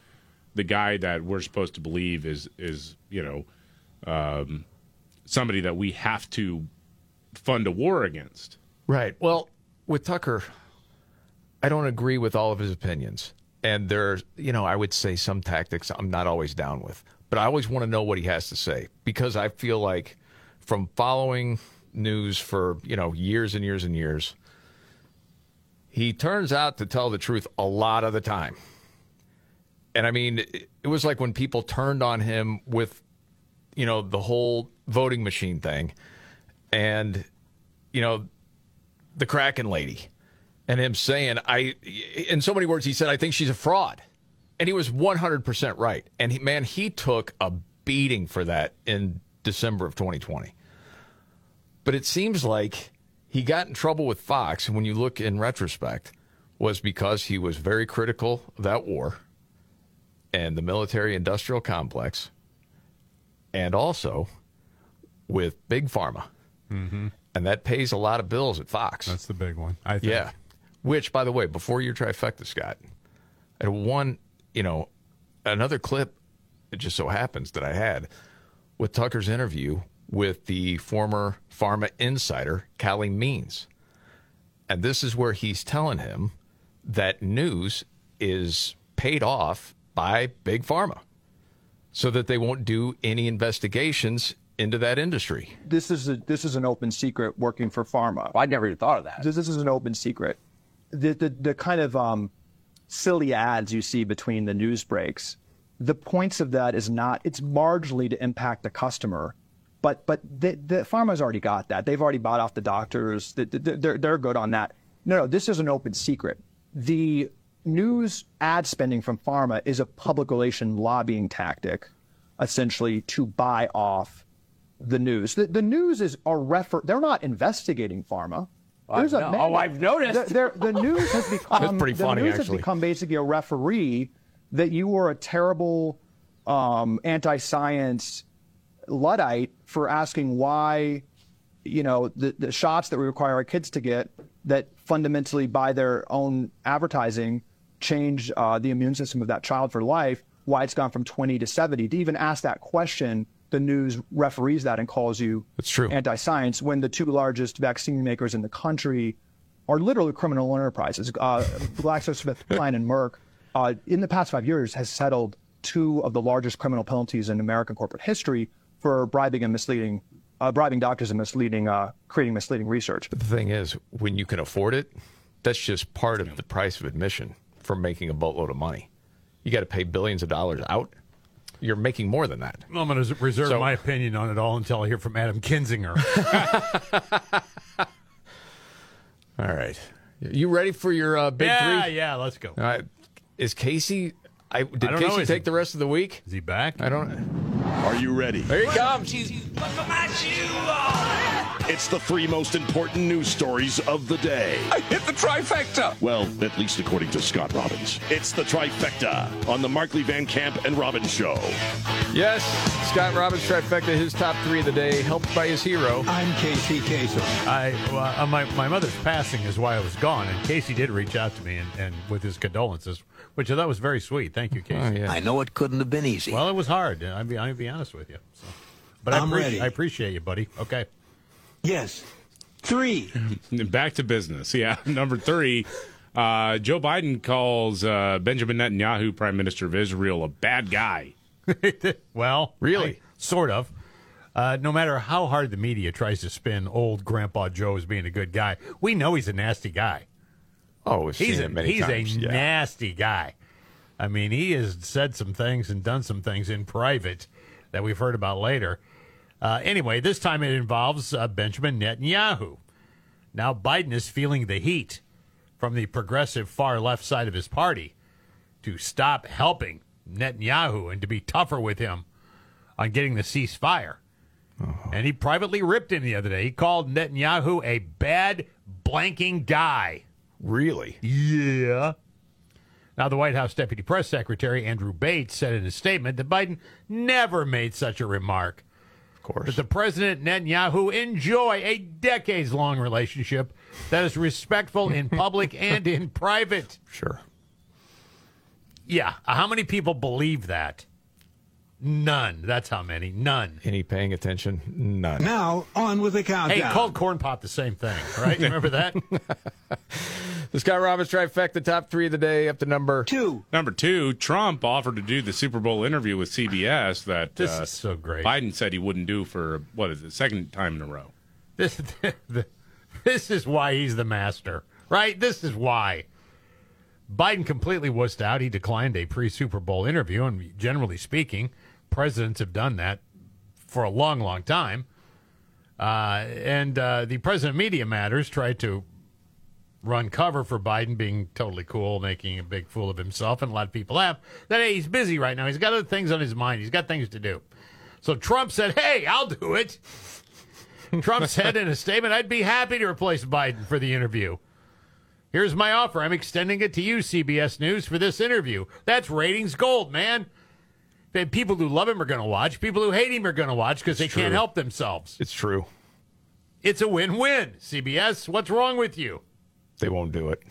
S3: the guy that we're supposed to believe is is you know um, somebody that we have to fund a war against.
S1: Right. Well, with Tucker, I don't agree with all of his opinions. And there's, you know, I would say some tactics I'm not always down with. But I always want to know what he has to say because I feel like from following news for, you know, years and years and years, he turns out to tell the truth a lot of the time. And I mean, it was like when people turned on him with, you know, the whole voting machine thing and, you know, the Kraken lady and him saying, I, in so many words, he said, I think she's a fraud. And he was 100% right. And he, man, he took a beating for that in December of 2020. But it seems like he got in trouble with Fox, and when you look in retrospect, was because he was very critical of that war and the military industrial complex, and also with Big Pharma.
S4: Mm-hmm.
S1: And that pays a lot of bills at Fox.
S4: That's the big one. I think.
S1: Yeah. Which, by the way, before your trifecta, Scott, had one, you know, another clip, it just so happens that I had with Tucker's interview with the former pharma insider, Calley Means. And this is where he's telling him that news is paid off by Big Pharma so that they won't do any investigations into that industry.
S26: This is a, this is an open secret working for pharma.
S37: I'd never even thought of that.
S26: This, this is an open secret. The the, the kind of um, silly ads you see between the news breaks. The points of that is not. It's marginally to impact the customer, but but the, the pharma's already got that. They've already bought off the doctors. The- the- They're they're good on that. No, no, this is an open secret. The news ad spending from pharma is a public relation lobbying tactic, essentially to buy off the news. The, the news is a refer. They're not investigating pharma.
S37: I've no- oh, I've noticed.
S26: The, the- news has <laughs> become.
S1: That's pretty funny, the
S26: news has become basically a referee that you were a terrible um, anti-science luddite for asking why, you know, the, the shots that we require our kids to get that fundamentally by their own advertising change uh, the immune system of that child for life. Why it's gone from 20 to 70. To even ask that question, the news referees that and calls you
S1: It's true.
S26: anti-science when the two largest vaccine makers in the country are literally criminal enterprises. Uh, GlaxoSmithKline and Merck, uh, in the past five years, has settled two of the largest criminal penalties in American corporate history for bribing and misleading, uh, bribing doctors and misleading, uh, creating misleading research.
S1: But the thing is, when you can afford it, that's just part of the price of admission for making a boatload of money. You got to pay billions of dollars out. You're making more than that.
S4: I'm going to reserve
S1: So-
S4: my opinion on it all until I hear from Adam Kinzinger. <laughs> <laughs>
S1: All right. You ready for your uh, big
S4: yeah,
S1: three?
S4: yeah, let's go.
S1: All right. Is Casey? I did
S4: I don't know,
S1: Casey
S4: is
S1: take
S4: he-
S1: the rest of the week?
S4: Is he back?
S1: I don't.
S38: Are you ready?
S1: There he comes.
S38: It's the three most important news stories of the day.
S28: I hit the trifecta.
S38: Well, at least according to Scott Robbins. It's the trifecta on the Markley Van Camp and Robbins show.
S1: Yes, Scott Robbins trifecta, his top three of the day, helped by his hero.
S4: I'm Casey Kasem. I uh, my my mother's passing is why I was gone, and Casey did reach out to me and, and with his condolences, which I thought was very sweet. Thank you, Casey.
S1: Oh, yeah.
S35: I know it couldn't have been easy.
S4: Well, it was hard. I'll be I'll be honest with you. So. But I,
S35: I'm ready.
S4: I appreciate you, buddy. Okay.
S35: Yes. Three.
S3: Back to business. Yeah. <laughs> Number three. Uh, Joe Biden calls uh, Benjamin Netanyahu, Prime Minister of Israel, a bad guy. <laughs>
S4: well,
S1: Really?
S4: I- sort of. Uh, no matter how hard the media tries to spin old Grandpa Joe as being a good guy, we know he's a nasty guy.
S1: Oh, we've
S4: he's
S1: seen
S4: a,
S1: it many
S4: he's
S1: times.
S4: a
S1: yeah.
S4: nasty guy. I mean, he has said some things and done some things in private that we've heard about later. Uh, anyway, this time it involves uh, Benjamin Netanyahu. Now Biden is feeling the heat from the progressive far left side of his party to stop helping Netanyahu and to be tougher with him on getting the ceasefire. And he privately ripped him the other day. He called Netanyahu a bad blanking guy.
S1: Really?
S4: Yeah. Now, the White House Deputy Press Secretary Andrew Bates said in a statement that Biden never made such a remark.
S1: Course.
S4: That the President Netanyahu enjoy a decades long relationship that is respectful in <laughs> public and in private.
S1: Sure.
S4: Yeah. How many people believe that? None. That's how many. None.
S1: Any paying attention? None.
S35: Now, on with the countdown.
S4: Hey, called corn pop the same thing, right? You remember that? <laughs>
S1: The Scott Robbins trifecta, top three of the day, up to number
S35: two.
S3: Number two, Trump offered to do the Super Bowl interview with CBS that
S4: This
S3: uh,
S4: is so great.
S3: Biden said he wouldn't do for, what is it, second time in a row.
S4: This, <laughs> this is why he's the master, right? This is why. Biden completely wussed out. He declined a pre Super Bowl interview, and generally speaking, presidents have done that for a long, long time. Uh, and uh, the president of Media Matters tried to run cover for Biden being totally cool, making a big fool of himself, and a lot of people have. That hey, he's busy right now. He's got other things on his mind. He's got things to do. So Trump said, "Hey, I'll do it." Trump said in a <laughs> statement, "I'd be happy to replace Biden for the interview." Here's my offer. I'm extending it to you, CBS News, for this interview. That's ratings gold, man. The People who love him are going to watch. People who hate him are going to watch because they
S1: true.
S4: can't help themselves.
S1: It's true.
S4: It's a win-win. CBS, what's wrong with you?
S1: They won't do it.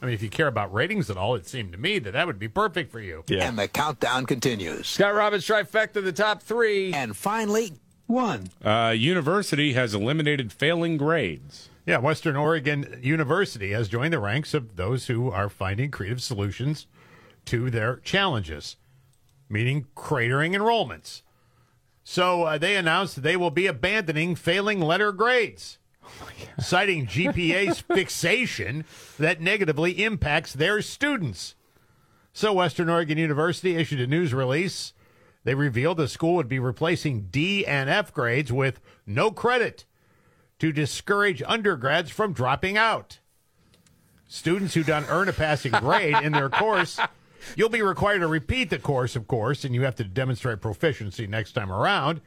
S4: I mean, if you care about ratings at all, it seemed to me that that would be perfect for you.
S1: Yeah.
S35: And the countdown continues.
S1: Scott Robbins trifecta, the top three.
S35: And finally, one.
S3: Uh, university has eliminated failing grades.
S4: Yeah, Western Oregon University has joined the ranks of those who are finding creative solutions to their challenges, meaning cratering enrollments. So uh, they announced that they will be abandoning failing letter grades, citing GPA's <laughs> fixation that negatively impacts their students. So Western Oregon University issued a news release. They revealed the school would be replacing D and F grades with no credit to discourage undergrads from dropping out. Students who don't earn a passing grade in their <laughs> course, you'll be required to repeat the course, of course, and you have to demonstrate proficiency next time around.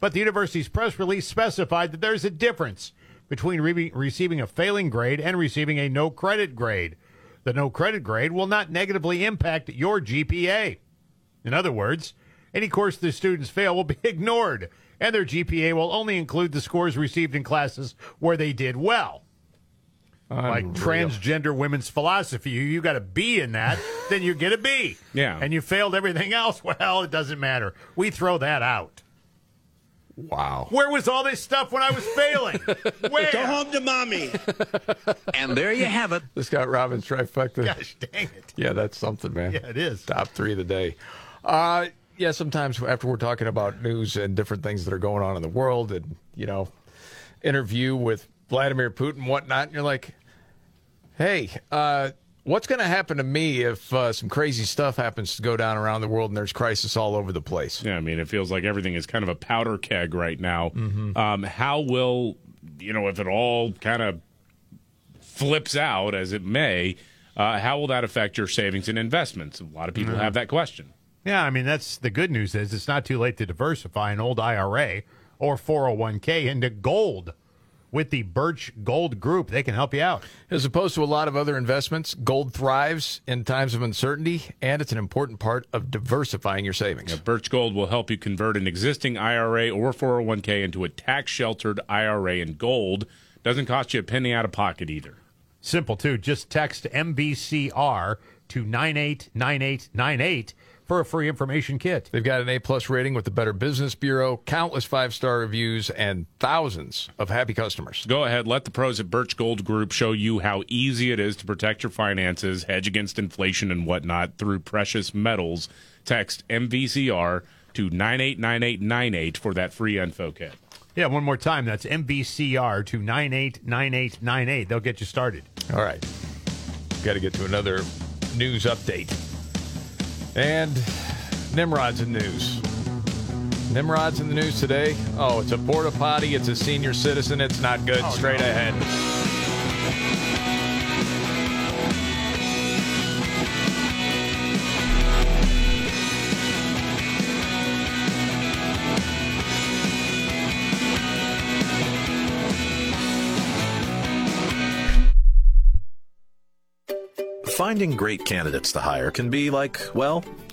S4: But the university's press release specified that there's a difference between re- receiving a failing grade and receiving a no credit grade. The no credit grade will not negatively impact your GPA. In other words, any course the students fail will be <laughs> ignored, and their GPA will only include the scores received in classes where they did well. Like transgender women's philosophy, you, you got a B in that, <laughs> then you get a B.
S3: Yeah.
S4: And you failed everything else, <laughs> well, it doesn't matter. We throw that out.
S1: Wow.
S4: Where was all this stuff when I was failing? <laughs> Where?
S18: Go home to mommy.
S1: And there you have it. This Scott Robbins trifecta.
S4: Gosh dang it.
S1: Yeah, that's something, man.
S4: Yeah, it is.
S1: Top three of the day. Uh, yeah, sometimes after we're talking about news and different things that are going on in the world and, you know, interview with Vladimir Putin and whatnot, and you're like, hey, uh, what's going to happen to me if uh, some crazy stuff happens to go down around the world and there's crisis all over the place?
S3: Yeah, I mean, it feels like everything is kind of a powder keg right now.
S1: Mhm.
S3: Um, how will, you know, if it all kind of flips out as it may, uh, how will that affect your savings and investments? A lot of people
S4: Mhm.
S3: have that question.
S4: Yeah, I mean that's the good news is it's not too late to diversify an old IRA or 401k into gold with the Birch Gold Group. They can help you out.
S1: As opposed to a lot of other investments, gold thrives in times of uncertainty, and it's an important part of diversifying your savings.
S3: Birch Gold will help you convert an existing IRA or 401k into a tax sheltered IRA in gold. Doesn't cost you a penny out of pocket either.
S4: Simple too. Just text MVCR to 989898 for a free information kit.
S1: They've got an A plus rating with the Better Business Bureau, countless five star reviews, and thousands of happy customers.
S3: Go ahead, let the pros at Birch Gold Group show you how easy it is to protect your finances, hedge against inflation and whatnot through precious metals. Text MVCR to 989898 for that free info kit.
S4: Yeah, one more time. That's MVCR to 989898. They'll get you started.
S1: All right. Got to get to another news update. And Nimrod's in the news. Nimrod's in the news today. Oh, it's a porta potty. It's a senior citizen. It's not good. Oh, Straight ahead.
S13: Finding great candidates to hire can be like, well,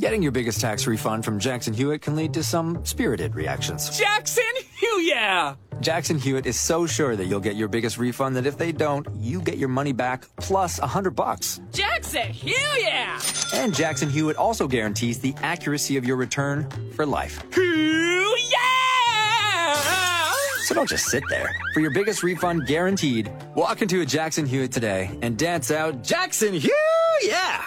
S28: Getting your biggest tax refund from Jackson Hewitt can lead to some spirited reactions.
S31: Jackson Hugh, yeah!
S28: Jackson Hewitt is so sure that you'll get your biggest refund that if they don't, you get your money back plus a hundred bucks.
S31: Jackson Hugh, yeah!
S28: And Jackson Hewitt also guarantees the accuracy of your return for life.
S31: Yeah!
S28: So don't just sit there. For your biggest refund guaranteed, walk into a Jackson Hewitt today and dance out Jackson Hugh, yeah!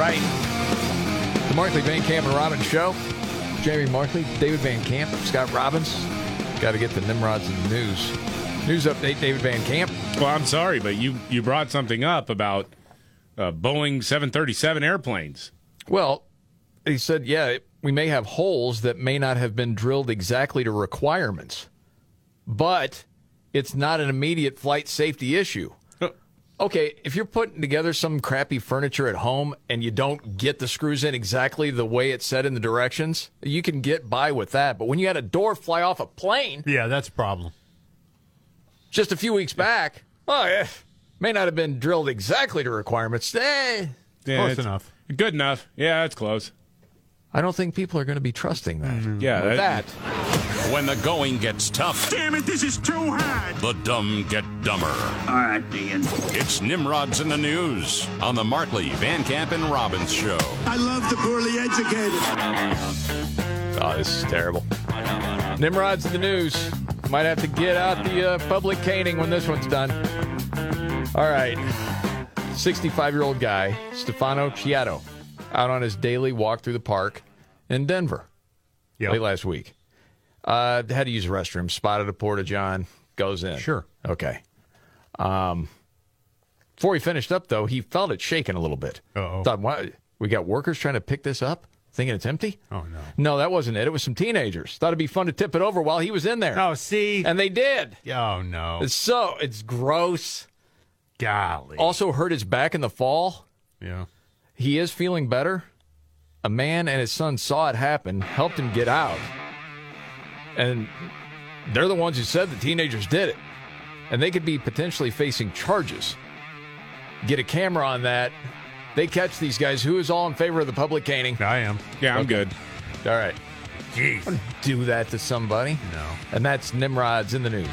S1: Right. The Markley Van Camp and Robbins Show. Jamie Markley, David Van Camp, Scott Robbins. Got to get the Nimrods in the news. News update, David Van Camp.
S3: Well, I'm sorry, but you you brought something up about uh, Boeing 737 airplanes.
S1: Well, he said, yeah, we may have holes that may not have been drilled exactly to requirements, but it's not an immediate flight safety issue. Okay, if you're putting together some crappy furniture at home and you don't get the screws in exactly the way it's set in the directions, you can get by with that. But when you had a door fly off a plane
S4: Yeah, that's a problem.
S1: just a few weeks back, oh, yeah, may not have been drilled exactly to requirements. Eh,
S3: Yeah, enough, Good enough. Yeah, it's close.
S1: I don't think people are going to be trusting that.
S3: Yeah,
S1: With
S3: that-
S1: that.
S19: When the going gets tough.
S38: Damn it, this is too hard.
S19: The dumb get dumber.
S38: All right, Ian.
S19: It's Nimrods in the News on the Markley, Van Camp, and Robbins Show.
S38: I love the poorly educated.
S1: Oh, this is terrible. Nimrod's in the news. Might have to get out the uh, public caning when this one's done. All right. 65 year old guy, Stefano Chiato, out on his daily walk through the park in Denver Yeah. late last week. Uh, had to use the restroom, spotted a porta john, goes in.
S4: Sure.
S1: Okay. Um, before he finished up, though, he felt it shaking a little bit.
S4: Uh-oh.
S1: Thought, what? We got workers trying to pick this up, thinking it's empty?
S4: Oh, no.
S1: No, that wasn't it. It was some teenagers. Thought it'd be fun to tip it over while he was in there.
S4: Oh, see?
S1: And they did.
S4: Oh, no.
S1: It's so, it's gross.
S4: Golly.
S1: Also hurt his back in the fall.
S4: Yeah.
S1: He is feeling better. A man and his son saw it happen, helped him get out. And they're the ones who said the teenagers did it. And they could be potentially facing charges. Get a camera on that. They catch these guys. Who is all in favor of the public caning?
S4: I am.
S3: Yeah, I'm good.
S1: All right.
S4: Jeez.
S1: Do that to somebody.
S4: No.
S1: And that's Nimrod's in the news.